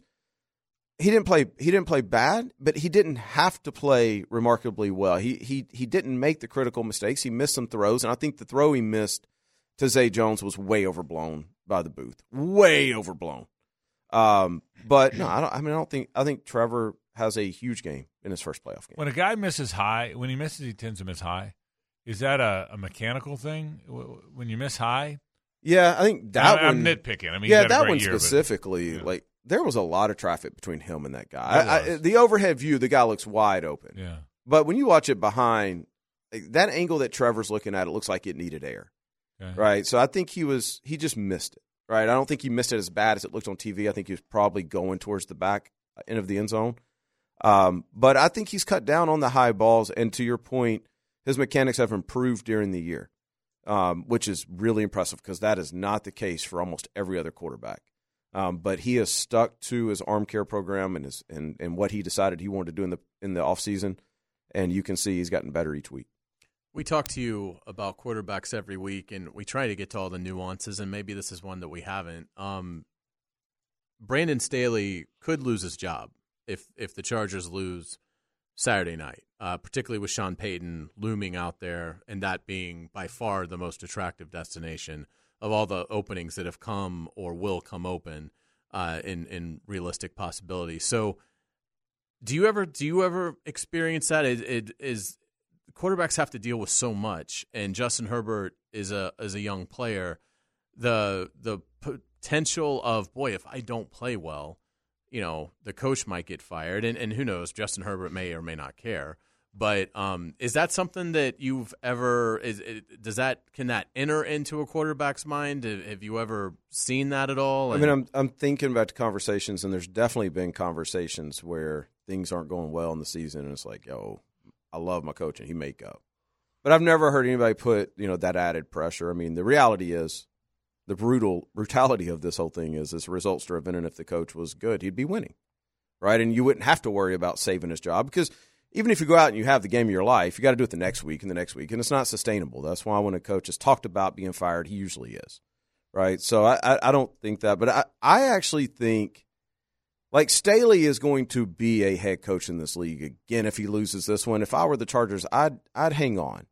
he didn't play. He didn't play bad, but he didn't have to play remarkably well. He he he didn't make the critical mistakes. He missed some throws, and I think the throw he missed to Zay Jones was way overblown by the booth. Way overblown. Um, but no, I don't. I mean, I don't think. I think Trevor has a huge game in his first playoff game. When a guy misses high, when he misses, he tends to miss high. Is that a, a mechanical thing? When you miss high, Yeah, I think that I- I'm one. nitpicking. I mean, yeah, that one year, but- specifically, like there was a lot of traffic between him and that guy. I, I, the overhead view, the guy looks wide open. yeah. But when you watch it behind, like, that angle that Trevor's looking at, it looks like it needed air. Okay. Right. So I think he was he just missed it. Right. I don't think he missed it as bad as it looked on TV. I think he was probably going towards the back end of the end zone. Um, but I think he's cut down on the high balls. And to your point, his mechanics have improved during the year, um, which is really impressive because that is not the case for almost every other quarterback. Um, but he has stuck to his arm care program and his and, and what he decided he wanted to do in the in the offseason. and you can see he's gotten better each week. We talk to you about quarterbacks every week, and we try to get to all the nuances, and maybe this is one that we haven't. Um, Brandon Staley could lose his job if if the Chargers lose Saturday night, uh, particularly with Sean Payton looming out there, and that being by far the most attractive destination of all the openings that have come or will come open uh, in in realistic possibility. So, do you ever do you ever experience that? It is quarterbacks have to deal with so much, and Justin Herbert is a is a young player. The the potential of boy, if I don't play well, you know, the coach might get fired, and, and who knows, Justin Herbert may or may not care. But um, is that something that you've ever? Is does that can that enter into a quarterback's mind? Have you ever seen that at all? I mean, I'm I'm thinking about the conversations, and there's definitely been conversations where things aren't going well in the season, and it's like, yo, I love my coach, and he may go. But I've never heard anybody put you know that added pressure. I mean, the reality is, the brutal brutality of this whole thing is it's results driven, and if the coach was good, he'd be winning, right? And you wouldn't have to worry about saving his job because even if you go out and you have the game of your life, you got to do it the next week and the next week, and it's not sustainable. That's why when a coach has talked about being fired, he usually is, right? So I, I, I don't think that, but I, I actually think like Staley is going to be a head coach in this league again if he loses this one. If I were the Chargers, I'd I'd hang on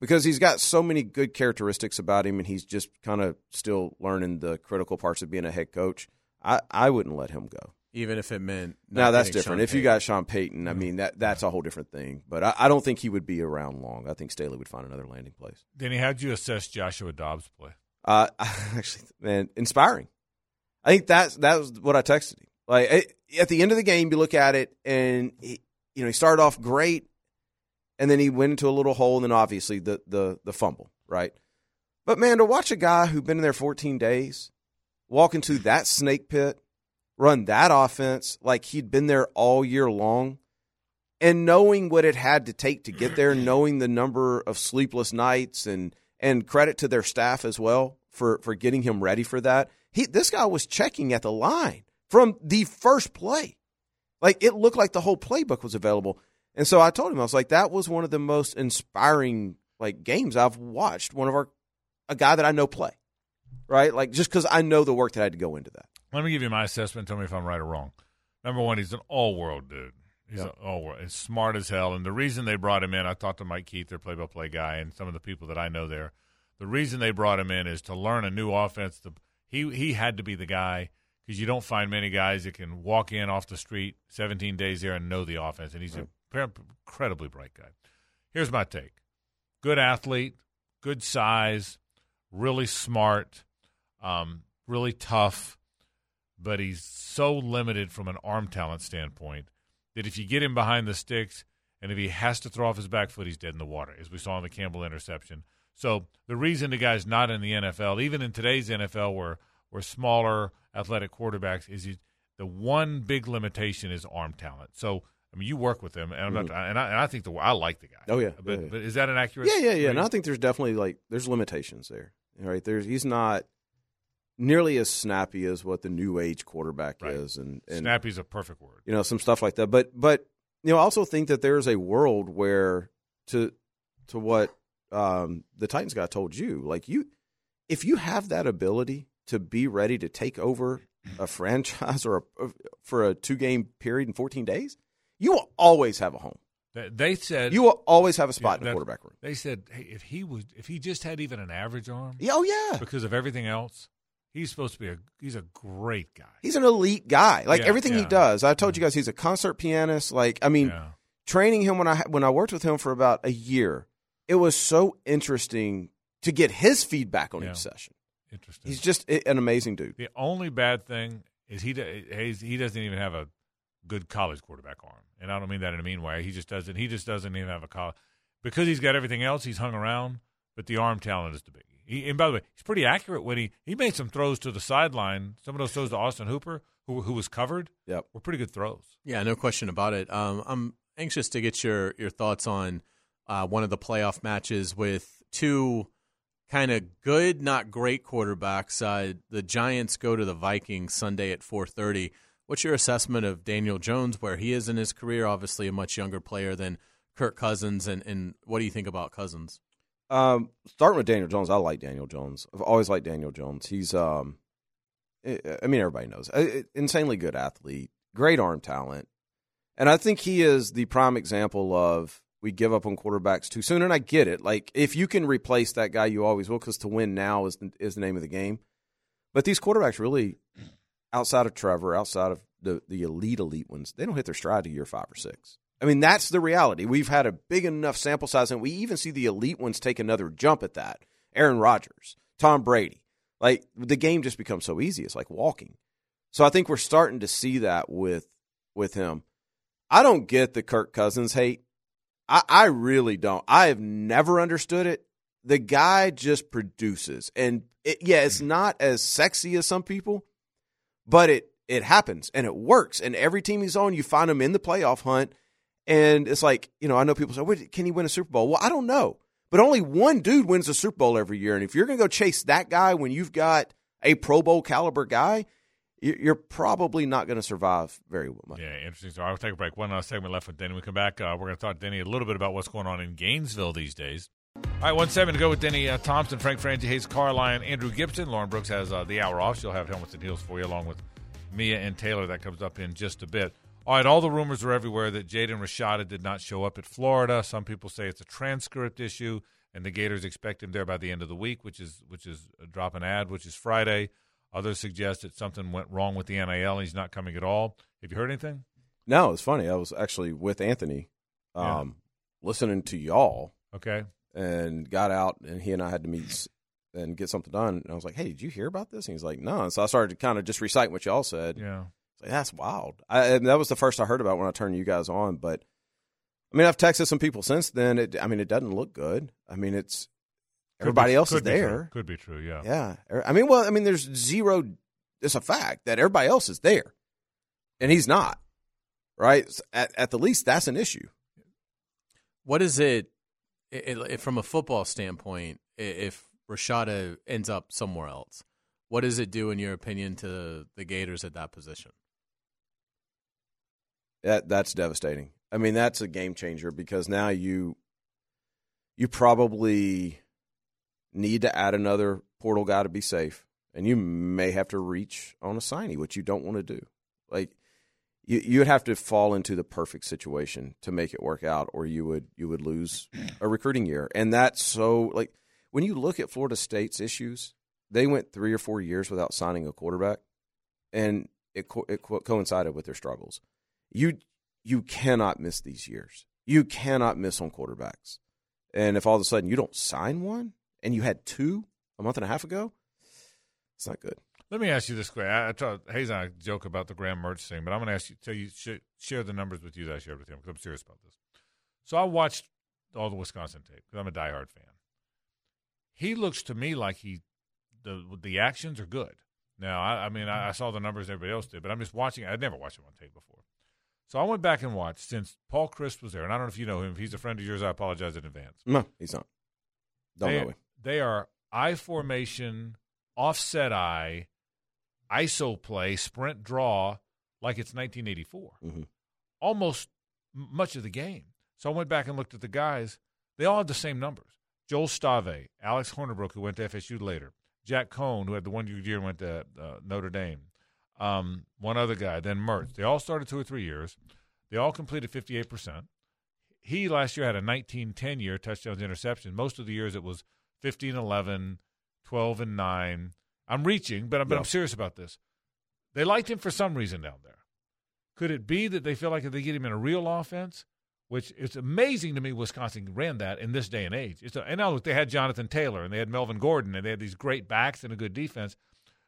because he's got so many good characteristics about him, and he's just kind of still learning the critical parts of being a head coach. I, I wouldn't let him go even if it meant now that's different. Sean if you got Sean Payton, mm-hmm. I mean that that's a whole different thing. But I, I, don't think he would be around long. I think Staley would find another landing place. Denny, how'd you assess Joshua Dobbs' play? Uh, (laughs) actually, man, inspiring. I think that's that was what I texted him. Like eh, at the end of the game, you look at it, and he, you know he started off great, and then he went into a little hole, and then obviously the the the fumble, right? But man, to watch a guy who'd been in there 14 days walk into that snake pit run that offense like he'd been there all year long and knowing what it had to take to get there, (clears throat) knowing the number of sleepless nights and and credit to their staff as well for for getting him ready for that. He this guy was checking at the line from the first play. Like it looked like the whole playbook was available. And so I told him I was like that was one of the most inspiring like games I've watched one of our a guy that I know play. Right? Like just cuz I know the work that had to go into that. Let me give you my assessment. Tell me if I'm right or wrong. Number one, he's an all-world dude. He's yep. all world. He's smart as hell. And the reason they brought him in, I talked to Mike Keith, their play-by-play guy, and some of the people that I know there. The reason they brought him in is to learn a new offense. To, he he had to be the guy because you don't find many guys that can walk in off the street 17 days there and know the offense. And he's right. an incredibly bright guy. Here's my take: good athlete, good size, really smart, um, really tough but he's so limited from an arm talent standpoint that if you get him behind the sticks and if he has to throw off his back foot, he's dead in the water, as we saw in the Campbell interception. So the reason the guy's not in the NFL, even in today's NFL, where where smaller athletic quarterbacks, is he, the one big limitation is arm talent. So I mean, you work with him, and, I'm not, mm-hmm. and, I, and I think the I like the guy. Oh yeah, but, yeah, yeah. but is that an accurate? Yeah, yeah, yeah. And I think there's definitely like there's limitations there. Right? There's he's not nearly as snappy as what the new age quarterback right. is, and, and is a perfect word. You know, some stuff like that. But but you know, I also think that there's a world where to to what um, the Titans guy told you, like you, if you have that ability to be ready to take over a (laughs) franchise or a, for a two game period in 14 days, you will always have a home. They said you will always have a spot yeah, in the quarterback room. They said, hey, if he was, if he just had even an average arm, yeah, oh yeah, because of everything else, He's supposed to be a he's a great guy. He's an elite guy. Like yeah, everything yeah. he does. I told you mm. guys he's a concert pianist. Like I mean, training him when I when I worked with him for about a year, it was so interesting to get his feedback on each session. Interesting. He's just an amazing dude. The only bad thing is he he doesn't even have a good college quarterback arm, and I don't mean that in a mean way. He just doesn't. He just doesn't even have a college because he's got everything else. He's hung around, but the arm talent is the big. He, and by the way, he's pretty accurate when he he made some throws to the sideline. Some of those throws to Austin Hooper, who who was covered, yep. were pretty good throws. Yeah, no question about it. Um, I'm anxious to get your your thoughts on uh, one of the playoff matches with two kind of good, not great quarterbacks. Uh, the Giants go to the Vikings Sunday at 4:30. What's your assessment of Daniel Jones, where he is in his career? Obviously, a much younger player than Kirk Cousins, and, and what do you think about Cousins? Um, starting with Daniel Jones, I like Daniel Jones. I've always liked Daniel Jones. He's, um, I mean, everybody knows, insanely good athlete, great arm talent, and I think he is the prime example of we give up on quarterbacks too soon. And I get it. Like if you can replace that guy, you always will, because to win now is is the name of the game. But these quarterbacks really, outside of Trevor, outside of the the elite elite ones, they don't hit their stride to year five or six. I mean, that's the reality. We've had a big enough sample size, and we even see the elite ones take another jump at that. Aaron Rodgers, Tom Brady. Like the game just becomes so easy. It's like walking. So I think we're starting to see that with with him. I don't get the Kirk Cousins hate. I, I really don't. I have never understood it. The guy just produces, and it, yeah, it's mm-hmm. not as sexy as some people, but it it happens and it works. And every team he's on, you find him in the playoff hunt. And it's like, you know, I know people say, "Wait, can he win a Super Bowl?" Well, I don't know. But only one dude wins a Super Bowl every year. And if you're going to go chase that guy when you've got a Pro Bowl caliber guy, you're probably not going to survive very much. Yeah, interesting. So I'll take a break. One last segment left with Denny. When we come back, uh, we're going to talk to Denny a little bit about what's going on in Gainesville these days. All right, one seven to go with Denny uh, Thompson, Frank Frangie, Hays Carlyon, Andrew Gibson. Lauren Brooks has uh, the hour off. She'll have helmets and heels for you, along with Mia and Taylor. That comes up in just a bit. All right, all the rumors are everywhere that Jaden Rashada did not show up at Florida. Some people say it's a transcript issue, and the Gators expect him there by the end of the week, which is which is a drop an ad, which is Friday. Others suggest that something went wrong with the NIL and he's not coming at all. Have you heard anything? No, it's funny. I was actually with Anthony, um, listening to y'all. Okay. And got out, and he and I had to meet and get something done. And I was like, "Hey, did you hear about this?" And he's like, "No." And so I started to kind of just recite what y'all said. Yeah. Like, that's wild. I, and that was the first I heard about when I turned you guys on. But I mean, I've texted some people since then. It, I mean, it doesn't look good. I mean, it's everybody be- else is be true. there. Could be true. Yeah. Yeah. Er, I mean, well, I mean, there's zero. It's a fact that everybody else is there, and he's not. Right. At, at the least, that's an issue. What is it, it, it from a football standpoint? If Rashada ends up somewhere else, what does it do, in your opinion, to the Gators at that position? That that's devastating. I mean, that's a game changer because now you you probably need to add another portal guy to be safe, and you may have to reach on a signee, which you don't want to do. Like you you would have to fall into the perfect situation to make it work out, or you would you would lose (clears throat) a recruiting year, and that's so like when you look at Florida State's issues, they went three or four years without signing a quarterback, and it co- it co- coincided with their struggles. You you cannot miss these years. You cannot miss on quarterbacks. And if all of a sudden you don't sign one, and you had two a month and a half ago, it's not good. Let me ask you this question. I, I told Hays and I joke about the Graham Mertz thing, but I'm going to ask you, tell you, sh- share the numbers with you that I shared with him because I'm serious about this. So I watched all the Wisconsin tape because I'm a diehard fan. He looks to me like he, the the actions are good. Now, I, I mean, I, I saw the numbers everybody else did, but I'm just watching. I'd never watched him on tape before. So I went back and watched since Paul Chryst was there, and I don't know if you know him. If he's a friend of yours, I apologize in advance. No, he's not. Don't they, know him. They are I formation, offset I, ISO play, sprint draw, like it's 1984. Mm-hmm. Almost m- much of the game. So I went back and looked at the guys. They all had the same numbers. Joel Stave, Alex Hornibrook, who went to FSU later, Jack Coan, who had the one year and went to uh, Notre Dame, um, one other guy, then Mertz. They all started two or three years. They all completed 58%. He last year had a 19 10 year touchdowns interception. Most of the years it was 15 11, 12 and 9. I'm reaching, but, I'm- but I'm serious about this. They liked him for some reason down there. Could it be that they feel like if they get him in a real offense, which it's amazing to me Wisconsin ran that in this day and age. It's a, and now look, they had Jonathan Taylor and they had Melvin Gordon and they had these great backs and a good defense.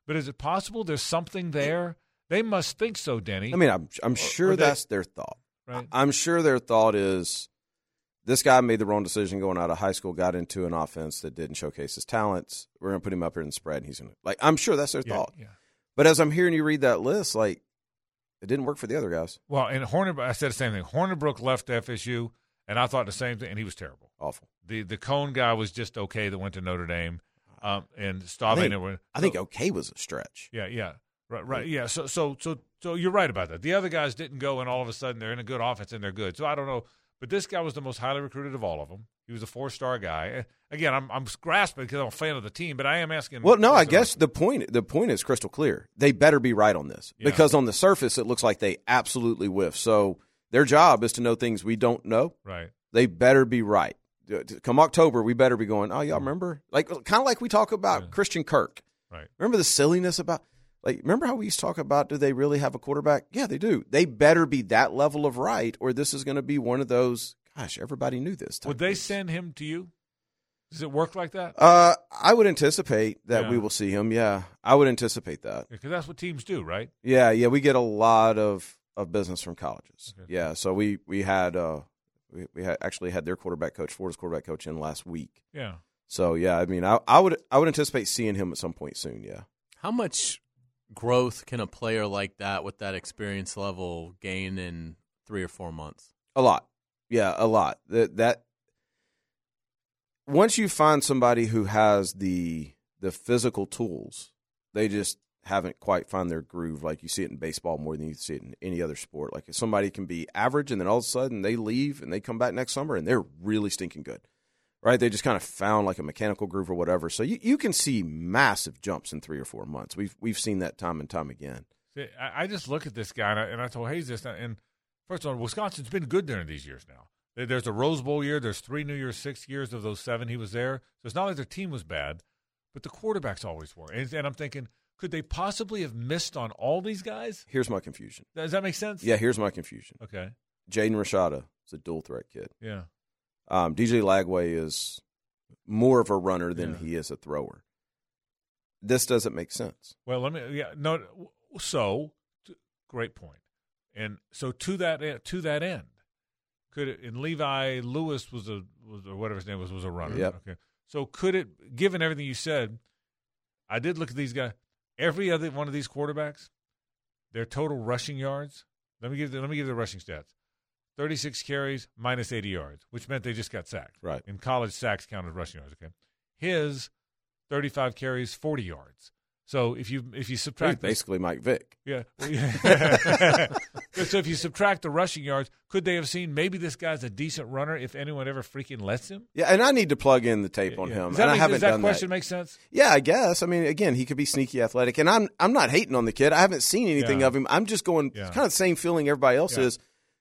But is it possible there's something there? They must think so, Denny. I mean, I'm I'm sure or they- that's their thought. Right. I'm sure their thought is this guy made the wrong decision going out of high school, got into an offense that didn't showcase his talents. We're going to put him up here in the spread. And he's going to like. I'm sure that's their Yeah, thought. yeah. But as I'm hearing you read that list, like it didn't work for the other guys. Well, and Horner, I said the same thing. Hornibrook left FSU, and I thought the same thing. And he was terrible. Awful. The the Coan guy was just okay that went to Notre Dame, um, and I Stave. think, I think okay was a stretch. Yeah, yeah, right, right. Yeah. So, so, so, so you're right about that. The other guys didn't go, and all of a sudden they're in a good offense and they're good. So I don't know, but this guy was the most highly recruited of all of them. He was a four star guy. Again, I'm I'm grasping because I'm a fan of the team, but I am asking. Well, no, I guess the point the point is crystal clear. They better be right on this Yeah. because on the surface it looks like they absolutely whiff. So their job is to know things we don't know. Right. They better be right. Come October, we better be going. Oh, y'all mm-hmm. remember? Like kind of like we talk about Christian Kirk. Right. Remember the silliness about like remember how we used to talk about do they really have a quarterback? Yeah, they do. They better be that level of right, or this is going to be one of those. Gosh, everybody knew this. type Would they things. send him to you? Does it work like that? Uh, I would anticipate that Yeah. we will see him. Yeah, I would anticipate that. Because that's what teams do, right? Yeah, yeah, we get a lot of, of business from colleges. Yeah, so we we had uh we, we had actually had their quarterback coach, Florida's quarterback coach, in last week. Yeah. So yeah, I mean, I, I would I would anticipate seeing him at some point soon. Yeah. How much growth can a player like that with that experience level gain in three or four months? A lot. Yeah, a lot. That that once you find somebody who has the the physical tools, they just haven't quite found their groove like you see it in baseball more than you see it in any other sport. Like if somebody can be average and then all of a sudden they leave and they come back next summer and they're really stinking good. Right? They just kind of found like a mechanical groove or whatever. So you, you can see massive jumps in three or four months. We've we've seen that time and time again. See, I, I just look at this guy and I, and I told Hays this. And first of all, Wisconsin's been good during these years now. There's a Rose Bowl year. There's three New Year's Six years of those seven he was there. So it's not like their team was bad, but the quarterbacks always were. And, and I'm thinking, could they possibly have missed on all these guys? Here's my confusion. Does that make sense? Yeah, here's my confusion. Okay. Jaden Rashada is a dual threat kid. Yeah. Um, DJ Lagway is more of a runner than Yeah. he is a thrower. This doesn't make sense. Well, let me. Yeah. No. So, great point. And so to that e- to that end, could it, and Levi Lewis was a was or whatever his name was was a runner. Yep. Okay. So could it, given everything you said, I did look at these guys. Every other one of these quarterbacks, their total rushing yards. Let me give the, let me give the rushing stats. Thirty six carries minus eighty yards, which meant they just got sacked. Right. In college, sacks counted rushing yards. Okay. His thirty five carries, forty yards. So if you if you subtract this- basically Mike Vick. yeah. (laughs) (laughs) So if you subtract the rushing yards, could they have seen maybe this guy's a decent runner if anyone ever freaking lets him? Yeah, and I need to plug in the tape on Yeah. him. Does that, and I haven't does that done question that. make sense? Yeah, I guess. I mean, again, he could be sneaky athletic, and I'm I'm not hating on the kid. I haven't seen anything Yeah. of him. I'm just going Yeah. kind of the same feeling everybody else Yeah. is.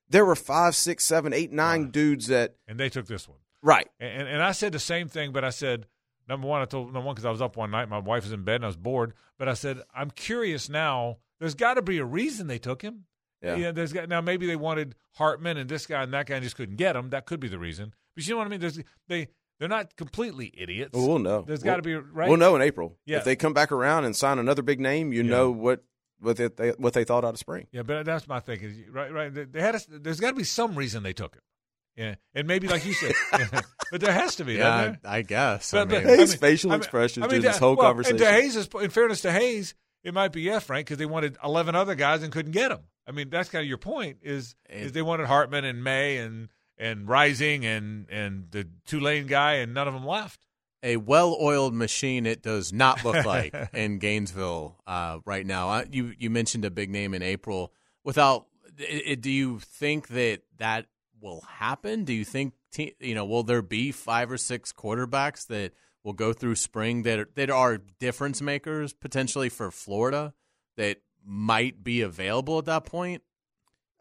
There were five, six, seven, eight, nine dudes that And they took this one. right. And, and, I said the same thing, but I said, number one, I told number one because I was up one night. My wife was in bed and I was bored. But I said, I'm curious now. There's got to be a reason they took him. Yeah. there's got now maybe they wanted Hartman and this guy and that guy and just couldn't get him. That could be the reason. But you know what I mean? There's they they're not completely idiots. Well, we'll know. There's We'll- got to be right. We'll know in April. Yeah. If they come back around and sign another big name, you Yeah. know what what they, they what they thought out of spring. Yeah, but that's my thinking. Right, right. They- had. A, there's got to be some reason they took him. Yeah, and maybe like you said, (laughs) (laughs) but there has to be. Yeah, there? I guess. I But- but- mean- His facial expressions during this whole well, conversation. And to Hays, in fairness to Hays, it might be yeah, Frank, because they wanted eleven other guys and couldn't get them. I mean, that's kind of your point. Is is they wanted Hartman and Maye and and Rising and and the Tulane guy, and none of them left. A well-oiled machine it does not look like (laughs) in Gainesville uh, right now. Uh, you you mentioned a big name in April. Without, i i- do you think that that will happen? Do you think te- you know? Will there be five or six quarterbacks that will go through spring that are, that are difference makers potentially for Florida that might be available at that point?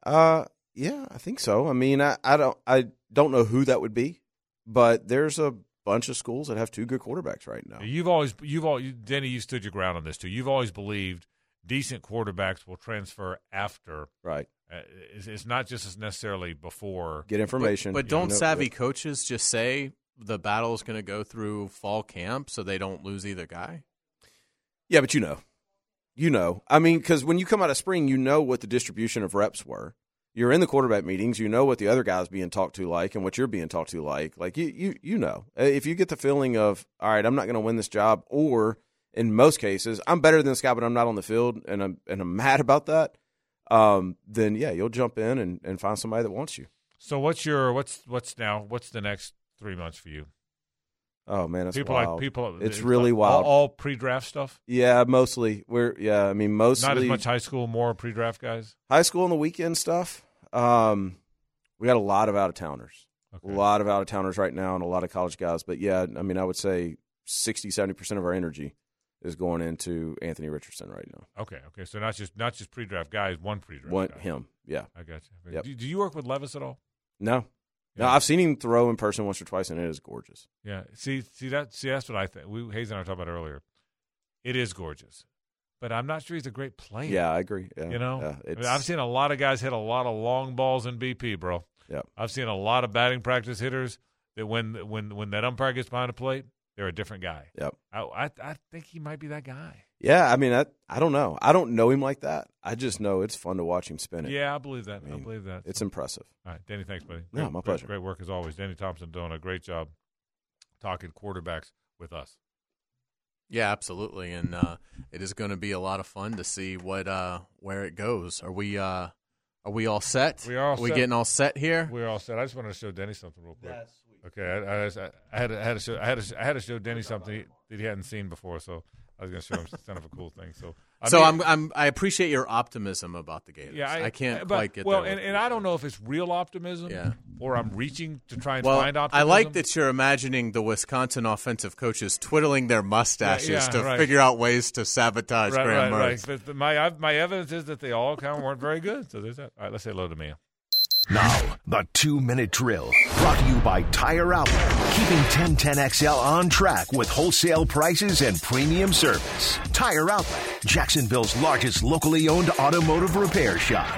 Uh, yeah, I think so. I mean, I, I don't I don't know who that would be, but there's a bunch of schools that have two good quarterbacks right now. You've always you've all you, Denny, you stood your ground on this too. You've always believed decent quarterbacks will transfer after. Right. Uh, it's, it's not just as necessarily before. Get information. But, but don't No, savvy yeah. coaches just say the battle is going to go through fall camp so they don't lose either guy? Yeah, but you know, you know. I mean, because when you come out of spring, you know what the distribution of reps were. You're in the quarterback meetings. You know what the other guys being talked to like, and what you're being talked to like. Like you, you, you know. Uh, If you get the feeling of, all right, I'm not going to win this job, or in most cases, I'm better than this guy, but I'm not on the field, and I'm and I'm (laughs) mad about that. Um, then yeah, you'll jump in and, and find somebody that wants you. So what's your what's what's now what's the next three months for you? Oh man, it's people wild. like people. It's really like wild. All, all pre-draft stuff. Yeah, mostly. We're yeah. I mean, mostly Not as much high school, more pre-draft guys. high school and the weekend stuff. Um, we got a lot of out of towners. A lot of out of towners right now, and a lot of college guys. But yeah, I mean, I would say 60 70 percent of our energy is going into Anthony Richardson right now. Okay, okay. So not just not just pre-draft guys, one pre-draft. One guy. him, yeah. I got you. Yep. Do, do you work with Levis at all? No, no, I've seen him throw in person once or twice, and it is gorgeous. Yeah. See, see that. See, that's what I think. We Hays and I were talking about earlier. It is gorgeous, but I'm not sure he's a great player. Yeah, I agree. Yeah, You know, yeah, I mean, I've seen a lot of guys hit a lot of long balls in BP, bro. Yeah. I've seen a lot of batting practice hitters that when when when that umpire gets behind the plate, they're a different guy. Yep. I I, I think he might be that guy. Yeah, I mean, I, I don't know. I don't know him like that. I just know it's fun to watch him spin it. Yeah, I believe that. I, mean, believe that. It's impressive. All right, Danny, thanks, buddy. No, Great- my pleasure. Great work as always. Danny Thompson doing a great job talking quarterbacks with us. Yeah, absolutely, and uh, it is going to be a lot of fun to see what uh, where it goes. Are we uh, are we all set? We are all we set. getting all set here? We're all set. I just wanted to show Denny something real quick. Okay, I, I, I had to, I had to show I had to, I had to show Denny something that he hadn't seen before, so I was going to show him kind of a cool thing. So, I so mean- I'm, I'm I appreciate your optimism about the Gators. Yeah, I, can't but- quite get well, and, and I don't know if it's real optimism, Yeah. or I'm reaching to try and well, find optimism. I like that you're imagining the Wisconsin offensive coaches twiddling their mustaches Yeah, yeah, to right. figure out ways to sabotage Right, Graham right, right. But my my evidence is that they all kind of weren't very good. So there's that. All right, let's say hello to Mia. Now, the two minute drill brought to you by Tire Outlet, keeping 1010XL on track with wholesale prices and premium service. Tire Outlet, Jacksonville's largest locally owned automotive repair shop.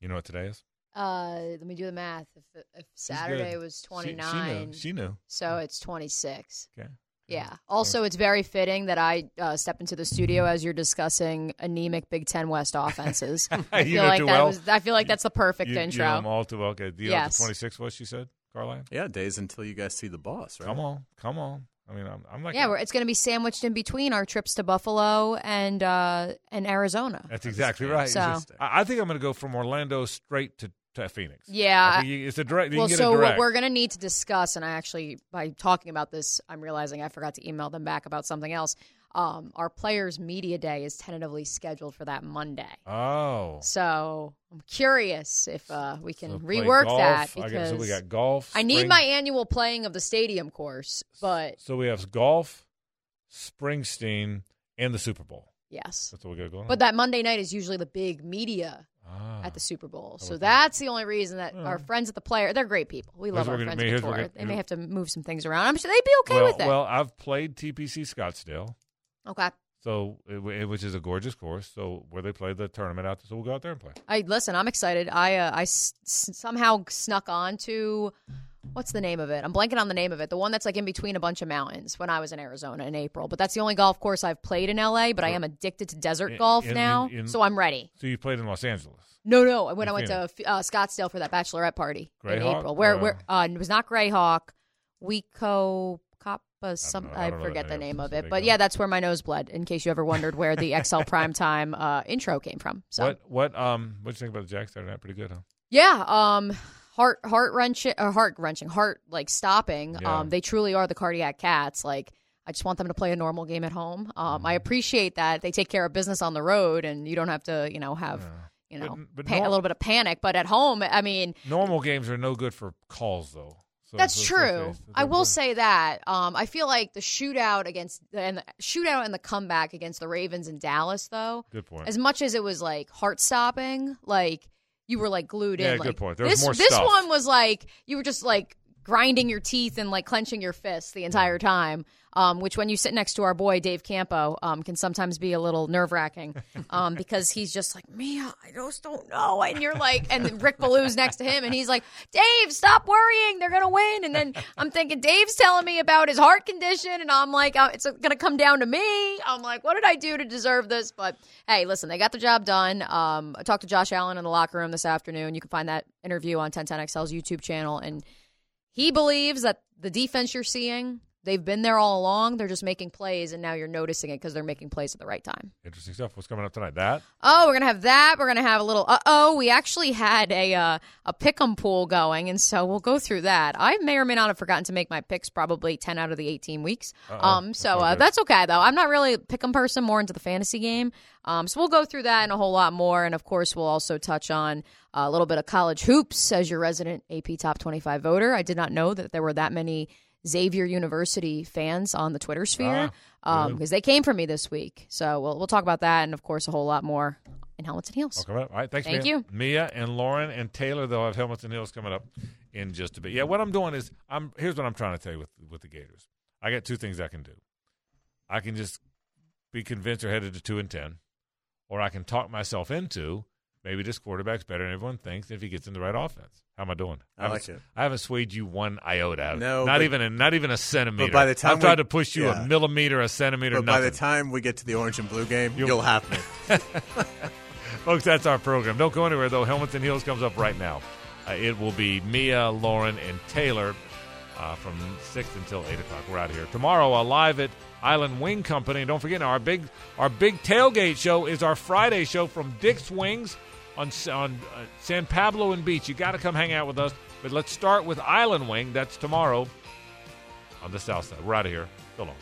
You know what today is? Uh, let me do the math. If, if Saturday good. was She- she knew. She knew. So it's twenty six. Okay. Yeah. Also, it's very fitting that I uh, step into the studio as you're discussing anemic Big Ten West offenses. (laughs) I You feel know like too that well. was. I feel like that's the perfect You, intro. You know them all too well. Okay. Do you know what the 26 was? She said, Carlyon. Yeah, days until you guys see the boss. Right? Come on, come on. I mean, I'm, I'm like, yeah, we're, it's going to be sandwiched in between our trips to Buffalo and uh, and Arizona. That's exactly right. So- I, I think I'm going to go from Orlando straight to, to Phoenix. Yeah. I you- it's a direct. Well, so a what we're going to need to discuss, and I actually, by talking about this, I'm realizing I forgot to email them back about something else. Um, our players' media day is tentatively scheduled for that Monday. Oh. So I'm curious if uh, we can So rework golf. that I because guess- so we got golf. I need my annual playing of the stadium course, but So we have golf, Springsteen, and the Super Bowl. yes. That's what we got going. But that Monday night is usually the big media Ah. at the Super Bowl. So okay. that's the only reason that our friends at the player, they're great people. We Here's love what our we're gonna- friends at the what we're tour. gonna- They may have to move some things around. I'm sure they'd be okay well, with it. well, I've played TPC Scottsdale, okay. so it, it- which is a gorgeous course. So where they play the tournament out, so we'll go out there and play. I listen. I'm excited. I uh, I s- s- somehow snuck on to what's the name of it? I'm blanking on the name of it. The one that's like in between a bunch of mountains. When I was in Arizona in April, but that's the only golf course I've played in LA. But I am addicted to desert In- golf in- now, in- so I'm ready. So you played in Los Angeles. No, no. When I went to uh, Scottsdale for that bachelorette party in April, where or- where uh, it was not Grayhawk, Weco Coppa. Some I I, don't know the forget the name of it. but yeah, that's where my nose bled. In case you ever wondered where the XL (laughs) Prime Time uh, intro came from. So What what um what do you think about the Jack Saturday night? Pretty good, huh? Yeah, um heart heart wrenching or heart wrenching, heart like stopping. Yeah. Um they truly are the cardiac cats. Like I just want them to play a normal game at home. Um Mm-hmm. I appreciate that they take care of business on the road and you don't have to, you know, have you know but pa- nor- a little bit of panic, but at home, I mean, Normal games are no good for calls though. So, that's so- true. so- I will say that. Um, I feel like the shootout against and the shootout and the comeback against the Ravens in Dallas, though. Good point. As much as it was like heart stopping, like you were like glued Yeah, in. good like, point. There this more this stuff. one was like you were just like grinding your teeth and like clenching your fists the entire time. Um, which when you sit next to our boy Dave Campo, um, can sometimes be a little nerve wracking, um, (laughs) because he's just like Mia, I just don't know, and you're like, and Rick Ballew's next to him, and he's like, Dave, stop worrying, they're gonna win, and then I'm thinking Dave's telling me about his heart condition, and I'm like, oh, it's gonna come down to me. I'm like, what did I do to deserve this? But hey, listen, they got the job done. Um, I talked to Josh Allen in the locker room this afternoon. You can find that interview on 1010XL's YouTube channel, and he believes that the defense you're seeing, they've been there all along. They're just making plays, and now you're noticing it because they're making plays at the right time. Interesting stuff. What's coming up tonight? That Oh, we're gonna have that. We're gonna have a little. Uh oh, we actually had a uh, a pick'em pool going, and so we'll go through that. I may or may not have forgotten to make my picks. Probably ten out of the eighteen weeks. Uh-oh. Um, so That's uh, that's okay though. I'm not really a pick'em person. More into the fantasy game. Um, so we'll go through that and a whole lot more, and of course we'll also touch on a little bit of college hoops as your resident AP Top 25 voter. I did not know that there were that many. Xavier University fans on the Twitter sphere Ah, um, because they came for me this week. So we'll we'll talk about that and of course a whole lot more in helmets and heels. All right, thanks. Thank Mia. you. Mia and Lauren and Taylor. They'll have helmets and heels coming up in just a bit. Yeah, what I'm doing is I'm here's what I'm trying to tell you with with the Gators. I got two things I can do. I can just be convinced they're headed to two and ten, or I can talk myself into maybe this quarterback's better than everyone thinks if he gets in the right offense. How am I doing? I haven't- like it. I haven't swayed you one iota. No, not but- even a, not even a centimeter. But by the time I've tried to push you yeah. a millimeter, a centimeter. But by the time we get to the orange and blue game, you'll, have me. (laughs) Folks, that's our program. Don't go anywhere, though. Helmets and Heels comes up right now. Uh, it will be Mia, Lauren, and Taylor uh, from 6 until 8 o'clock. We're out here. Tomorrow, uh, live at Island Wing Company. And don't forget, our big our big tailgate show is our Friday show from Dick's Wings on, on uh, San Pablo and Beach. you got to come hang out with us. But let's start with Island Wing. That's tomorrow on the south side. We're out of here. So long.